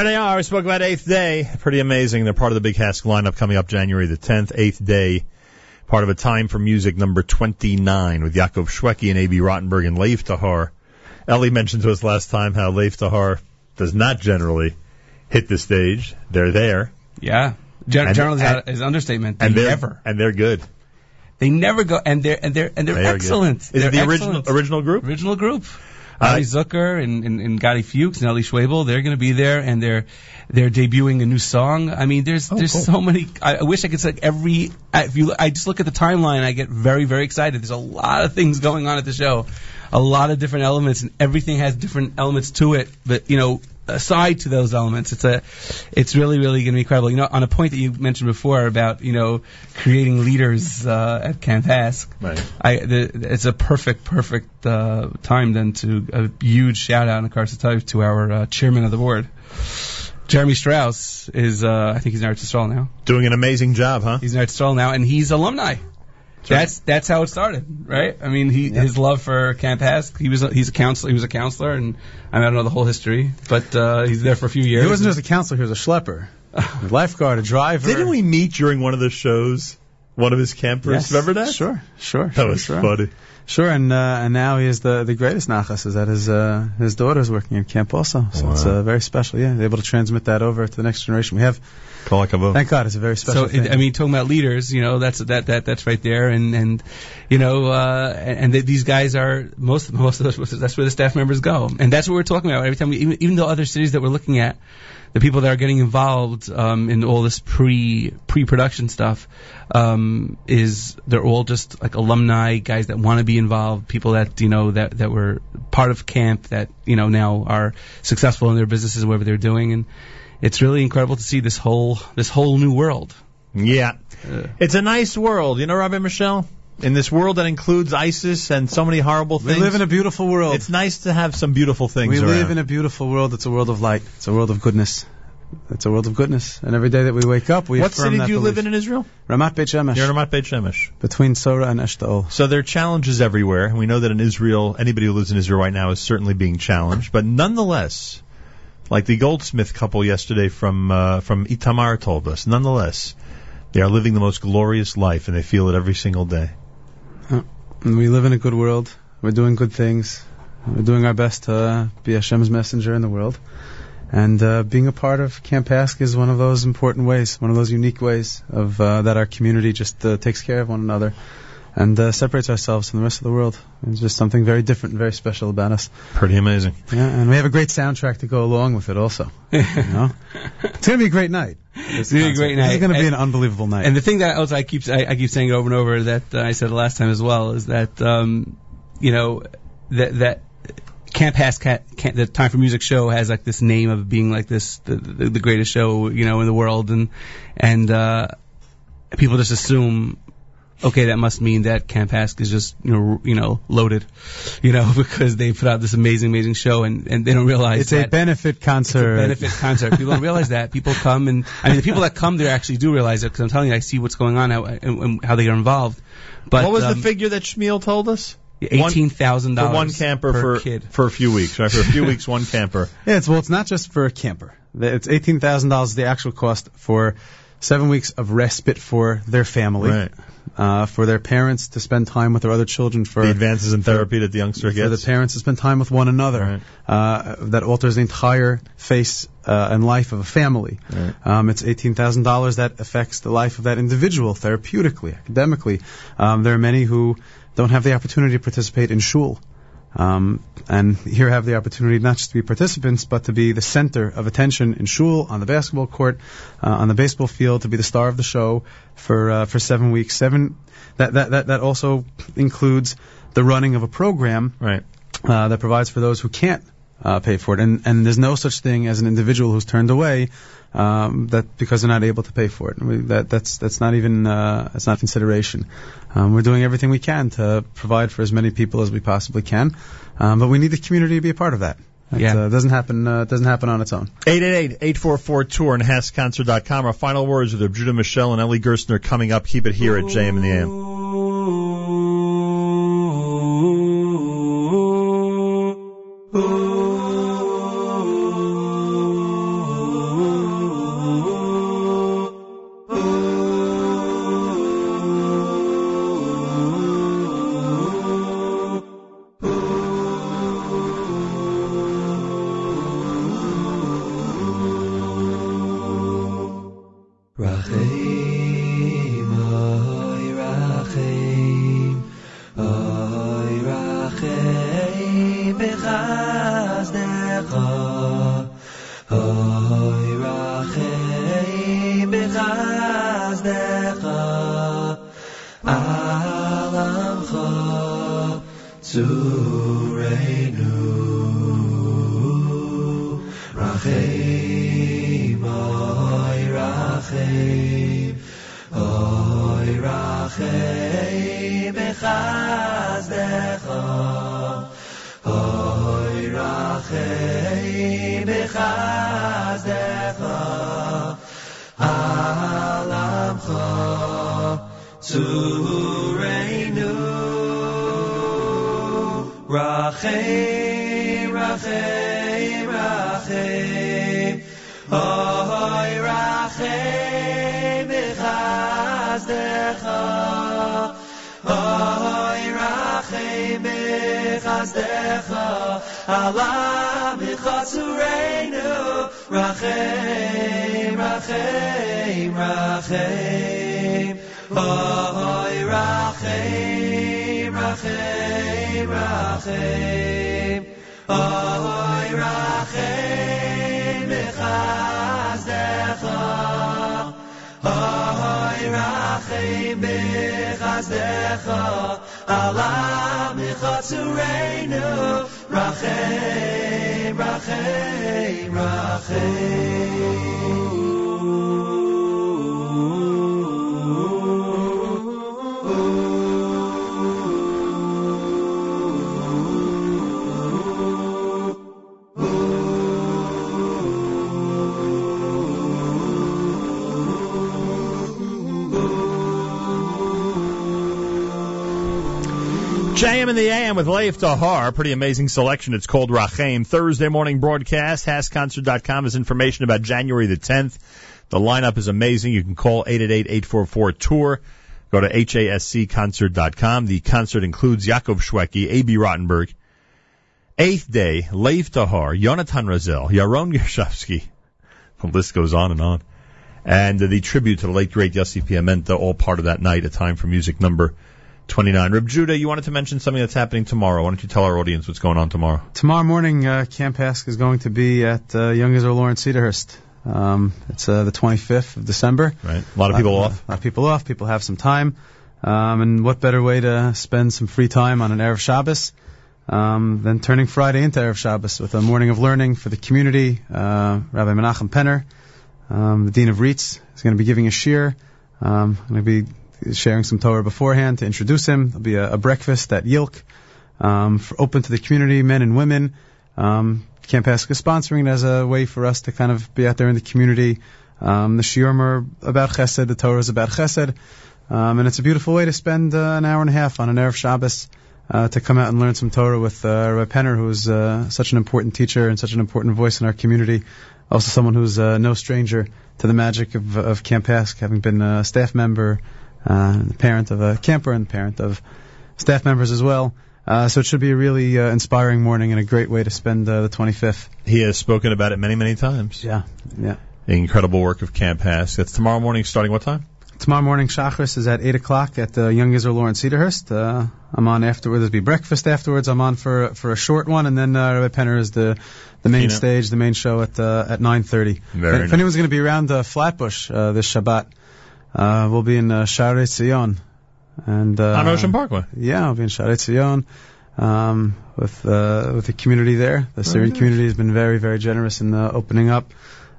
There they are. We spoke about Eighth Day. Pretty amazing. They're part of the Big HASC lineup coming up January the 10th, Eighth Day. Part of a Time for Music number 29 with Yaakov Shweki and Abie Rotenberg and Lev Tahor. Eli mentioned to us last time how Lev Tahor does not generally hit the stage. They're there. Yeah. Gen- And- generally, and- is understatement. They And they're, never. and they're good. They never go, and they're and they're and they're They excellent. Is they're it the original original group? Original group. Ali Zucker and, and, and Gotti Fuchs and Eli Schwebel, they're going to be there, and they're they're debuting a new song. I mean, there's Oh, there's cool. so many. I, I wish I could say every. I- If you, I just look at the timeline, I get very very excited. There's a lot of things going on at the show, a lot of different elements, and everything has different elements to it. But you know, aside to those elements, it's a, it's really really going to be incredible. You know, on a point that you mentioned before about you know creating leaders uh, at Camp HASC. Right. I, the, it's a perfect, perfect uh, time then to a huge shout out, of course, to our uh, chairman of the board, Jeremy Strauss. Is uh, I think he's in Eretz Yisrael now. Doing an amazing job, huh? He's in Eretz Yisrael now, and he's alumni. That's that's how it started, right? I mean, he his love for Camp HASC. He was a, he's a counselor. He was a counselor, and I, mean, I don't know the whole history, but uh, he's there for a few years. He wasn't just a counselor; he was a schlepper, a lifeguard, a driver. Didn't we meet during one of the shows? One of his campers. Yes. Remember that? Sure, sure. That sure, was sure. funny. Sure, and uh, and now he is the the greatest nachas is that his uh, his daughter's working in camp also, so it's uh, very special. Yeah, they're able to transmit that over to the next generation. We have. Thank God, it's a very special. So thing. it, I mean, talking about leaders, you know, that's that that that's right there, and and you know, uh, and, and th- these guys are most most of those, that's where the staff members go, and that's what we're talking about every time. We, even even though other cities that we're looking at, the people that are getting involved um, in all this pre pre production stuff um, is they're all just like alumni guys that want to be involved, people that you know that that were part of camp that you know now are successful in their businesses, whatever they're doing, and it's really incredible to see this whole this whole new world. Yeah. It's a nice world, you know, Rabbi Mischel? In this world that includes ISIS and so many horrible things, We live in a beautiful world. It's nice to have some beautiful things we around. live in a beautiful world. It's a world of light. It's a world of goodness. It's a world of goodness. And every day that we wake up, we what affirm city do you live in in Israel? Ramat Beit Shemesh. You're in Ramat Beit Shemesh. Between Sora and Eshtaol. So there are challenges everywhere. and We know that in Israel, anybody who lives in Israel right now is certainly being challenged. But nonetheless, like the Goldsmith couple yesterday from uh, from Itamar told us, nonetheless, they are living the most glorious life, and they feel it every single day. And we live in a good world. We're doing good things. We're doing our best to uh, be Hashem's messenger in the world. And uh, being a part of Camp HASC is one of those important ways, one of those unique ways of uh, that our community just uh, takes care of one another and uh, separates ourselves from the rest of the world. It's just something very different and very special about us. Pretty amazing. Yeah, and we have a great soundtrack to go along with it also. you know? It's going to be a great night. It's gonna be a great night. It's going to be an unbelievable night. And the thing that also I keep I, I keep saying it over and over that uh, I said the last time as well is that um, you know that that Camp has cat, camp, the Time for Music show has like this name of being like this the, the, the greatest show you know in the world and and uh, people just assume okay that must mean that Camp HASC is just you know you know loaded you know because they put out this amazing amazing show and and they don't realize it's a benefit concert. A benefit concert. People don't realize that. People come and I mean the people that come there actually do realize it because I'm telling you I see what's going on how, and, and how they are involved. But what was um, the figure that Shmuel told us? Eighteen thousand dollars for one dollars camper per for kid. for a few weeks, right? For a few weeks, one camper. Yeah, it's well, it's not just for a camper. It's eighteen thousand dollars the actual cost for seven weeks of respite for their family, Right. Uh, for their parents to spend time with their other children, for The advances in therapy that the youngster for gets. the parents to spend time with one another. Uh, that alters the entire face uh, and life of a family. Um, it's eighteen thousand dollars that affects the life of that individual therapeutically, academically. Um, there are many who don't have the opportunity to participate in shul. Um, and here have the opportunity not just to be participants, but to be the center of attention in shul, on the basketball court, uh, on the baseball field, to be the star of the show for uh, for seven weeks. Seven that that that, that also includes the running of a program right. uh, that provides for those who can't uh, pay for it. And and there's no such thing as an individual who's turned away um, that because they're not able to pay for it. We, that that's that's not even uh, that's not consideration. Um, we're doing everything we can to provide for as many people as we possibly can, um, but we need the community to be a part of that. It Yeah. uh, doesn't happen. Uh, it doesn't happen on its own. 888-844-TOUR and HASCConcert.com. Our final words with Judah Mischel and Eli Gerstner coming up. Keep it here at JM in the AM. Lev Tahor. Pretty amazing selection. It's called Rachem. Thursday morning broadcast. HASCConcert.com is information about January the 10th. The lineup is amazing. You can call 888-844-TOUR. Go to HASCconcert.com. The concert includes Yaakov Shweki, Abie Rotenberg, Eighth Day, Lev Tahor, Yonatan Razel, Yaron Gershovsky. The list goes on and on. And the tribute to the late great Yossi Piamenta, all part of that night, a time for music number 29. Reb Judah, you wanted to mention something that's happening tomorrow. Why don't you tell our audience what's going on tomorrow? Tomorrow morning, uh, Camp HASC is going to be at uh, Young Israel Lawrence Cedarhurst. Um, it's uh, the 25th of December. Right. A lot of people off. A lot of people off. People have some time. Um, and what better way to spend some free time on an Erev Shabbos um, than turning Friday into Erev Shabbos with a morning of learning for the community. Uh, Rabbi Menachem Penner, um, the Dean of RIETS, is going to be giving a shiur. Um, going to be sharing some Torah beforehand to introduce him. There'll be a, a breakfast at YILC, um, for open to the community, men and women. Um, Camp is sponsoring it as a way for us to kind of be out there in the community. Um, the shiurim are about chesed, the Torah is about chesed, um, and it's a beautiful way to spend uh, an hour and a half on an Erev Shabbos uh, to come out and learn some Torah with uh, Rabbi Penner, who's uh, such an important teacher and such an important voice in our community. Also, someone who's uh, no stranger to the magic of, of Camp HASC, having been a staff member, uh, the parent of a camper and the parent of staff members as well. Uh, so it should be a really uh, inspiring morning and a great way to spend uh, the 25th. He has spoken about it many, many times. Yeah, yeah. The incredible work of Camp HASC. That's tomorrow morning starting what time? Tomorrow morning, Shachris is at 8 o'clock at uh, Young Israel Lawrence Cedarhurst. Uh, I'm on afterwards. There'll be breakfast afterwards. I'm on for for a short one, and then uh, Rabbi Penner is the the main stage, the main show at uh, at 9:30. Very if nice. anyone's going to be around uh, Flatbush uh, this Shabbat, uh, we'll be in uh, Shaarei Tzion. And uh, On Ocean Parkway. Yeah, I'll be in Shaarei Tzion um, with uh, with the community there. The Syrian nice. community has been very very generous in uh, opening up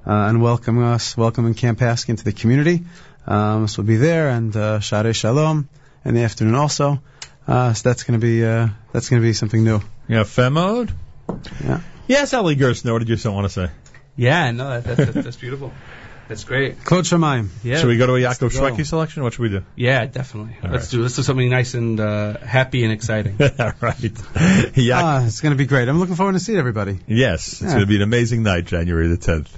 uh, and welcoming us, welcoming Camp HASC into the community. Um, so we'll be there and uh, Shaarei Shalom in the afternoon also. Uh, so that's going to be uh, that's going to be something new. Yeah, Femode. Yeah. Yes, Eli Gerstner. What did you want to say? Yeah, no, that, that's, that's beautiful. That's great. Claude Shemaim. Yeah. Should we go to a let's Yaakov go. Shweki selection? What should we do? Yeah, definitely. All let's right. do let's do something nice and uh, happy and exciting. right. Yak- Ah, it's going to be great. I'm looking forward to see everybody. Yes, it's Yeah. going to be an amazing night, January the 10th.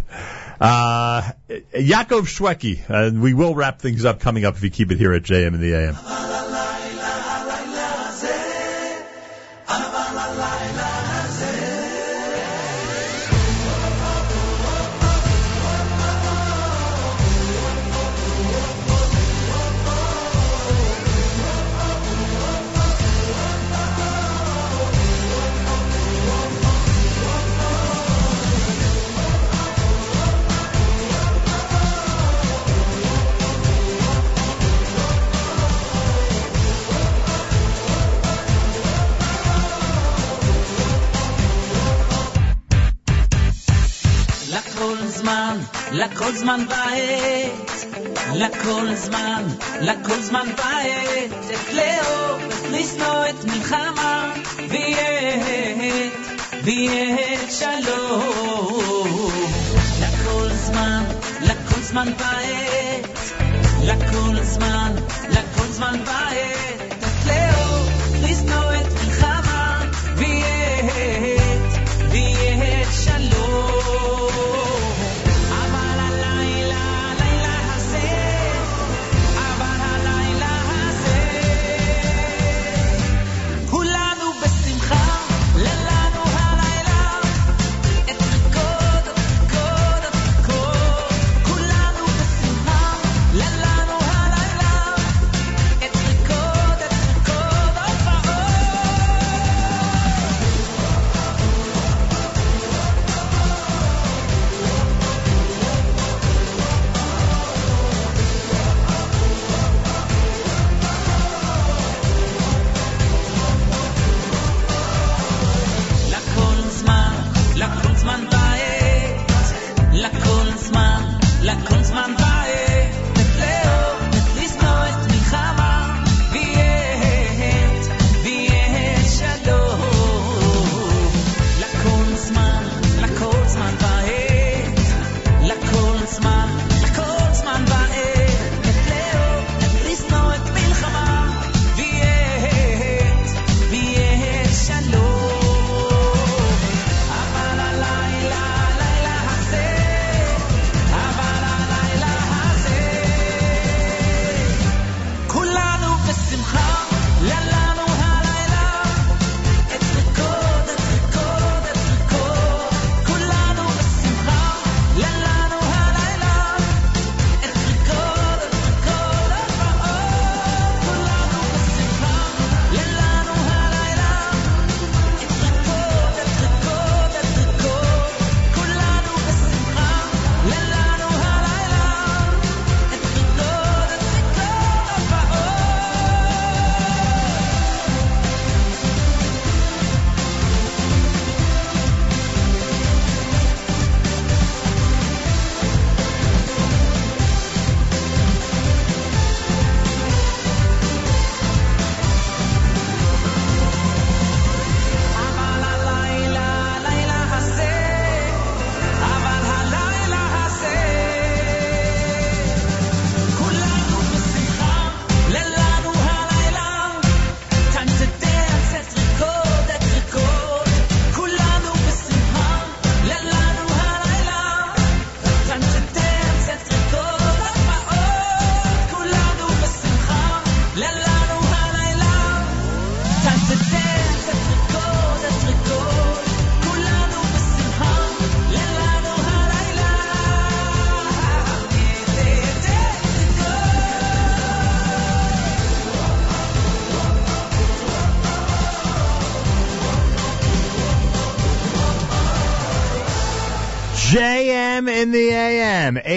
Uh, Yaakov Shweki, and we will wrap things up coming up if you keep it here at JM in the AM. לכל זמן ועת, לכל זמן, לכל זמן ועת, את לאהוב, לשנוא את מלחמה, ויהיה, ויהיה שלום. לכל זמן, לכל זמן ועת, לכל זמן, לכל זמן ועת, את לאהוב, לשנוא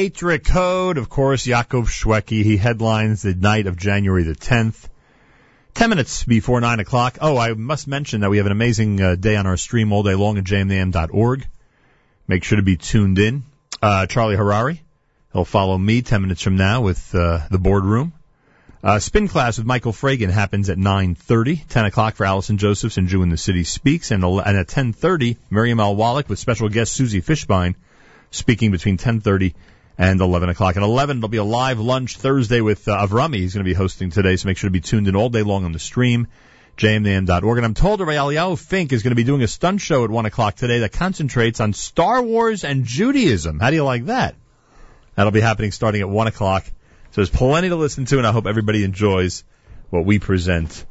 AM. Code, of course, Yaakov Shweki. He headlines the night of January the 10th. Ten minutes before nine o'clock. Oh, I must mention that we have an amazing uh, day on our stream all day long at jmintheam.org. Make sure to be tuned in. Uh, Charlie Harari. He'll follow me ten minutes from now with uh, the boardroom. Uh, spin class with Michael Fragan happens at 9.30, 10 o'clock for Allison Josephs and Jew in the City Speaks, and, and at 10.30, Miriam L. Wallach with special guest Susie Fishbein speaking between 10.30 and 11 o'clock. At 11, there'll be a live lunch Thursday with uh, Avrami. He's going to be hosting today, so make sure to be tuned in all day long on the stream, jmintheam.org. And I'm told Eliyahu Fink is going to be doing a stunt show at 1 o'clock today that concentrates on Star Wars and Judaism. How do you like that? That'll be happening starting at 1 o'clock. So there's plenty to listen to, and I hope everybody enjoys what we present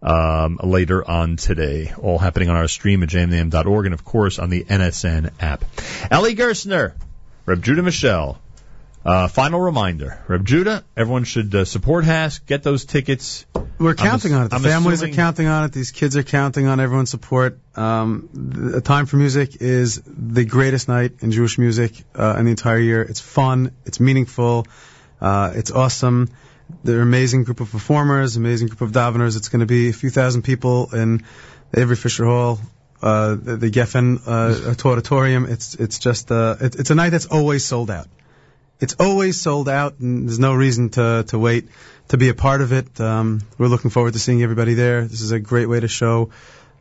um, later on today. All happening on our stream at jmintheam.org and, of course, on the NSN app. Eli Gerstner, Reb Judah Mischel. Uh, final reminder, Reb Judah, everyone should uh, support HASC, get those tickets. We're counting ass- on it. The I'm families assuming- are counting on it. These kids are counting on everyone's support. Um, the Time for Music is the greatest night in Jewish music uh, in the entire year. It's fun. It's meaningful. Uh, it's awesome. They're an amazing group of performers, amazing group of daveners. It's going to be a few thousand people in the Avery Fisher Hall, uh, the, the Geffen uh, auditorium. It's it's just uh, it, it's a night that's always sold out. It's always sold out, and there's no reason to to wait to be a part of it. Um, we're looking forward to seeing everybody there. This is a great way to show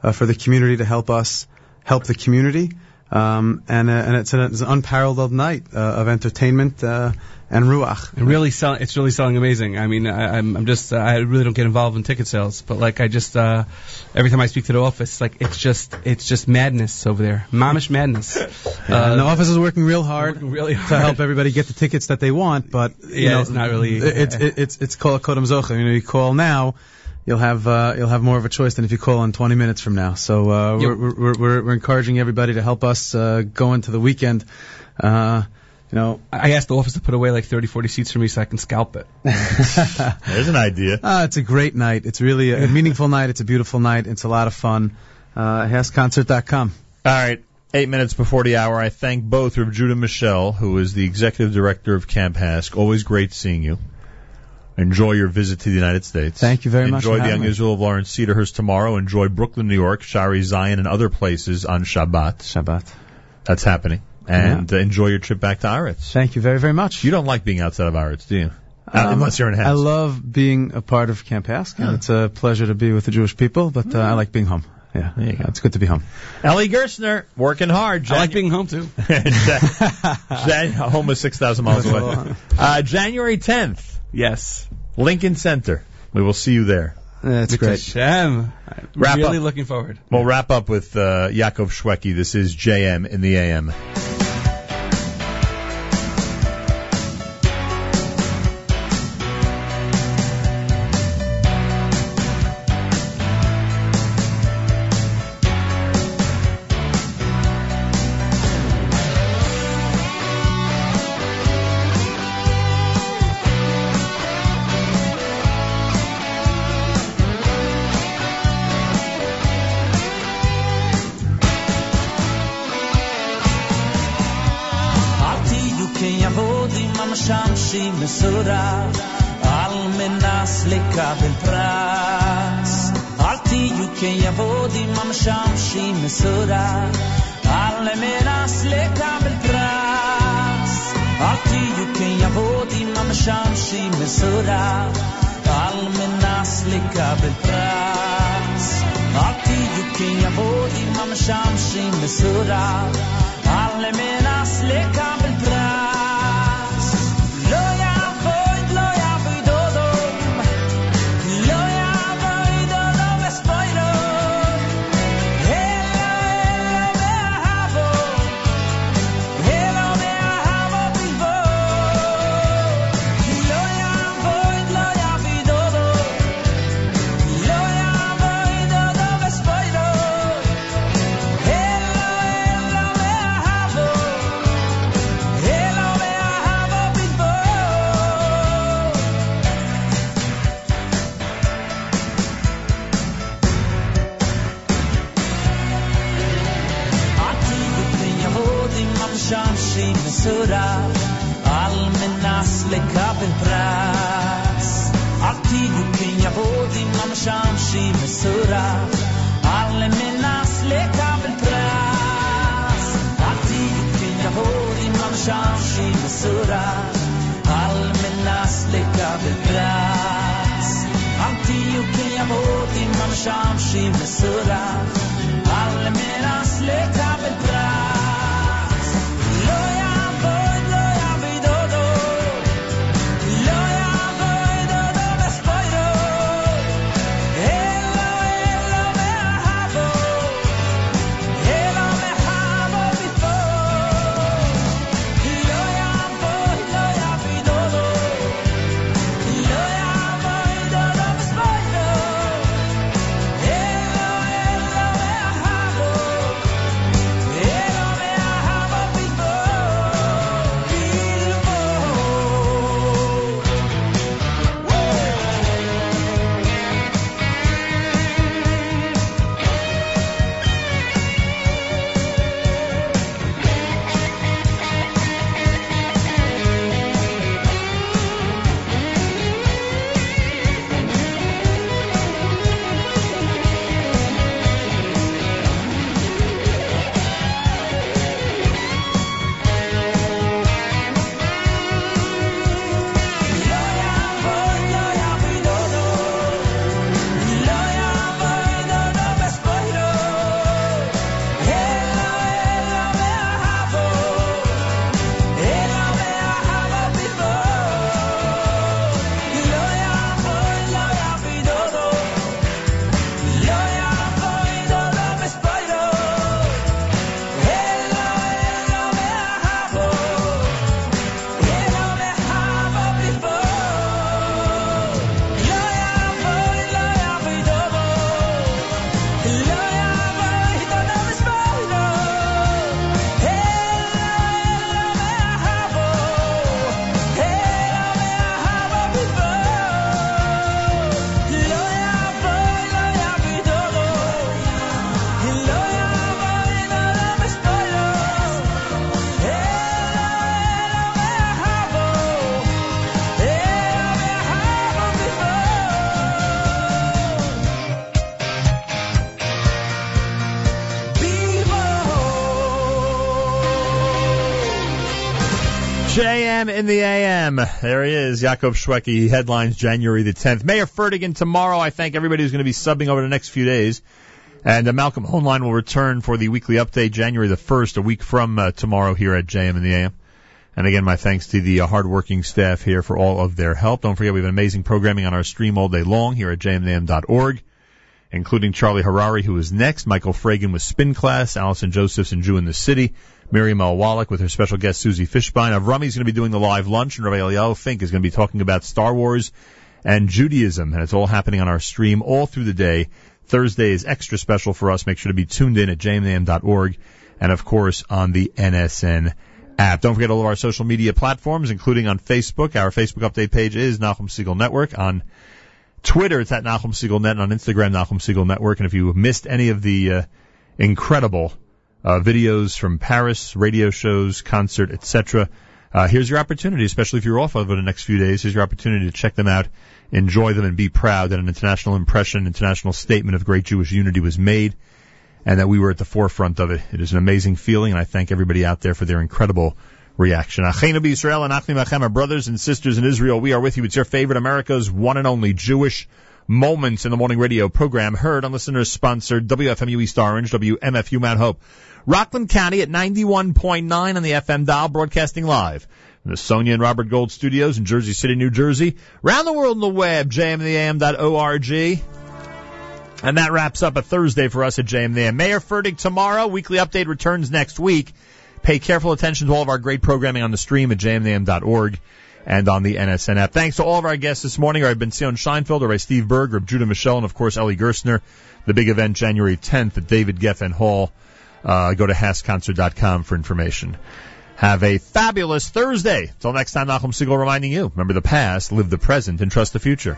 uh, for the community to help us help the community. Um, and uh, and it's, an it's an unparalleled night uh, of entertainment uh, and ruach. And really sell, it's really selling amazing. I mean, I, I'm, I'm just, uh, I really don't get involved in ticket sales, but like I just, uh, every time I speak to the office, like it's just, it's just madness over there, mamish madness. Yeah, the office is working real hard really to help everybody get the tickets that they want, but you Yeah, know, it's not really- It's it, it's it's called Kodam Zocha. You know, you call now, you'll have uh, you'll have more of a choice than if you call in 20 minutes from now. So uh, Yep. we're, we're we're we're encouraging everybody to help us uh, go into the weekend. Uh, you know, I asked the office to put away like 30, 40 seats for me so I can scalp it. There's an idea. Ah, it's a great night. It's really a, a meaningful night. It's a beautiful night. It's a lot of fun. Uh, HASCConcert.com. All right. Eight minutes before the hour, I thank both Reb Judah Mischel, who is the executive director of Camp HASC. Always great seeing you. Enjoy your visit to the United States. Thank you very much Enjoy the having Young me. Israel of Lawrence Cedarhurst tomorrow. Enjoy Brooklyn, New York, Shaarei Tzion, and other places on Shabbat. Shabbat. That's happening. and uh, enjoy your trip back to Aretz. Thank you very, very much. You don't like being outside of Aretz, do you? Uh, Um, unless you're in I love being a part of Camp HASC, and it's a pleasure to be with the Jewish people, but uh, I like being home. Yeah, it's good to be home. Eli Gerstner, working hard. I like being home too. Jan- home is 6,000 miles away. Uh, January 10th. Yes. Lincoln Center. We will see you there. That's great. Hashem. I'm Wrap really up. looking forward. We'll wrap up with uh, Yaakov Shweki. This is JM in the AM. surra Almenas lekapelpras Alti gukin yahodim mamsham shi mesura Almenas lekapelpras Alti gukin yahodim mamsham shi mesura Almenas lekapelpras Alti gukin yahodim mamsham shi mesura Almenas lekapelpras JM in the AM. There he is, Yaakov Shweki. He headlines January the 10th. Meir Fertigan tomorrow. I thank everybody who's going to be subbing over the next few days. And uh, Malcolm Hoenlein will return for the weekly update January the 1st, a week from uh, tomorrow here at JM in the AM. And again, my thanks to the uh, hardworking staff here for all of their help. Don't forget, we have amazing programming on our stream all day long here at jmintheam.org, including Charlie Harari, who is next, Michael Fragan with Spin Class, Allison Josephs and Jew in the City, Miriam L. Wallach with her special guest Susie Fishbein. Avrami's going to be doing the live lunch, and Rabbi Eliyahu Fink is going to be talking about Star Wars and Judaism, and it's all happening on our stream all through the day. Thursday is extra special for us. Make sure to be tuned in at jmintheam.org, and of course on the NSN app. Don't forget all of our social media platforms, including on Facebook. Our Facebook update page is Nachum Segal Network. On Twitter, it's at Nachum Segal Net, and on Instagram, Nachum Segal Network. And if you missed any of the uh, incredible uh, videos from Paris, radio shows, concert, etc., uh, here's your opportunity, especially if you're off over the next few days. Here's your opportunity to check them out, enjoy them, and be proud that an international impression, international statement of great Jewish unity was made and that we were at the forefront of it. It is an amazing feeling, and I thank everybody out there for their incredible reaction. Achenu B'Yisrael and Achim Achem, brothers and sisters in Israel, we are with you. It's your favorite America's one and only Jewish Moments in the Morning radio program, heard on listeners sponsored WFMU East Orange, WMFU Mount Hope. Rockland County at 91.9 on the FM dial, broadcasting live. From the Sonia and Robert Gold studios in Jersey City, New Jersey. Around the world on the web, jmintheam.org. And that wraps up a Thursday for us at JM Meir Fertig tomorrow. Weekly update returns next week. Pay careful attention to all of our great programming on the stream at jmintheam.org and on the NSN app. Thanks to all of our guests this morning. I've Benzion Scheinfeld, Rabbi Steve Burg, Rabbi Judah Mischel, and of course Eli Gerstner. The big event January 10th at David Geffen Hall. Uh, go to HASCConcert.com for information. Have a fabulous Thursday. Till next time, Nachum Segal reminding you, remember the past, live the present, and trust the future.